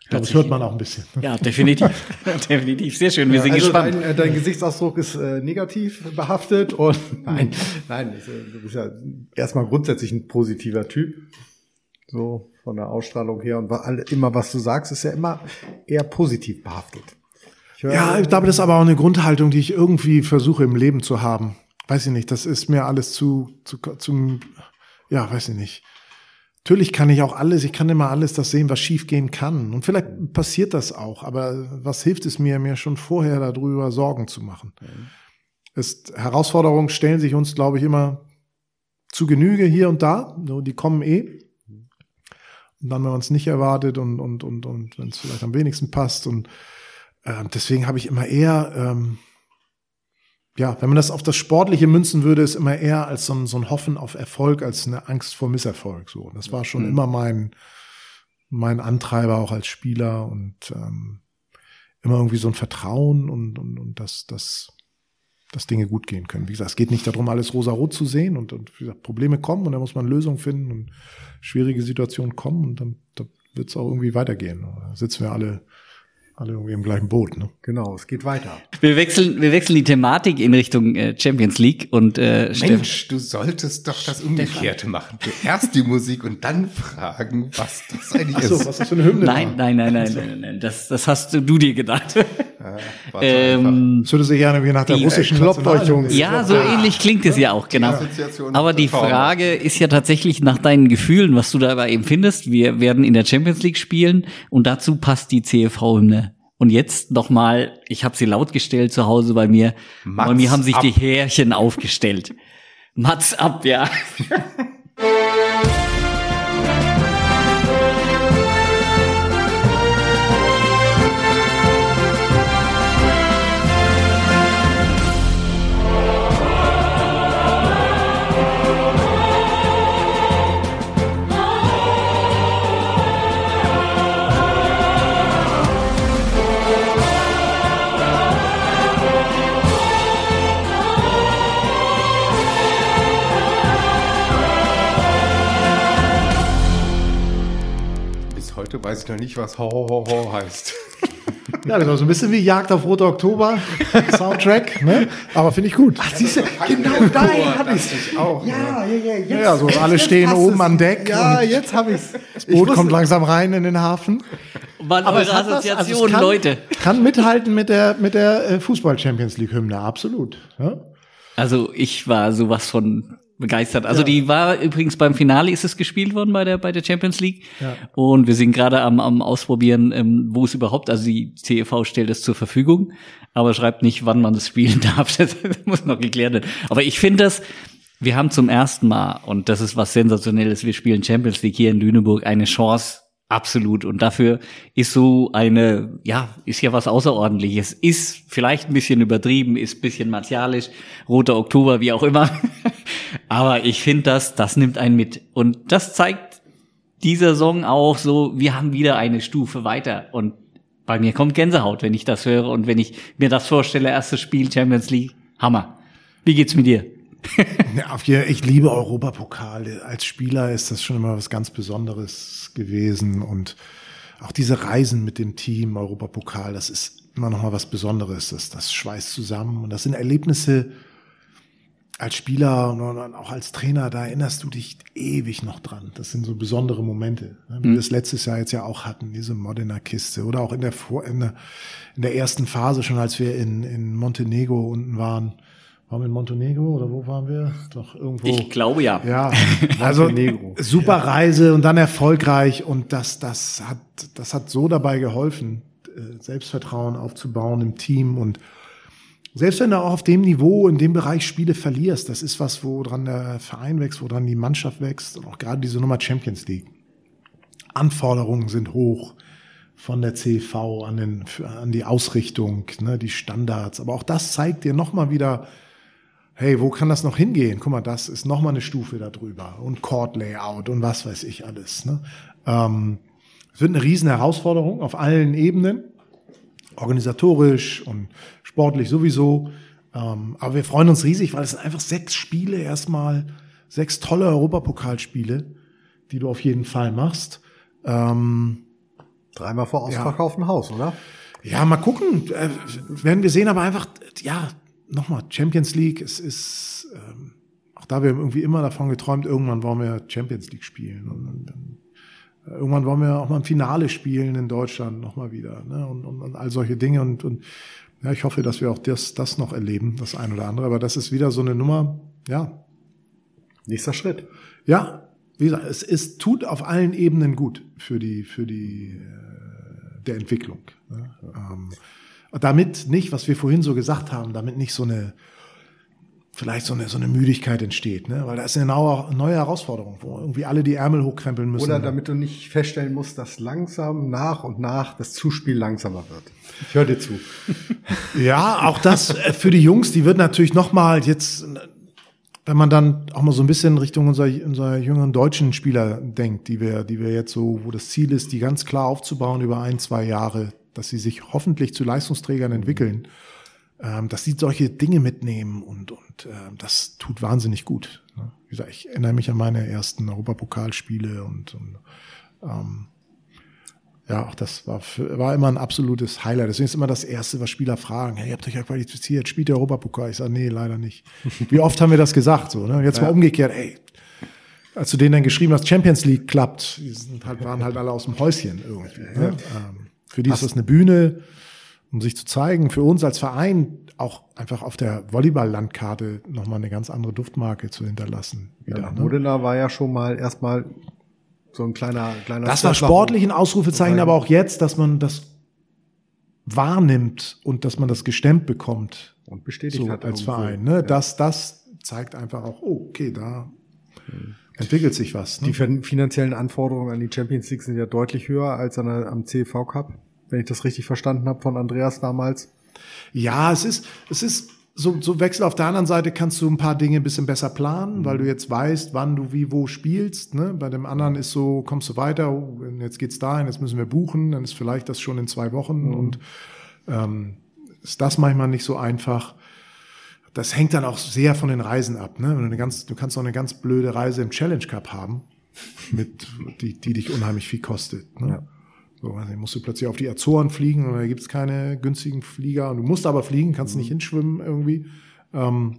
Ich glaube, das hört man auch ein bisschen. Ja, definitiv. definitiv. Sehr schön. Wir ja, sind also gespannt. Dein, dein Gesichtsausdruck ist äh, negativ behaftet und nein, nein, äh, du bist ja erstmal grundsätzlich ein positiver Typ. So von der Ausstrahlung her und immer was du sagst, ist ja immer eher positiv behaftet. Ich ja, ich glaube, das ist aber auch eine Grundhaltung, die ich irgendwie versuche im Leben zu haben. Weiß ich nicht, das ist mir alles zu, zu, zu ja, weiß ich nicht Natürlich kann ich auch alles, ich kann immer alles das sehen, was schiefgehen kann. Und vielleicht passiert das auch, aber was hilft es mir, mir schon vorher darüber Sorgen zu machen? Mhm. Es, Herausforderungen stellen sich uns, glaube ich, immer zu Genüge hier und da. Die kommen eh. Und dann, wenn man es nicht erwartet und, und, und, und wenn es vielleicht am wenigsten passt. Und äh, deswegen habe ich immer eher ähm, ja, wenn man das auf das Sportliche münzen würde, ist immer eher als so ein, so ein Hoffen auf Erfolg als eine Angst vor Misserfolg. So, das war schon mhm. immer mein mein Antreiber auch als Spieler und ähm, immer irgendwie so ein Vertrauen und und, und dass dass dass Dinge gut gehen können. Wie gesagt, es geht nicht darum, alles rosa-rot zu sehen und, und wie gesagt, Probleme kommen und da muss man Lösungen finden und schwierige Situationen kommen und dann, dann wird es auch irgendwie weitergehen. Da sitzen wir alle alle irgendwie im gleichen Boot. Ne? Genau, es geht weiter. Wir wechseln, wir wechseln die Thematik in Richtung äh, Champions League und äh, Mensch, du solltest doch das Umgekehrte machen. Erst die Musik und dann fragen, was das eigentlich Ach so, ist. Was das für eine Hymne nein, nein, nein, nein, nein, nein, nein, das, das hast du dir gedacht. Ja, ähm, das würde sich gerne wie nach der die, russischen äh, Ja, so ähnlich klingt es ja auch, genau. Aber die Frage ist ja tatsächlich nach deinen Gefühlen, was du dabei eben findest. Wir werden in der Champions League spielen und dazu passt die CFV-Hymne und jetzt nochmal, ich habe sie laut gestellt zu Hause bei mir. Mats bei mir haben sich ab. die Härchen aufgestellt. Mats ab, ja. heute weiß ich noch nicht, was Ho Ho Ho Ho heißt. Ja, war so ein bisschen wie Jagd auf Rote Oktober Soundtrack, ne? Aber finde ich gut. Ach, siehst du, genau dahin habe ich auch. Ja, ja, ja. Jetzt, ja, so alle stehen oben am Deck. Ja, jetzt habe ich's. Das Boot ich kommt langsam rein in den Hafen. Wann Aber eure Assoziation, also kann, Leute. Kann mithalten mit der mit der äh, Fußball Champions League Hymne, absolut. Ja? Also ich war sowas von begeistert. Also ja. die war übrigens beim Finale ist es gespielt worden bei der bei der Champions League ja. und wir sind gerade am, am ausprobieren, ähm, wo es überhaupt. Also die CEV stellt es zur Verfügung, aber schreibt nicht, wann man es spielen darf. Das muss noch geklärt werden. Aber ich finde das. Wir haben zum ersten Mal und das ist was sensationelles. Wir spielen Champions League hier in Lüneburg eine Chance Absolut. Und dafür ist so eine, ja, ist ja was Außerordentliches. Ist vielleicht ein bisschen übertrieben, ist ein bisschen martialisch, roter Oktober, wie auch immer. Aber ich finde das, das nimmt einen mit. Und das zeigt dieser Song auch so, wir haben wieder eine Stufe weiter. Und bei mir kommt Gänsehaut, wenn ich das höre und wenn ich mir das vorstelle, erstes Spiel Champions League. Hammer. Wie geht's mit dir? ja, ich liebe Europapokale. Als Spieler ist das schon immer was ganz Besonderes gewesen und auch diese Reisen mit dem Team, Europapokal, das ist immer noch mal was Besonderes. Das, das schweißt zusammen und das sind Erlebnisse als Spieler und auch als Trainer, da erinnerst du dich ewig noch dran. Das sind so besondere Momente, ne, wie mhm. wir es letztes Jahr jetzt ja auch hatten, diese Modena Kiste oder auch in der, in der, in der ersten Phase schon, als wir in, in Montenegro unten waren Waren wir in Montenegro oder wo waren wir? Doch irgendwo. Ich glaube ja. Ja, also super Reise und dann erfolgreich und das, das hat, das hat so dabei geholfen, äh, Selbstvertrauen aufzubauen im Team und selbst wenn du auch auf dem Niveau, in dem Bereich Spiele verlierst, das ist was, woran der Verein wächst, woran die Mannschaft wächst und auch gerade diese Nummer Champions League. Anforderungen sind hoch von der CV an, den, an die Ausrichtung, ne, die Standards. Aber auch das zeigt dir nochmal wieder, hey, wo kann das noch hingehen? Guck mal, das ist nochmal eine Stufe darüber und Court Layout und was weiß ich alles. Ne? Ähm, es wird eine riesen Herausforderung auf allen Ebenen, organisatorisch und sportlich sowieso. Ähm, aber wir freuen uns riesig, weil es sind einfach sechs Spiele erstmal, sechs tolle Europapokalspiele, die du auf jeden Fall machst. Ähm, Dreimal vor ausverkauftem ja. Haus, oder? Ja, mal gucken. Äh, werden wir sehen, aber einfach, ja, nochmal, Champions League, es ist, ähm, auch da wir irgendwie immer davon geträumt, irgendwann wollen wir Champions League spielen. Und, und, äh, irgendwann wollen wir auch mal ein Finale spielen in Deutschland nochmal wieder. Ne? Und, und, und all solche Dinge. Und, und ja, ich hoffe, dass wir auch das, das noch erleben, das ein oder andere. Aber das ist wieder so eine Nummer, ja. Nächster Schritt. Ja, wie gesagt, es, es tut auf allen Ebenen gut für die, für die äh, der Entwicklung. Ne? Ähm, damit nicht, was wir vorhin so gesagt haben, damit nicht so eine, vielleicht so eine, so eine Müdigkeit entsteht, ne? weil da ist eine neue, neue Herausforderung, wo irgendwie alle die Ärmel hochkrempeln müssen. Oder damit du nicht feststellen musst, dass langsam nach und nach das Zuspiel langsamer wird. Ich höre dir zu. ja, auch das äh, für die Jungs, die wird natürlich nochmal jetzt, wenn man dann auch mal so ein bisschen Richtung unserer, unserer jüngeren deutschen Spieler denkt, die wir, die wir jetzt so, wo das Ziel ist, die ganz klar aufzubauen über ein, zwei Jahre, dass sie sich hoffentlich zu Leistungsträgern entwickeln, ähm, dass sie solche Dinge mitnehmen und, und äh, das tut wahnsinnig gut. Ne? Wie gesagt, ich erinnere mich an meine ersten Europapokalspiele und, und ähm, ja, auch das war, für, war immer ein absolutes Highlight. Deswegen ist immer das Erste, was Spieler fragen, hey, ihr habt euch ja qualifiziert, spielt ihr Europapokal? Ich sage, nee, leider nicht. Wie oft haben wir das gesagt? So, ne? Jetzt ja. mal umgekehrt, ey, als du denen dann geschrieben hast, Champions League klappt, die sind halt, waren halt alle aus dem Häuschen irgendwie. Ne? Ähm, für die ist das eine Bühne, um sich zu zeigen. Für uns als Verein auch einfach auf der Volleyball-Landkarte nochmal eine ganz andere Duftmarke zu hinterlassen. Wieder, ja, ne? Modena war ja schon mal erstmal so ein kleiner, kleiner. Das war sportlich ein Ausrufezeichen, aber auch jetzt, dass man das wahrnimmt und dass man das gestemmt bekommt. Und bestätigt so hat. Als Verein. Ne? Ja. Das, das zeigt einfach auch, oh, okay, da hm. Entwickelt sich was. Ne? Die finanziellen Anforderungen an die Champions League sind ja deutlich höher als an, am CV Cup, wenn ich das richtig verstanden habe von Andreas damals. Ja, es ist, es ist so, so Wechsel auf der anderen Seite kannst du ein paar Dinge ein bisschen besser planen, weil du jetzt weißt, wann du wie wo spielst. Ne? Bei dem anderen ist so, kommst du weiter, oh, jetzt geht's dahin, jetzt müssen wir buchen, dann ist vielleicht das schon in zwei Wochen mhm. und ähm, ist das manchmal nicht so einfach. Das hängt dann auch sehr von den Reisen ab. Ne? Du, ganz, du kannst auch eine ganz blöde Reise im Challenge Cup haben, mit, die, die dich unheimlich viel kostet. Ne? Ja. So, also musst du plötzlich auf die Azoren fliegen und da gibt's keine günstigen Flieger und du musst aber fliegen, kannst mhm. nicht hinschwimmen irgendwie. Ähm,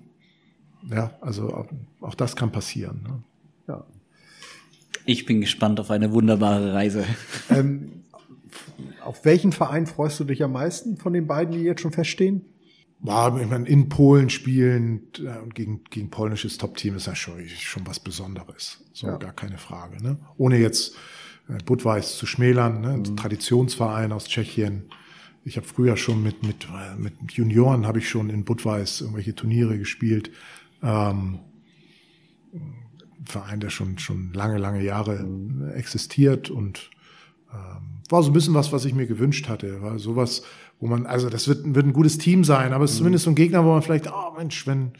ja, also auch, auch, das kann passieren. Ne? Ja. Ich bin gespannt auf eine wunderbare Reise. Ähm, auf welchen Verein freust du dich am meisten von den beiden, die jetzt schon feststehen? Ja, ich meine, in Polen spielen äh, gegen, gegen polnisches Top-Team ist ja schon, schon was Besonderes. So, ja. gar keine Frage. Ne? Ohne jetzt äh, Budweis zu schmälern, ne? Mhm. Traditionsverein aus Tschechien. Ich habe früher schon mit, mit, mit Junioren habe ich schon in Budweis irgendwelche Turniere gespielt. Ähm, Verein, der schon, schon lange, lange Jahre mhm. existiert und ähm, war so ein bisschen was, was ich mir gewünscht hatte. War sowas, wo man, also das wird, wird ein gutes Team sein, aber es ist mhm. zumindest so ein Gegner, wo man vielleicht, oh Mensch, wenn,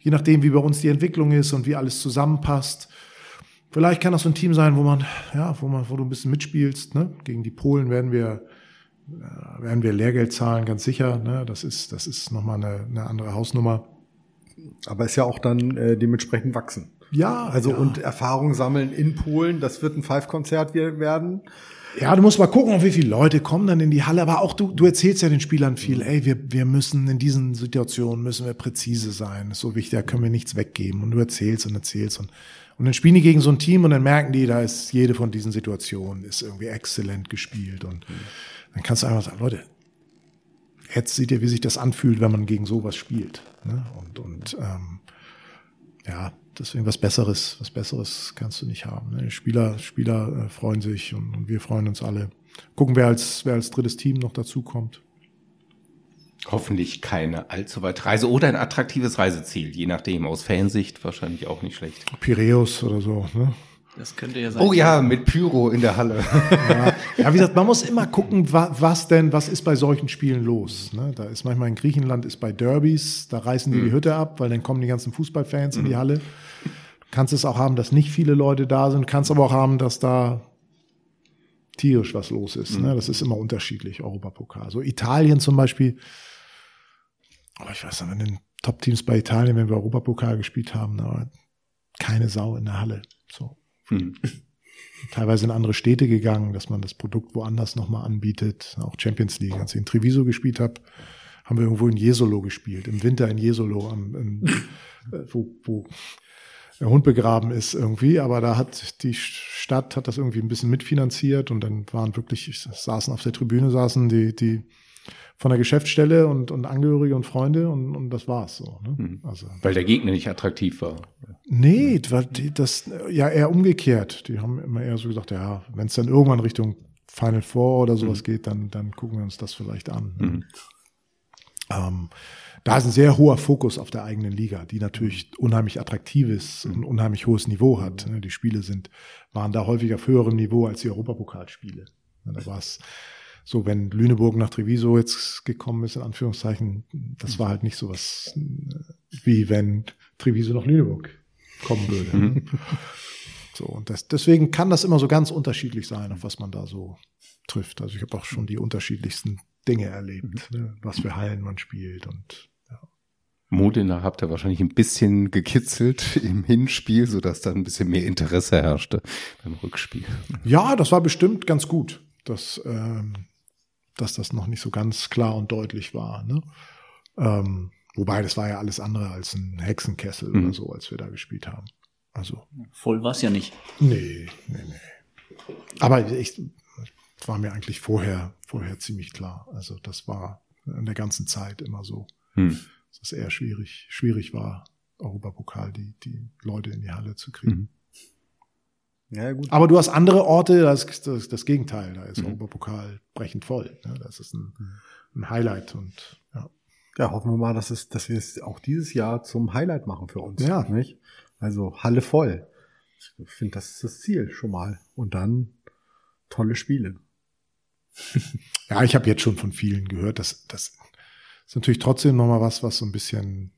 je nachdem, wie bei uns die Entwicklung ist und wie alles zusammenpasst, Vielleicht kann das so ein Team sein, wo man, ja, wo man, wo du ein bisschen mitspielst. Ne? Gegen die Polen werden wir, äh, werden wir Lehrgeld zahlen, ganz sicher. Ne? Das ist, das ist nochmal eine, eine andere Hausnummer. Aber ist ja auch dann äh, dementsprechend wachsen. Ja. Also ja. und Erfahrung sammeln in Polen. Das wird ein Five-Konzert werden. Ja, du musst mal gucken, wie viele Leute kommen dann in die Halle. Aber auch du, du erzählst ja den Spielern viel. Ey, wir, wir müssen in diesen Situationen müssen wir präzise sein. Das ist so wichtig, da können wir nichts weggeben. Und du erzählst und erzählst und und dann spielen die gegen so ein Team und dann merken die, da ist jede von diesen Situationen ist irgendwie exzellent gespielt. Und dann kannst du einfach sagen, Leute, jetzt seht ihr, wie sich das anfühlt, wenn man gegen sowas spielt. Ne? Und, und ähm, ja, deswegen was Besseres, was Besseres kannst du nicht haben. Ne? Spieler, Spieler äh, freuen sich und, und wir freuen uns alle. Gucken, wer als, wer als drittes Team noch dazu kommt. Hoffentlich keine allzu weit Reise oder ein attraktives Reiseziel, je nachdem. Aus Fansicht wahrscheinlich auch nicht schlecht. Piräus oder so. Ne? Das könnte ja sein. Oh ja, mit Pyro in der Halle. Ja, ja wie gesagt, man muss immer gucken, wa was denn, was ist bei solchen Spielen los. Ne? Da ist manchmal in Griechenland ist bei Derbys, da reißen die mhm. die Hütte ab, weil dann kommen die ganzen Fußballfans mhm. in die mhm. Halle. Du kannst es auch haben, dass nicht viele Leute da sind, kannst aber auch haben, dass da tierisch was los ist. Ne? Mhm. Ne? Das ist immer unterschiedlich, Europapokal. So Italien zum Beispiel, aber ich weiß nicht, in den Top-Teams bei Italien, wenn wir Europapokal gespielt haben, aber keine Sau in der Halle. So. Hm. Teilweise in andere Städte gegangen, dass man das Produkt woanders nochmal anbietet. Auch Champions League. Als ich in Treviso gespielt habe, haben wir irgendwo in Jesolo gespielt. Im Winter in Jesolo, am, im, äh, wo, wo Hund begraben ist irgendwie. Aber da hat die Stadt hat das irgendwie ein bisschen mitfinanziert und dann waren wirklich, saßen auf der Tribüne, saßen die, die von der Geschäftsstelle und, und Angehörige und Freunde und, und das war's so. Ne? Mhm. Also, Weil der Gegner nicht attraktiv war. Nee, das ja eher umgekehrt. Die haben immer eher so gesagt, ja, wenn es dann irgendwann Richtung Final Four oder sowas mhm. geht, dann, dann gucken wir uns das vielleicht an. Ne? Mhm. Ähm, da ist ein sehr hoher Fokus auf der eigenen Liga, die natürlich unheimlich attraktiv ist und mhm. unheimlich hohes Niveau hat. Ne? Die Spiele sind, waren da häufig auf höherem Niveau als die Europapokalspiele. Da war es so, wenn Lüneburg nach Treviso jetzt gekommen ist, in Anführungszeichen, das war halt nicht so was, äh, wie wenn Treviso nach Lüneburg kommen würde. Mhm. So, und das, deswegen kann das immer so ganz unterschiedlich sein, auf was man da so trifft. Also ich habe auch schon die unterschiedlichsten Dinge erlebt, mhm. ne, was für Hallen man spielt und. Modena habt ihr wahrscheinlich ein bisschen gekitzelt im Hinspiel, sodass da ein bisschen mehr Interesse herrschte beim Rückspiel. Ja, das war bestimmt ganz gut. Das, ähm, dass das noch nicht so ganz klar und deutlich war. Ne? Ähm, wobei, das war ja alles andere als ein Hexenkessel mhm. oder so, als wir da gespielt haben. Also. Voll war es ja nicht. Nee, nee, nee. Aber ich, war mir eigentlich vorher, vorher ziemlich klar. Also das war in der ganzen Zeit immer so, mhm. Dass es eher schwierig, schwierig war, Europapokal die, die Leute in die Halle zu kriegen. Mhm. Ja, gut. Aber du hast andere Orte, das ist das, das Gegenteil. Da ist mhm. Europapokal brechend voll. Ne? Das ist ein, ein Highlight und ja. Ja, hoffen wir mal, dass, es, dass wir es auch dieses Jahr zum Highlight machen für uns. Ja. Nicht? Also Halle voll. Ich finde, das ist das Ziel schon mal. Und dann tolle Spiele. ja, ich habe jetzt schon von vielen gehört, dass das ist natürlich trotzdem nochmal was, was so ein bisschen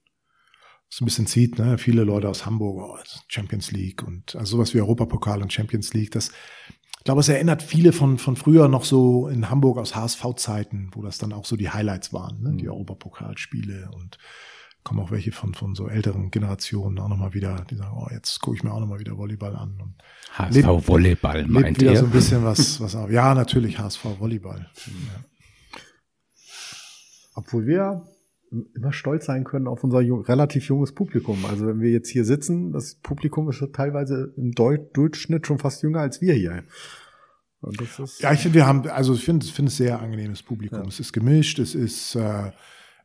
so ein bisschen zieht, ne? Viele Leute aus Hamburg, oh, Champions League und also sowas wie Europapokal und Champions League, das ich glaube, es erinnert viele von, von früher noch so in Hamburg aus HSV-Zeiten, wo das dann auch so die Highlights waren, ne? die mhm. Europapokalspiele und kommen auch welche von, von so älteren Generationen auch nochmal wieder, die sagen, oh, jetzt gucke ich mir auch nochmal wieder Volleyball an. Und HSV Volleyball meint ihr? so ein bisschen was, was auch, ja, natürlich HSV Volleyball. Ja. Obwohl wir immer stolz sein können auf unser jung, relativ junges Publikum. Also wenn wir jetzt hier sitzen, das Publikum ist teilweise im Durchschnitt schon fast jünger als wir hier. ja, ich finde, wir haben, also ich finde, finde es sehr angenehmes Publikum. Ja. Es ist gemischt, es ist, äh,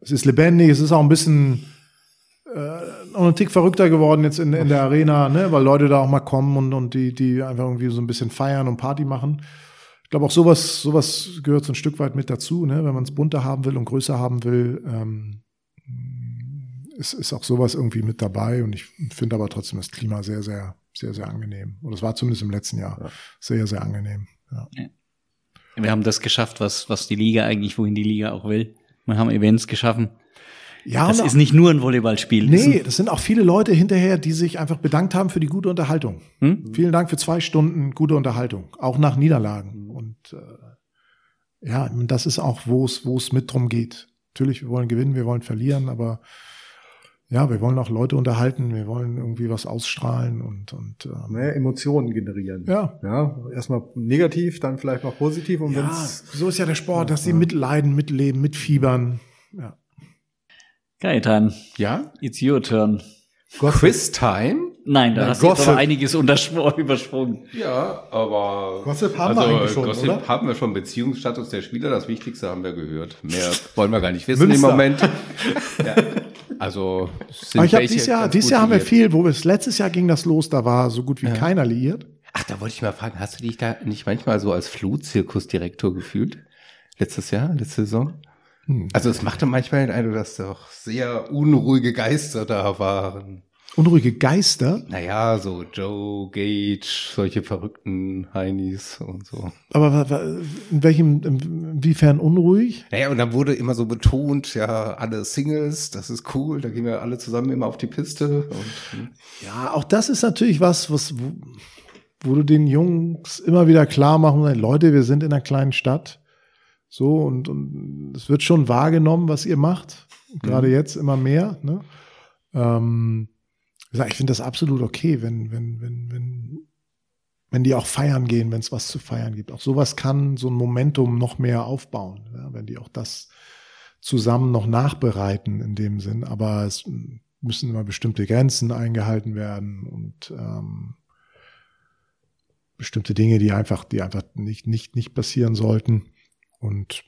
es ist lebendig, es ist auch ein bisschen äh, noch ein Tick verrückter geworden jetzt in, in der Arena, ne, weil Leute da auch mal kommen und, und die, die einfach irgendwie so ein bisschen feiern und Party machen glaube auch sowas, sowas gehört so ein Stück weit mit dazu, ne? wenn man es bunter haben will und größer haben will, ähm, ist, ist auch sowas irgendwie mit dabei und ich finde aber trotzdem das Klima sehr, sehr, sehr, sehr angenehm. Und es war zumindest im letzten Jahr ja. sehr, sehr angenehm. Ja. Wir haben das geschafft, was, was die Liga eigentlich, wohin die Liga auch will. Wir haben Events geschaffen, ja, das ist nicht nur ein Volleyballspiel. Nee, das sind auch viele Leute hinterher, die sich einfach bedankt haben für die gute Unterhaltung. Hm? Vielen Dank für zwei Stunden gute Unterhaltung, auch nach Niederlagen. Und äh, ja, das ist auch, wo es wo es mit drum geht. Natürlich, wir wollen gewinnen, wir wollen verlieren, aber ja, wir wollen auch Leute unterhalten, wir wollen irgendwie was ausstrahlen und und ähm, naja, Emotionen generieren. Ja, ja, erstmal negativ, dann vielleicht noch positiv und ja, so ist ja der Sport, dass sie mitleiden, mitleben, mitfiebern. Ja. Gaetan. Ja? It's your turn. Quiz Time. Nein, da Na, hast du jetzt Gossip. aber einiges übersprungen. Ja, aber. Gossip haben wir eigentlich schon, Gossip oder? haben wir schon. Beziehungsstatus der Spieler, das Wichtigste haben wir gehört. Mehr wollen wir gar nicht wissen Münster. im Moment. ja. Also, sind Aber ich habe dieses Jahr, dieses Jahr haben wir viel, wo es letztes Jahr ging das los, da war so gut wie keiner liiert. Ach, da wollte ich mal fragen, hast du dich da nicht manchmal so als Flutzirkusdirektor gefühlt? Letztes Jahr, letzte Saison? Hm. Also es machte manchmal den Eindruck, dass doch sehr unruhige Geister da waren. Unruhige Geister. Naja, so Joe, Gage, solche verrückten Heinis und so. Aber in welchem, inwiefern unruhig? Naja, und dann wurde immer so betont, ja, alle Singles, das ist cool, da gehen wir alle zusammen immer auf die Piste. Und, Ja, auch das ist natürlich was, was, wo, wo du den Jungs immer wieder klar machen Leute, wir sind in einer kleinen Stadt. So, und, und es wird schon wahrgenommen, was ihr macht. Gerade jetzt immer mehr. Ne? Ähm, ich finde das absolut okay, wenn, wenn, wenn, wenn, wenn die auch feiern gehen, wenn es was zu feiern gibt. Auch sowas kann so ein Momentum noch mehr aufbauen, ja? wenn die auch das zusammen noch nachbereiten in dem Sinn. Aber es müssen immer bestimmte Grenzen eingehalten werden und ähm, bestimmte Dinge, die einfach, die einfach nicht, nicht, nicht passieren sollten. Und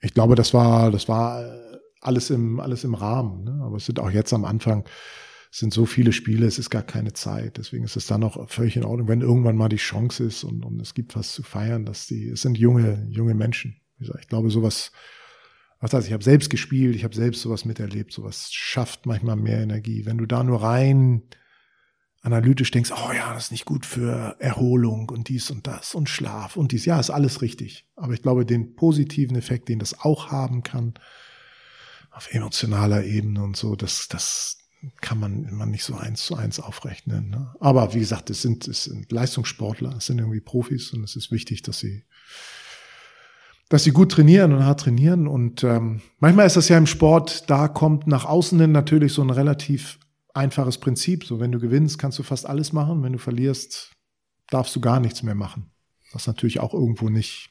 ich glaube, das war, das war äh, alles im, alles im Rahmen. Ne? Aber es sind auch jetzt am Anfang, sind so viele Spiele, es ist gar keine Zeit. Deswegen ist es dann auch völlig in Ordnung, wenn irgendwann mal die Chance ist und, und es gibt was zu feiern, dass die, es sind junge, junge Menschen. Ich glaube, sowas, was heißt, ich habe selbst gespielt, ich habe selbst sowas miterlebt, sowas schafft manchmal mehr Energie. Wenn du da nur rein analytisch denkst, oh ja, das ist nicht gut für Erholung und dies und das und Schlaf und dies, ja, ist alles richtig. Aber ich glaube, den positiven Effekt, den das auch haben kann, auf emotionaler Ebene und so, das, das kann man immer nicht so eins zu eins aufrechnen. Ne? Aber wie gesagt, es sind, es sind Leistungssportler, es sind irgendwie Profis und es ist wichtig, dass sie dass sie gut trainieren und hart trainieren. Und ähm, manchmal ist das ja im Sport, da kommt nach außen hin natürlich so ein relativ einfaches Prinzip. So, wenn du gewinnst, kannst du fast alles machen. Wenn du verlierst, darfst du gar nichts mehr machen. Was natürlich auch irgendwo nicht,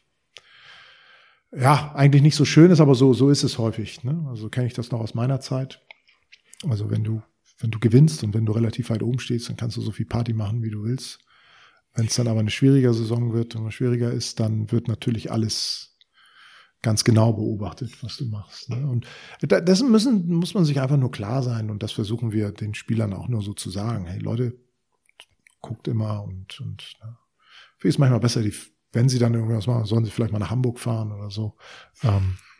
ja, eigentlich nicht so schön ist, aber so, so ist es häufig. Ne? Also kenne ich das noch aus meiner Zeit. Also wenn du, wenn du gewinnst und wenn du relativ weit oben stehst, dann kannst du so viel Party machen, wie du willst. Wenn es dann aber eine schwierige Saison wird und schwieriger ist, dann wird natürlich alles ganz genau beobachtet, was du machst. Ne? Und dessen müssen, muss man sich einfach nur klar sein und das versuchen wir den Spielern auch nur so zu sagen. Hey Leute, guckt immer und, und ne? Ich es manchmal besser, die, wenn sie dann irgendwas machen, sollen sie vielleicht mal nach Hamburg fahren oder so. Ähm,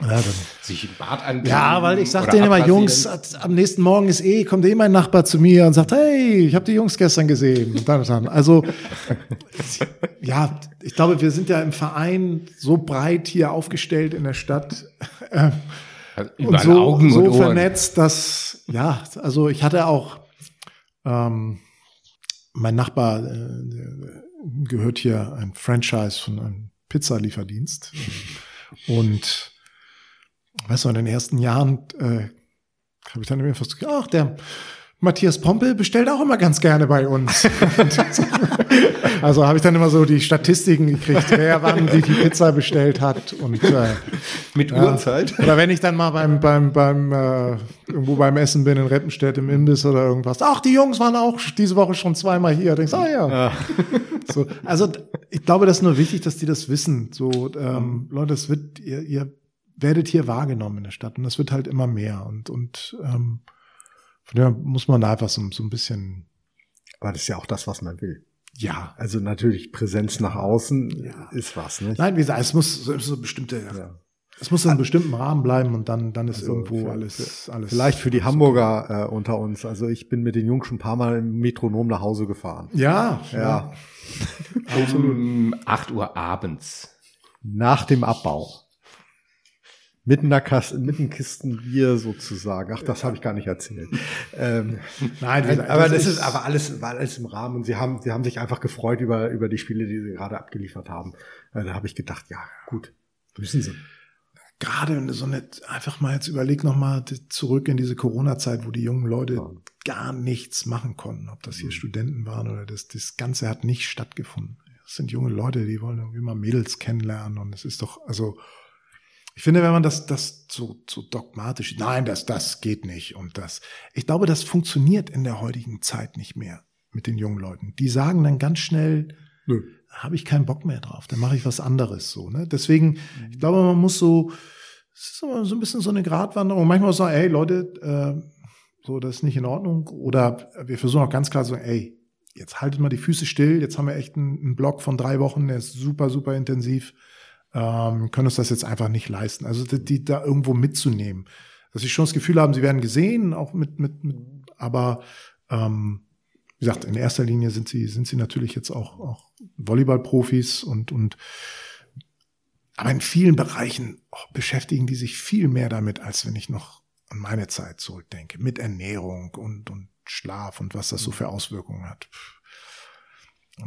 ja, dann, sich im Bad anbieten. ja, weil ich sag denen immer. Jungs, am nächsten Morgen ist eh, kommt eh mein Nachbar zu mir und sagt, hey, ich habe die Jungs gestern gesehen. Und dann, dann, also, ja, ich glaube, wir sind ja im Verein so breit hier aufgestellt in der Stadt. Äh, Also und so, Augen so und vernetzt, dass, ja, also ich hatte auch, ähm, mein Nachbar äh, gehört hier ein Franchise von einem Pizzalieferdienst. Und weißt du, in den ersten Jahren äh, habe ich dann immer gesagt, ach, der Matthias Pompel bestellt auch immer ganz gerne bei uns. also habe ich dann immer so die Statistiken gekriegt, wer wann wie viel Pizza bestellt hat und äh, Mit ja. Uhrzeit. Oder wenn ich dann mal beim, beim, beim, äh, irgendwo beim Essen bin in Reppenstedt im Imbiss oder irgendwas. Ach, die Jungs waren auch diese Woche schon zweimal hier. Denkst, ah ja. So, also ich glaube, das ist nur wichtig, dass die das wissen. So, ähm, Leute, es wird, ihr, ihr werdet hier wahrgenommen in der Stadt und es wird halt immer mehr. Und, und ähm, von daher muss man da einfach so, so ein bisschen, Aber das ist ja auch das, was man will. ja. Also natürlich Präsenz nach außen Ja. ist was, ne? Nein, wie gesagt, es muss so, so bestimmte, Ja. es muss in einem bestimmten Rahmen bleiben und dann, dann ist Also irgendwo für- alles, alles. Vielleicht für die Hamburger äh, unter uns. Also ich bin mit den Jungs schon ein paar Mal im Metronom nach Hause gefahren. Ja, Ja. Um 8 Uhr abends. Nach dem Abbau. Mit einer Kaste, mit einem Kisten Bier sozusagen. Ach, das habe ich gar nicht erzählt. Ähm, Nein, gesagt, aber das ist aber alles, war alles im Rahmen. Und sie haben, sie haben sich einfach gefreut über, über die Spiele, die sie gerade abgeliefert haben. Äh, Da habe ich gedacht, ja, gut, müssen sie. gerade wenn du so nicht einfach mal jetzt überleg noch mal die- zurück in diese Corona-Zeit, wo die jungen Leute Ja. gar nichts machen konnten, ob das hier Mhm. Studenten waren oder das, das Ganze hat nicht stattgefunden. Das sind junge Leute, die wollen irgendwie mal Mädels kennenlernen und es ist doch, also ich finde, wenn man das, das so, so dogmatisch, nein, das, das geht nicht und das, ich glaube, das funktioniert in der heutigen Zeit nicht mehr mit den jungen Leuten. Die sagen dann ganz schnell, nö, habe ich keinen Bock mehr drauf, dann mache ich was anderes so. Ne? Deswegen, ich glaube, man muss so, es ist immer so ein bisschen so eine Gratwanderung. Manchmal sagen, ey Leute, äh, so das ist nicht in Ordnung. Oder wir versuchen auch ganz klar zu sagen, ey, jetzt haltet mal die Füße still. Jetzt haben wir echt einen, einen Block von drei Wochen, der ist super, super intensiv ähm, können uns das jetzt einfach nicht leisten. Also die, die da irgendwo mitzunehmen. Dass sie schon das Gefühl haben, sie werden gesehen, auch mit, mit, mit aber ähm, wie gesagt, in erster Linie sind sie, sind sie natürlich jetzt auch, auch Volleyball-Profis und, und aber in vielen Bereichen beschäftigen die sich viel mehr damit, als wenn ich noch an meine Zeit zurückdenke, mit Ernährung und, und Schlaf und was das so für Auswirkungen hat.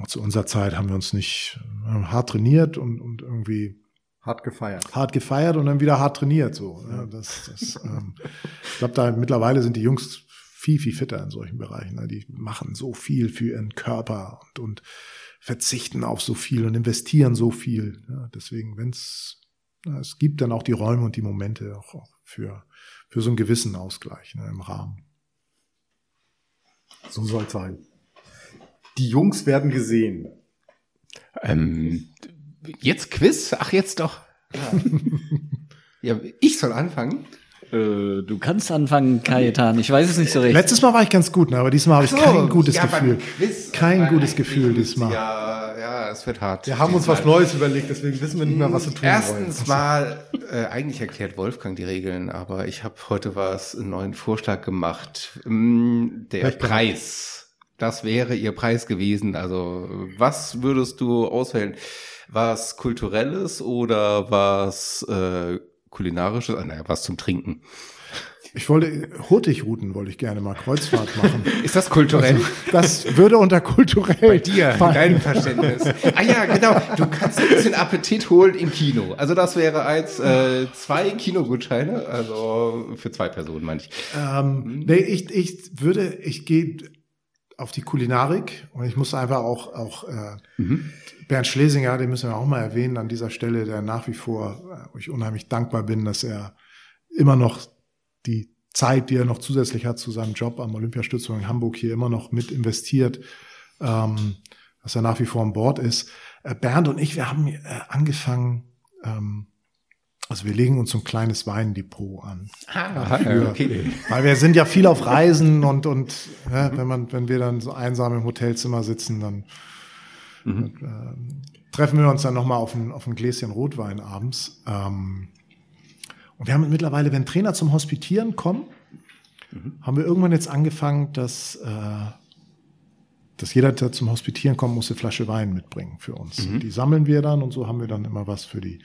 Zu unserer Zeit haben wir uns nicht hart trainiert und, und irgendwie hart gefeiert. Hart gefeiert und dann wieder hart trainiert. So. Ja, das, das, ähm, ich glaube, da mittlerweile sind die Jungs viel, viel fitter in solchen Bereichen. Ne? Die machen so viel für ihren Körper und, und verzichten auf so viel und investieren so viel. Ja, deswegen, wenn es, es gibt dann auch die Räume und die Momente auch, auch für, für so einen gewissen Ausgleich ne, im Rahmen. So soll es sein. Die Jungs werden gesehen. Ähm, jetzt Quiz? Ach, jetzt doch. Ja, ja ich soll anfangen. Äh, du kannst anfangen, Kajetan. Ich weiß es nicht so recht. Letztes Mal war ich ganz gut, ne? aber diesmal habe ich so, kein gutes ja, Gefühl. Quiz, kein gutes Gefühl diesmal. Ja, ja, es wird hart. Wir haben uns was Neues überlegt, deswegen wissen wir nicht mehr, was wir tun Erstens wollen. mal, äh, eigentlich erklärt Wolfgang die Regeln, aber ich habe heute was, einen neuen Vorschlag gemacht. Mm, der Preis das wäre ihr Preis gewesen. Also was würdest du auswählen? Was kulturelles oder was äh, kulinarisches? Ah, naja, was zum Trinken. Ich wollte Hurtigruten wollte ich gerne mal Kreuzfahrt machen. Ist das kulturell? Also, das würde unter kulturell bei dir, fallen. deinem Verständnis. Ah ja, genau. Du kannst ein bisschen Appetit holen im Kino. Also das wäre als äh, zwei Kinogutscheine, also für zwei Personen, meine ich. Ähm, nee, ich, ich würde, ich gehe auf die Kulinarik. Und ich muss einfach auch, auch äh, mhm. Bernd Schlesinger, den müssen wir auch mal erwähnen an dieser Stelle, der nach wie vor, wo ich unheimlich dankbar bin, dass er immer noch die Zeit, die er noch zusätzlich hat zu seinem Job am Olympiastützung in Hamburg hier immer noch mit investiert, ähm, dass er nach wie vor an Bord ist. Äh, Bernd und ich, wir haben äh, angefangen, ähm, also wir legen uns so ein kleines Weindepot an. Ah, für, okay. Weil wir sind ja viel auf Reisen und, und ja, wenn man, wenn wir dann so einsam im Hotelzimmer sitzen, dann mhm. äh, treffen wir uns dann nochmal auf ein, auf ein Gläschen Rotwein abends. Ähm, und wir haben mittlerweile, wenn Trainer zum Hospitieren kommen, mhm. haben wir irgendwann jetzt angefangen, dass, äh, dass jeder, der zum Hospitieren kommt, muss eine Flasche Wein mitbringen für uns. Mhm. Die sammeln wir dann und so haben wir dann immer was für die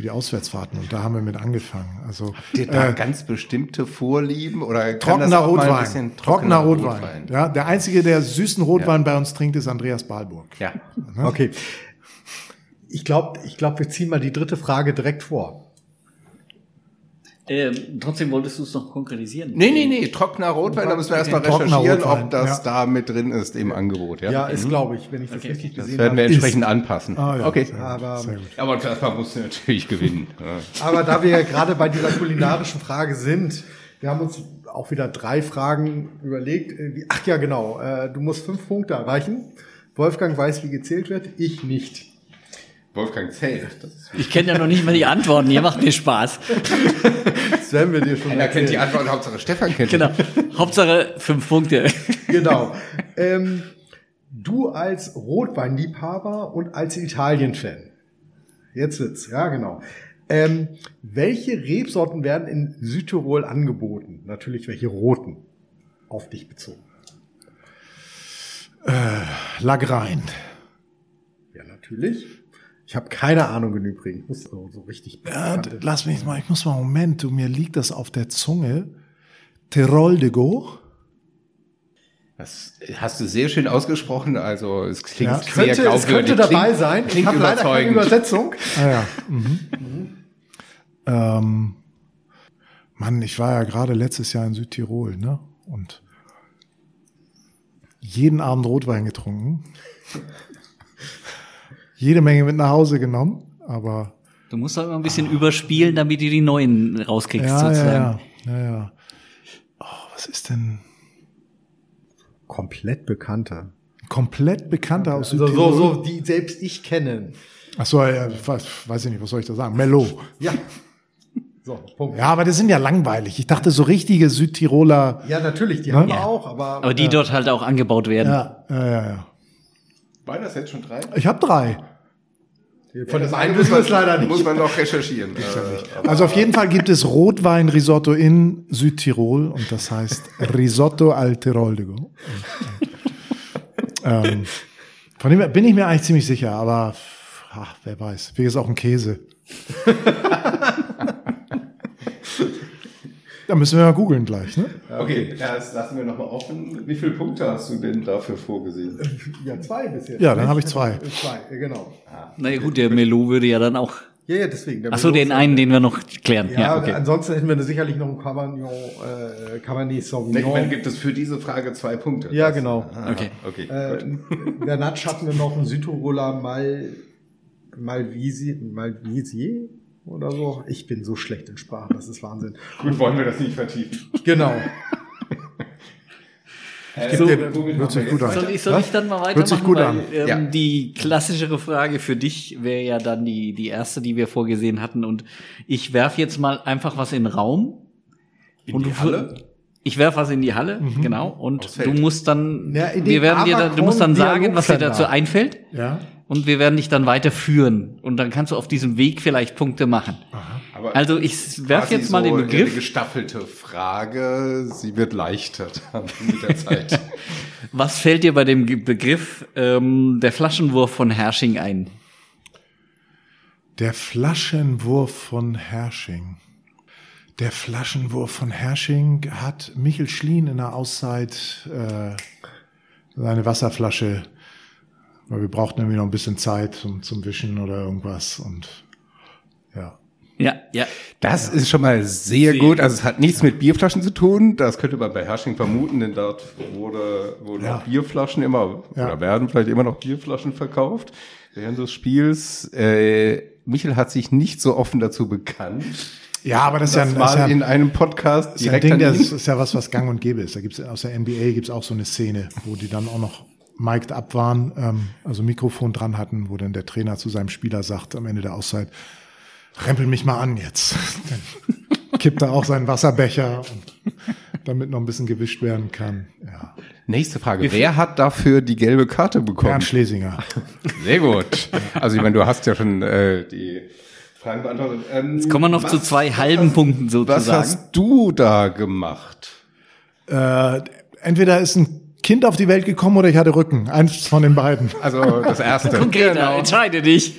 für die Auswärtsfahrten. Und da haben wir mit angefangen. Also Habt ihr da äh, ganz bestimmte Vorlieben oder trockener Rotwein? Trockener, trockener Rotwein. Rotwein. Ja, der einzige, der süßen Rotwein ja. bei uns trinkt, ist Andreas Balburg. Ja. Okay. Ich glaube, ich glaube, wir ziehen mal die dritte Frage direkt vor. Ähm, trotzdem wolltest du es noch konkretisieren. Nee, nee, nee, trockener Rotwein, da müssen wir erstmal recherchieren, ob das ja. da mit drin ist im Angebot. Ja, ja ist, mhm. glaube ich, wenn ich das okay. richtig gesehen habe. Das werden wir entsprechend ist. anpassen. Ah, ja, okay. Aber, aber erstmal musst du natürlich gewinnen. aber da wir ja gerade bei dieser kulinarischen Frage sind, wir haben uns auch wieder drei Fragen überlegt. Ach ja, genau, äh, du musst fünf Punkte erreichen. Wolfgang weiß, wie gezählt wird, ich nicht. Wolfgang zählt. Ich kenne ja noch nicht mal die Antworten. Ihr macht mir Spaß. Das werden wir dir schon Er kennt die Antworten, Hauptsache Stefan kennt Genau. Hauptsache fünf Punkte. Genau. Ähm, du als Rotweinliebhaber und als Italien-Fan. Jetzt wird's, ja genau. Ähm, welche Rebsorten werden in Südtirol angeboten? Natürlich welche roten auf dich bezogen. Äh, Lagrein. Ja, natürlich. Ich habe keine Ahnung im Übrigen. Ich muss so, so richtig. Ja, lass mich mal, ich muss mal, Moment, du, mir liegt das auf der Zunge. Tirol de Go. Das hast du sehr schön ausgesprochen. Also es klingt ja. sehr könnte, glaubwürdig. Es könnte dabei klingt, sein. Klingt ich habe leider keine Übersetzung. Ah, ja. Mhm. mhm. Ähm, Mann, ich war ja gerade letztes Jahr in Südtirol, ne? Und jeden Abend Rotwein getrunken jede Menge mit nach Hause genommen, aber Du musst doch immer ein bisschen überspielen, damit du die neuen rauskriegst, Ja, sozusagen. ja, ja, ja, ja. Oh, was ist denn Komplett bekannter. komplett bekannter aus Also Südtirol? so, so, die selbst ich kenne. Ach so, ja, weiß, weiß ich nicht, was soll ich da sagen? Mello. Ja. So, Punkt. Ja, aber das sind ja langweilig. Ich dachte, so richtige Südtiroler. Ja, natürlich, die Ne? haben wir Ja. auch, aber. Aber die äh, dort halt auch angebaut werden. Ja, ja, ja, ja. Waren das jetzt schon drei? Ich habe drei. Von dem Das einen eine wissen wir es leider nicht. Muss man noch recherchieren. Äh, Also auf jeden Fall gibt es Rotwein-Risotto in Südtirol und das heißt Risotto al Tirolgo. ähm, von dem bin ich mir eigentlich ziemlich sicher, aber ach, wer weiß. Wie ist auch ein Käse. da müssen wir mal googeln gleich. Ne? okay, das lassen wir nochmal offen. Wie viele Punkte hast du denn dafür vorgesehen? Ja, zwei bis jetzt. Ja, dann habe ich zwei. Zwei, genau. Na ja, gut, der Melo würde ja dann auch. Ja, ja, deswegen. der Ach so, Melo- den einen, den wir noch klären. Ja, Ja, okay. ansonsten hätten wir sicherlich noch einen Cabernet, äh, Cabernet Ich Sauvignon. meine, gibt es für diese Frage zwei Punkte? Ja, genau. Ah, Okay. okay. Äh, der Natsch hatten wir noch einen Südtiroler Mal, Malvisier, Malvisier oder so. Ich bin so schlecht in Sprachen, das ist Wahnsinn. Gut, wollen wir das nicht vertiefen. Genau. Äh, So, Google hört sich gut an. Soll ich, soll ich dann mal Hört sich weitermachen? gut Weil, an. Ähm, Ja. Die klassischere Frage für dich wäre ja dann die, die erste, die wir vorgesehen hatten. Und ich werf jetzt mal einfach was in den Raum. In und die du, Halle? Ich werf was in die Halle, genau. Und du musst dann, Ja, wir den werden dir dann, du musst dann sagen, was dir dazu einfällt. Ja. Und wir werden dich dann weiterführen. Und dann kannst du auf diesem Weg vielleicht Punkte machen. Aber Also ich werf quasi jetzt mal den so Eine Begriff. gestaffelte Frage. Sie wird leichter mit der Zeit. Was fällt dir bei dem Begriff ähm, der Flaschenwurf von Hersching ein? Der Flaschenwurf von Hersching. Der Flaschenwurf von Hersching hat Michel Schlien in der Auszeit äh, seine Wasserflasche, weil wir brauchten irgendwie noch ein bisschen Zeit zum, zum Wischen oder irgendwas und ja. Ja, ja. Das ist schon mal sehr Sehr gut. Also es hat nichts mit Bierflaschen zu tun. Das könnte man bei Hersching vermuten, denn dort wurde, wurden Ja. Bierflaschen immer, Ja. oder werden vielleicht immer noch Bierflaschen verkauft während des Spiels. Äh, Michel hat sich nicht so offen dazu bekannt. Ja, aber das ist ja, Das ein- das ist mal ja, in einem Podcast ist ja ein direkt Ding, das ist ja was, was gang und gäbe ist. Da gibt's aus der NBA gibt's auch so eine Szene, wo die dann auch noch mic'd up waren, ähm, also Mikrofon dran hatten, wo dann der Trainer zu seinem Spieler sagt am Ende der Auszeit, rempel mich mal an jetzt. Dann kippt er auch seinen Wasserbecher und damit noch ein bisschen gewischt werden kann. Ja. Nächste Frage. Wer hat dafür die gelbe Karte bekommen? Bernd Schlesinger. Sehr gut. Also ich meine, du hast ja schon äh, die Fragen beantwortet. Ähm, Jetzt kommen wir noch was- zu zwei halben Punkten Was sozusagen. hast du da gemacht? Äh, entweder ist ein Kind auf die Welt gekommen oder ich hatte Rücken. Eins von den beiden. Also das erste. Konkreter, entscheide dich.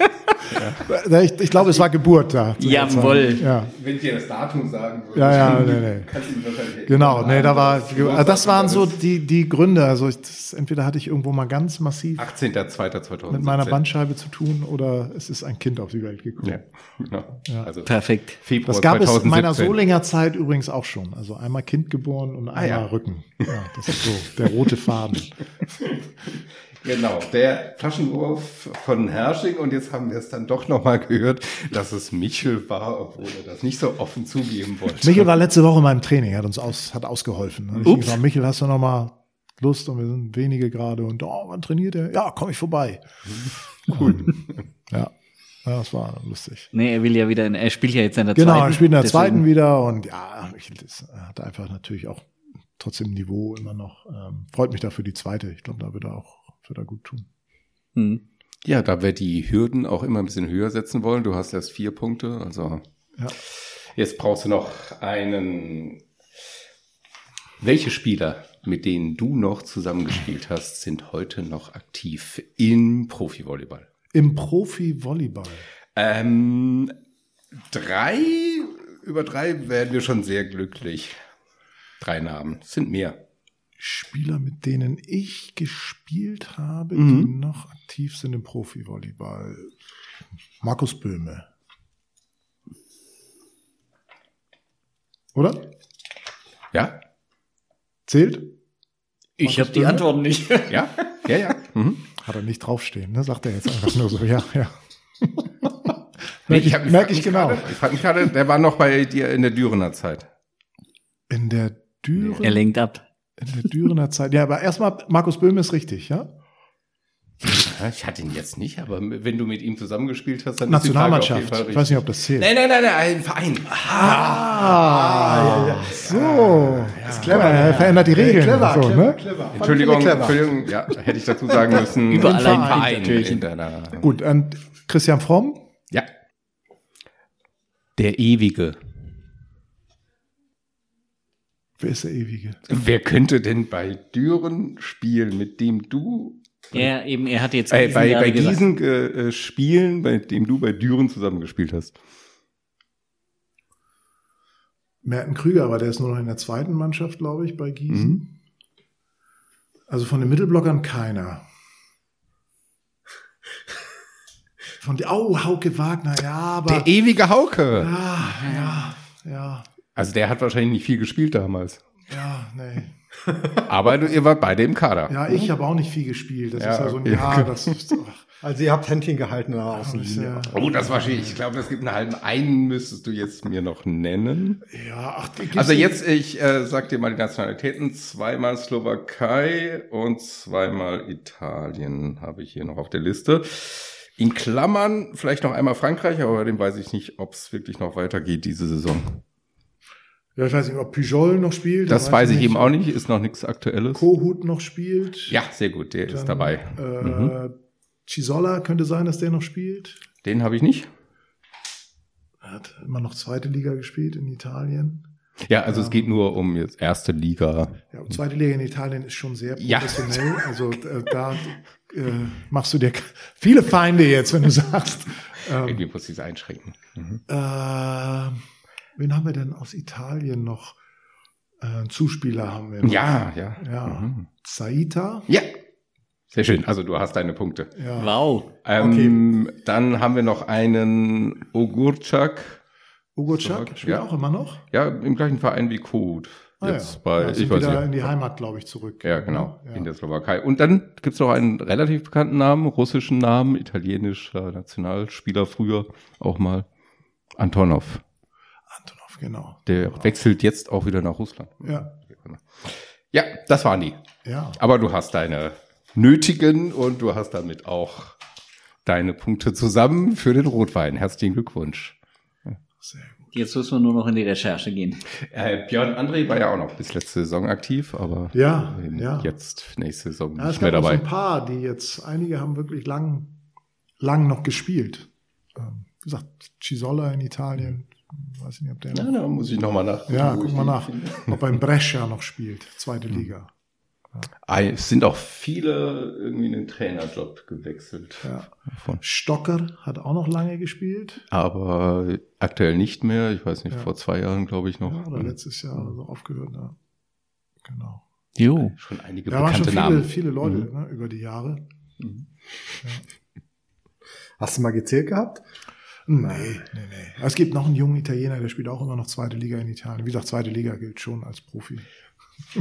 Ich, ich glaube, es war Geburt da. Jawohl. Ja. Wenn ich dir das Datum sagen würde, Ja, ja, nee, nee. kannst du wahrscheinlich Genau, nee, da war, also das waren so die, die Gründe. Also ich, das, entweder hatte ich irgendwo mal ganz massiv 18.02.2017. mit meiner Bandscheibe zu tun oder es ist ein Kind auf die Welt gekommen. Ja, genau. Also Perfekt. Februar Das gab es in 2017. meiner Solinger Zeit übrigens auch schon. Also einmal Kind geboren und einmal ja. Rücken. Ja, das ist so der rote Faden. Genau, der Flaschenwurf von Hersching und jetzt haben wir es dann doch nochmal gehört, dass es Michel war, obwohl er das nicht so offen zugeben wollte. Michel war letzte Woche in meinem Training, hat uns aus, hat ausgeholfen. Und ich gesagt, Michel, hast du noch mal Lust? Und wir sind wenige gerade und oh, wann trainiert er? Ja, komm ich vorbei. cool. Ja, ja das war lustig. Nee, er will ja wieder, in, er spielt ja jetzt in der Genau, zweiten. er spielt in der deswegen- zweiten wieder und ja, Michel das hat einfach natürlich auch trotzdem Niveau immer noch. Ähm, freut mich dafür die zweite. Ich glaube, da wird er auch wird er gut tun. Hm. Ja, da wir die Hürden auch immer ein bisschen höher setzen wollen, du hast erst vier Punkte, also Ja. jetzt brauchst du noch einen. Welche Spieler, mit denen du noch zusammengespielt hast, sind heute noch aktiv im Profivolleyball? Im Profi-Volleyball. Ähm, drei, über drei werden wir schon sehr glücklich. Drei Namen, Es sind mehr. Spieler, mit denen ich gespielt habe, Mhm. die noch aktiv sind im Profi-Volleyball. Markus Böhme. Oder? Ja? Zählt? Ich habe die? Antworten nicht. Ja? Ja, ja. Mhm. Hat er nicht draufstehen, ne? Sagt er jetzt einfach nur so, ja, ja. Merke ich, merk ich genau. Gerade, ich frag mich gerade, der war noch bei dir in der Dürener Zeit. In der Düren, Er lenkt ab. In der Dürener Zeit. Ja, aber erstmal, Markus Böhm ist richtig, ja? Ja, Ich hatte ihn jetzt nicht, aber wenn du mit ihm zusammengespielt hast, dann ist die Frage auf jeden Nationalmannschaft. Fall Ich richtig. weiß nicht, ob das zählt. Nein, nein, nein, nein, ein Verein. Ah, so. ist clever. Er verändert die Regeln. Clever, so, clever, ne? clever. Entschuldigung, ich clever. Entschuldigung, ja, hätte ich dazu sagen müssen. Überall ein ein Verein Hintertürchen. in deiner. Gut, und Christian Fromm? Ja. Der Ewige. Wer ist der Ewige? Wer könnte denn bei Düren spielen, mit dem du Er eben, er hat jetzt äh, Gießen bei, bei diesen äh, äh, Spielen, bei dem du bei Düren zusammengespielt hast? Merten Krüger, aber der ist nur noch in der zweiten Mannschaft, glaube ich, bei Gießen. Mhm. Also von den Mittelblockern keiner. Von der, oh, Hauke Wagner, ja, aber. Der ewige Hauke. ja, ja, ja, Also der hat wahrscheinlich nicht viel gespielt damals. ja, nee. Aber du, ihr wart beide im Kader. Ja, ich habe auch nicht viel gespielt. Das Ja, ist ja so ein okay. Jahr, das ist, ach, Also ihr habt Händchen gehalten in der Außenlinie. ja, Oh, das war schwierig. Ich glaube, es gibt einen halben. Einen müsstest du jetzt mir noch nennen. ja, ach, Also jetzt, ich äh, sag dir mal die Nationalitäten. Zweimal Slowakei und zweimal Italien habe ich hier noch auf der Liste. In Klammern vielleicht noch einmal Frankreich, aber bei dem weiß ich nicht, ob es wirklich noch weitergeht diese Saison. Ja, ich weiß nicht, ob Pujol noch spielt. Das weiß ich eben auch nicht, ist noch nichts Aktuelles. Kohut noch spielt. Ja, sehr gut, der ist Dann, dabei. Äh, Mhm. Chisola könnte sein, dass der noch spielt. Den habe ich nicht. Er hat immer noch zweite Liga gespielt in Italien. Ja, also es geht nur um jetzt erste Liga. Ja, und zweite Liga in Italien ist schon sehr Ja. professionell. Also äh, da äh, machst du dir viele Feinde jetzt, wenn du sagst. Ähm, Irgendwie muss ich es einschränken. Mhm. äh, wen haben wir denn aus Italien noch? Äh, einen Zuspieler haben wir. Noch. Ja, ja. Ja. Mhm. Saita. Ja. Sehr schön. Also du hast deine Punkte. Ja. Wow. Ähm, Dann haben wir noch einen Slowak- Chak spielt ja. auch immer noch. Ja, im gleichen Verein wie Code. Ah, Jetzt ja. bei, ja, ich weiß wieder nicht. in die Heimat, glaube ich, zurück. Ja, genau, Ja. in der Slowakei. Und dann gibt's noch einen relativ bekannten Namen, russischen Namen, italienischer Nationalspieler früher auch mal. Antonov. Genau. Der wechselt jetzt auch wieder nach Russland. Ja. Ja, das waren die. Ja. Aber du hast deine nötigen und du hast damit auch deine Punkte zusammen für den Rotwein. Herzlichen Glückwunsch. Sehr gut. Jetzt müssen wir nur noch in die Recherche gehen. Äh, Björn André war ja auch noch bis letzte Saison aktiv, aber Ja, ähm, ja. jetzt nächste Saison Ja, es nicht mehr gab auch so dabei. ein paar, die jetzt, einige haben wirklich lang, lang noch gespielt. Ähm, wie gesagt, Cisolla in Italien, weiß ich nicht, ob der Ja, noch, da muss ich nochmal nach. ja, guck mal nach, finde. ob beim Brescia noch spielt, zweite Hm. Liga. Ah, Es sind auch viele irgendwie in den Trainerjob gewechselt. Ja. Von. Stocker hat auch noch lange gespielt. Aber aktuell nicht mehr. Ich weiß nicht, Ja. vor zwei Jahren, glaube ich, noch. Ja, oder letztes Jahr oder so aufgehört. Ja. Genau. Jo. Schon einige Ja, waren schon bekannte viele, Namen. viele Leute Mhm. ne, über die Jahre. Hast du mal gezählt gehabt? Nee, nee, nee. Es gibt noch einen jungen Italiener, der spielt auch immer noch zweite Liga in Italien. Wie gesagt, zweite Liga gilt schon als Profi.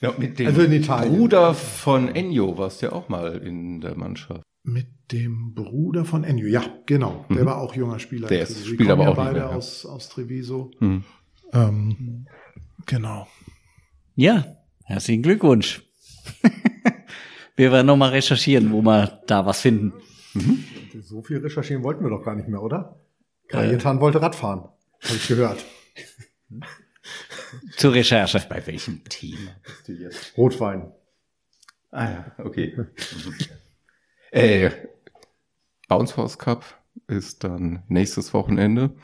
Ja, mit dem Also in Italien. Bruder von Ennio warst du ja auch mal in der Mannschaft. Mit dem Bruder von Ennio, ja, genau. Der Mhm. war auch junger Spieler. Der ist- spielt aber ja auch nicht beide mehr, ja. aus, aus Treviso. Hm. Ähm, genau. Ja, herzlichen Glückwunsch. wir werden nochmal recherchieren, wo wir da was finden. So viel recherchieren wollten wir doch gar nicht mehr, oder? Kajetan wollte Radfahren. Habe ich gehört. Zur Recherche. Bei welchem Thema bist du jetzt? Rotwein. Ah ja, okay. Äh, Bounce House Cup ist dann nächstes Wochenende.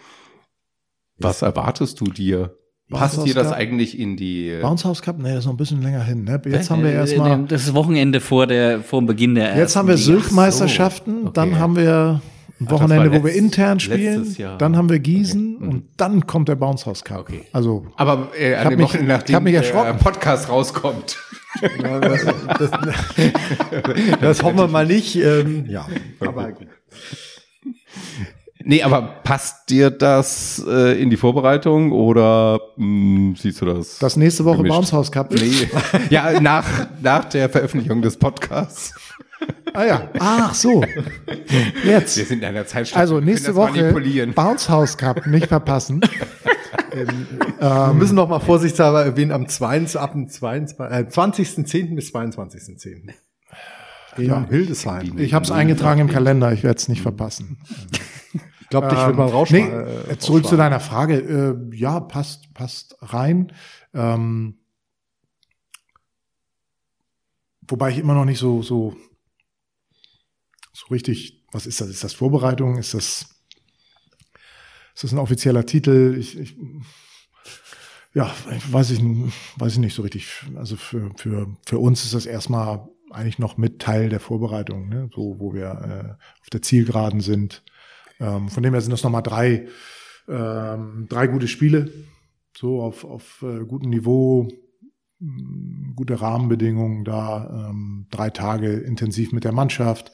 Was erwartest du dir? Passt dir das eigentlich in die... Bounce House Cup, nee, das ist noch ein bisschen länger hin. Ne? Jetzt haben wir erstmal, Das ist Wochenende vor der vor dem Beginn der jetzt haben wir. Sylch-Meisterschaften, so, okay. dann haben wir ein das Wochenende, wo wir intern spielen, dann haben wir Gießen Okay. Mhm. und dann kommt der Bounce House Cup. Okay. Also, Aber äh, hab an dem mich- Wochenende, ich nachdem mich der. Podcast rauskommt. Ja, das, das, das hoffen wir mal nicht. Ähm, ja, aber gut. Nee, aber passt dir das äh, in die Vorbereitung oder mh, siehst du das? das nächste Woche Gemischt. Bounce House Cup nee. ja, nach, nach der Veröffentlichung des Podcasts. Ah ja, ach so. Jetzt. Wir sind in einer Zeit. Also nächste Woche Bounce House Cup nicht verpassen. ähm, wir müssen noch mal vorsichtshalber erwähnen, am 22, ab dem 22, äh, 20.10. bis 22.10. In ja, Hildesheim. Ich habe es eingetragen im Kalender, ich werde es nicht verpassen. Ich glaube, dich ähm, wird mal raus. Nee, äh, zurück zu deiner Frage. Äh, ja, passt, passt rein. Ähm, wobei ich immer noch nicht so, so, so richtig, was ist das? Ist das Vorbereitung? Ist das, ist das ein offizieller Titel? Ich, ich, ja, weiß ich, weiß ich nicht so richtig. Also für, für, für uns ist das erstmal eigentlich noch mit Teil der Vorbereitung, ne? so wo wir äh, auf der Zielgeraden sind. Ähm, von dem her sind das nochmal drei, ähm, drei gute Spiele, so auf, auf äh, gutem Niveau, gute Rahmenbedingungen da, ähm, drei Tage intensiv mit der Mannschaft,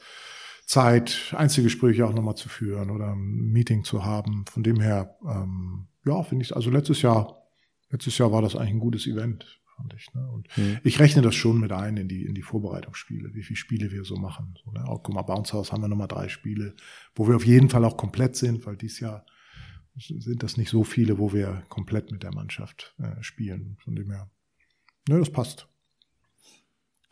Zeit, Einzelgespräche auch nochmal zu führen oder ein Meeting zu haben. Von dem her, ähm, ja, finde ich, also letztes Jahr, letztes Jahr war das eigentlich ein gutes Event, fand ich. Ne? Und mhm. ich rechne das schon mit ein in die, in die Vorbereitungsspiele, wie viele Spiele wir so machen. So, ne? Auch, guck mal, Bounce House haben wir nochmal drei Spiele, wo wir auf jeden Fall auch komplett sind, weil dies Jahr sind das nicht so viele, wo wir komplett mit der Mannschaft äh, spielen. Von dem her, ne, das passt.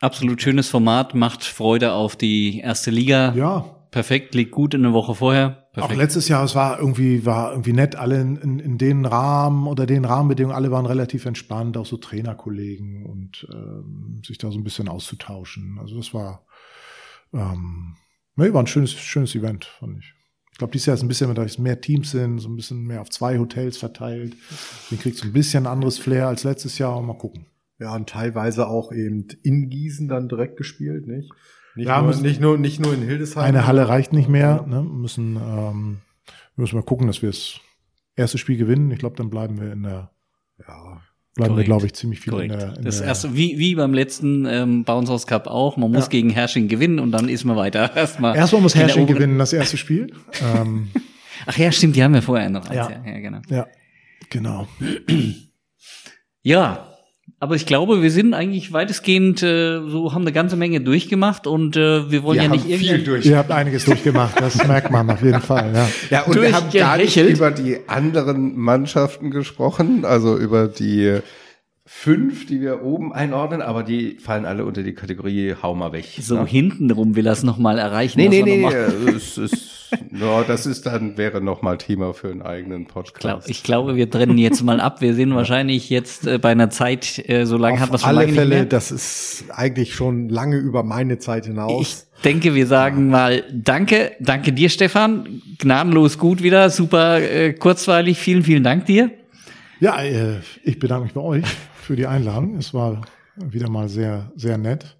Absolut schönes Format, macht Freude auf die erste Liga. Ja. Perfekt, liegt gut in der Woche vorher. Perfekt. Auch letztes Jahr, es war irgendwie, war irgendwie nett, alle in, in, in den Rahmen oder den Rahmenbedingungen, alle waren relativ entspannt, auch so Trainerkollegen und ähm, sich da so ein bisschen auszutauschen. Also das war, ähm, nee, war ein schönes, schönes Event, fand ich. Ich glaube, dieses Jahr ist ein bisschen, da mehr Teams sind, so ein bisschen mehr auf zwei Hotels verteilt. Den kriegt so ein bisschen anderes Flair als letztes Jahr. Mal gucken. Ja, und teilweise auch eben in Gießen dann direkt gespielt, nicht? Nicht, ja, nur, nicht, nur, nicht nur in Hildesheim. Eine Halle reicht nicht mehr. Ne? Müssen, ähm, müssen wir gucken, dass wir das erste Spiel gewinnen. Ich glaube, dann bleiben wir in der, ja, bleiben Korrekt. wir, glaube ich, ziemlich viel Korrekt. in der. In das der erste, wie, wie beim letzten ähm, Bounce House Cup auch. Man muss ja. gegen Hersching gewinnen und dann ist man weiter. Erstmal, Erstmal muss Hersching gewinnen, das erste Spiel. ähm, Ach ja, stimmt, die haben wir vorher noch. Ja. ja, genau. Ja, genau. ja, aber ich glaube, wir sind eigentlich weitestgehend äh, so haben eine ganze Menge durchgemacht und äh, wir wollen wir ja nicht irgendwie. Viel durch. Ihr habt einiges durchgemacht, das merkt man auf jeden Fall. Ja, ja und wir haben gar nicht über die anderen Mannschaften gesprochen, also über die fünf, die wir oben einordnen, aber die fallen alle unter die Kategorie Hau mal weg. So ne? hintenrum will er es nochmal erreichen. Nee, nee, nee, es ist, no, das ist dann, wäre nochmal Thema für einen eigenen Podcast. Ich glaube, wir trennen jetzt mal ab. Wir sind wahrscheinlich jetzt äh, bei einer Zeit, äh, so lange hat man schon alle Fälle, nicht mehr. das ist eigentlich schon lange über meine Zeit hinaus. Ich denke, wir sagen mal Danke, danke dir, Stefan. Gnadenlos gut wieder, super äh, kurzweilig. Vielen, vielen Dank dir. Ja, äh, ich bedanke mich bei euch für die Einladung. Es war wieder mal sehr, sehr nett.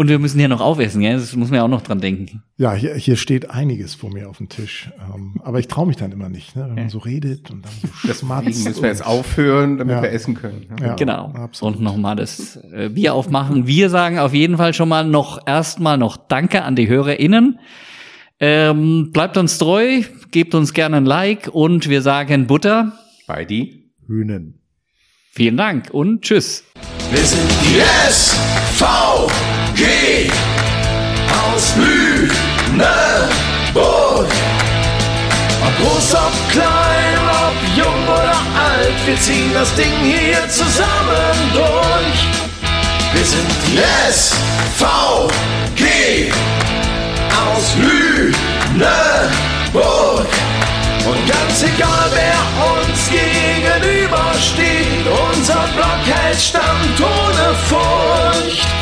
Und wir müssen ja noch aufessen, ja? Das muss man ja auch noch dran denken. Ja, hier, hier steht einiges vor mir auf dem Tisch. Ähm, aber ich traue mich dann immer nicht, ne? wenn man so redet und dann so Deswegen müssen wir jetzt aufhören, damit ja. wir essen können. Ja, ja genau. Absolut. Und nochmal das äh, Bier aufmachen. Wir sagen auf jeden Fall schon mal noch erstmal noch Danke an die HörerInnen. Ähm, bleibt uns treu, gebt uns gerne ein Like und wir sagen Butter. Bei die Hühnen. Vielen Dank und tschüss. Wir sind die SVG aus Lüneburg. Ob groß, ob klein, ob jung oder alt, wir ziehen das Ding hier zusammen durch. Wir sind die SVG aus Lüneburg. Und ganz egal, wer uns gegenübersteht, unser Block hält stand ohne Furcht.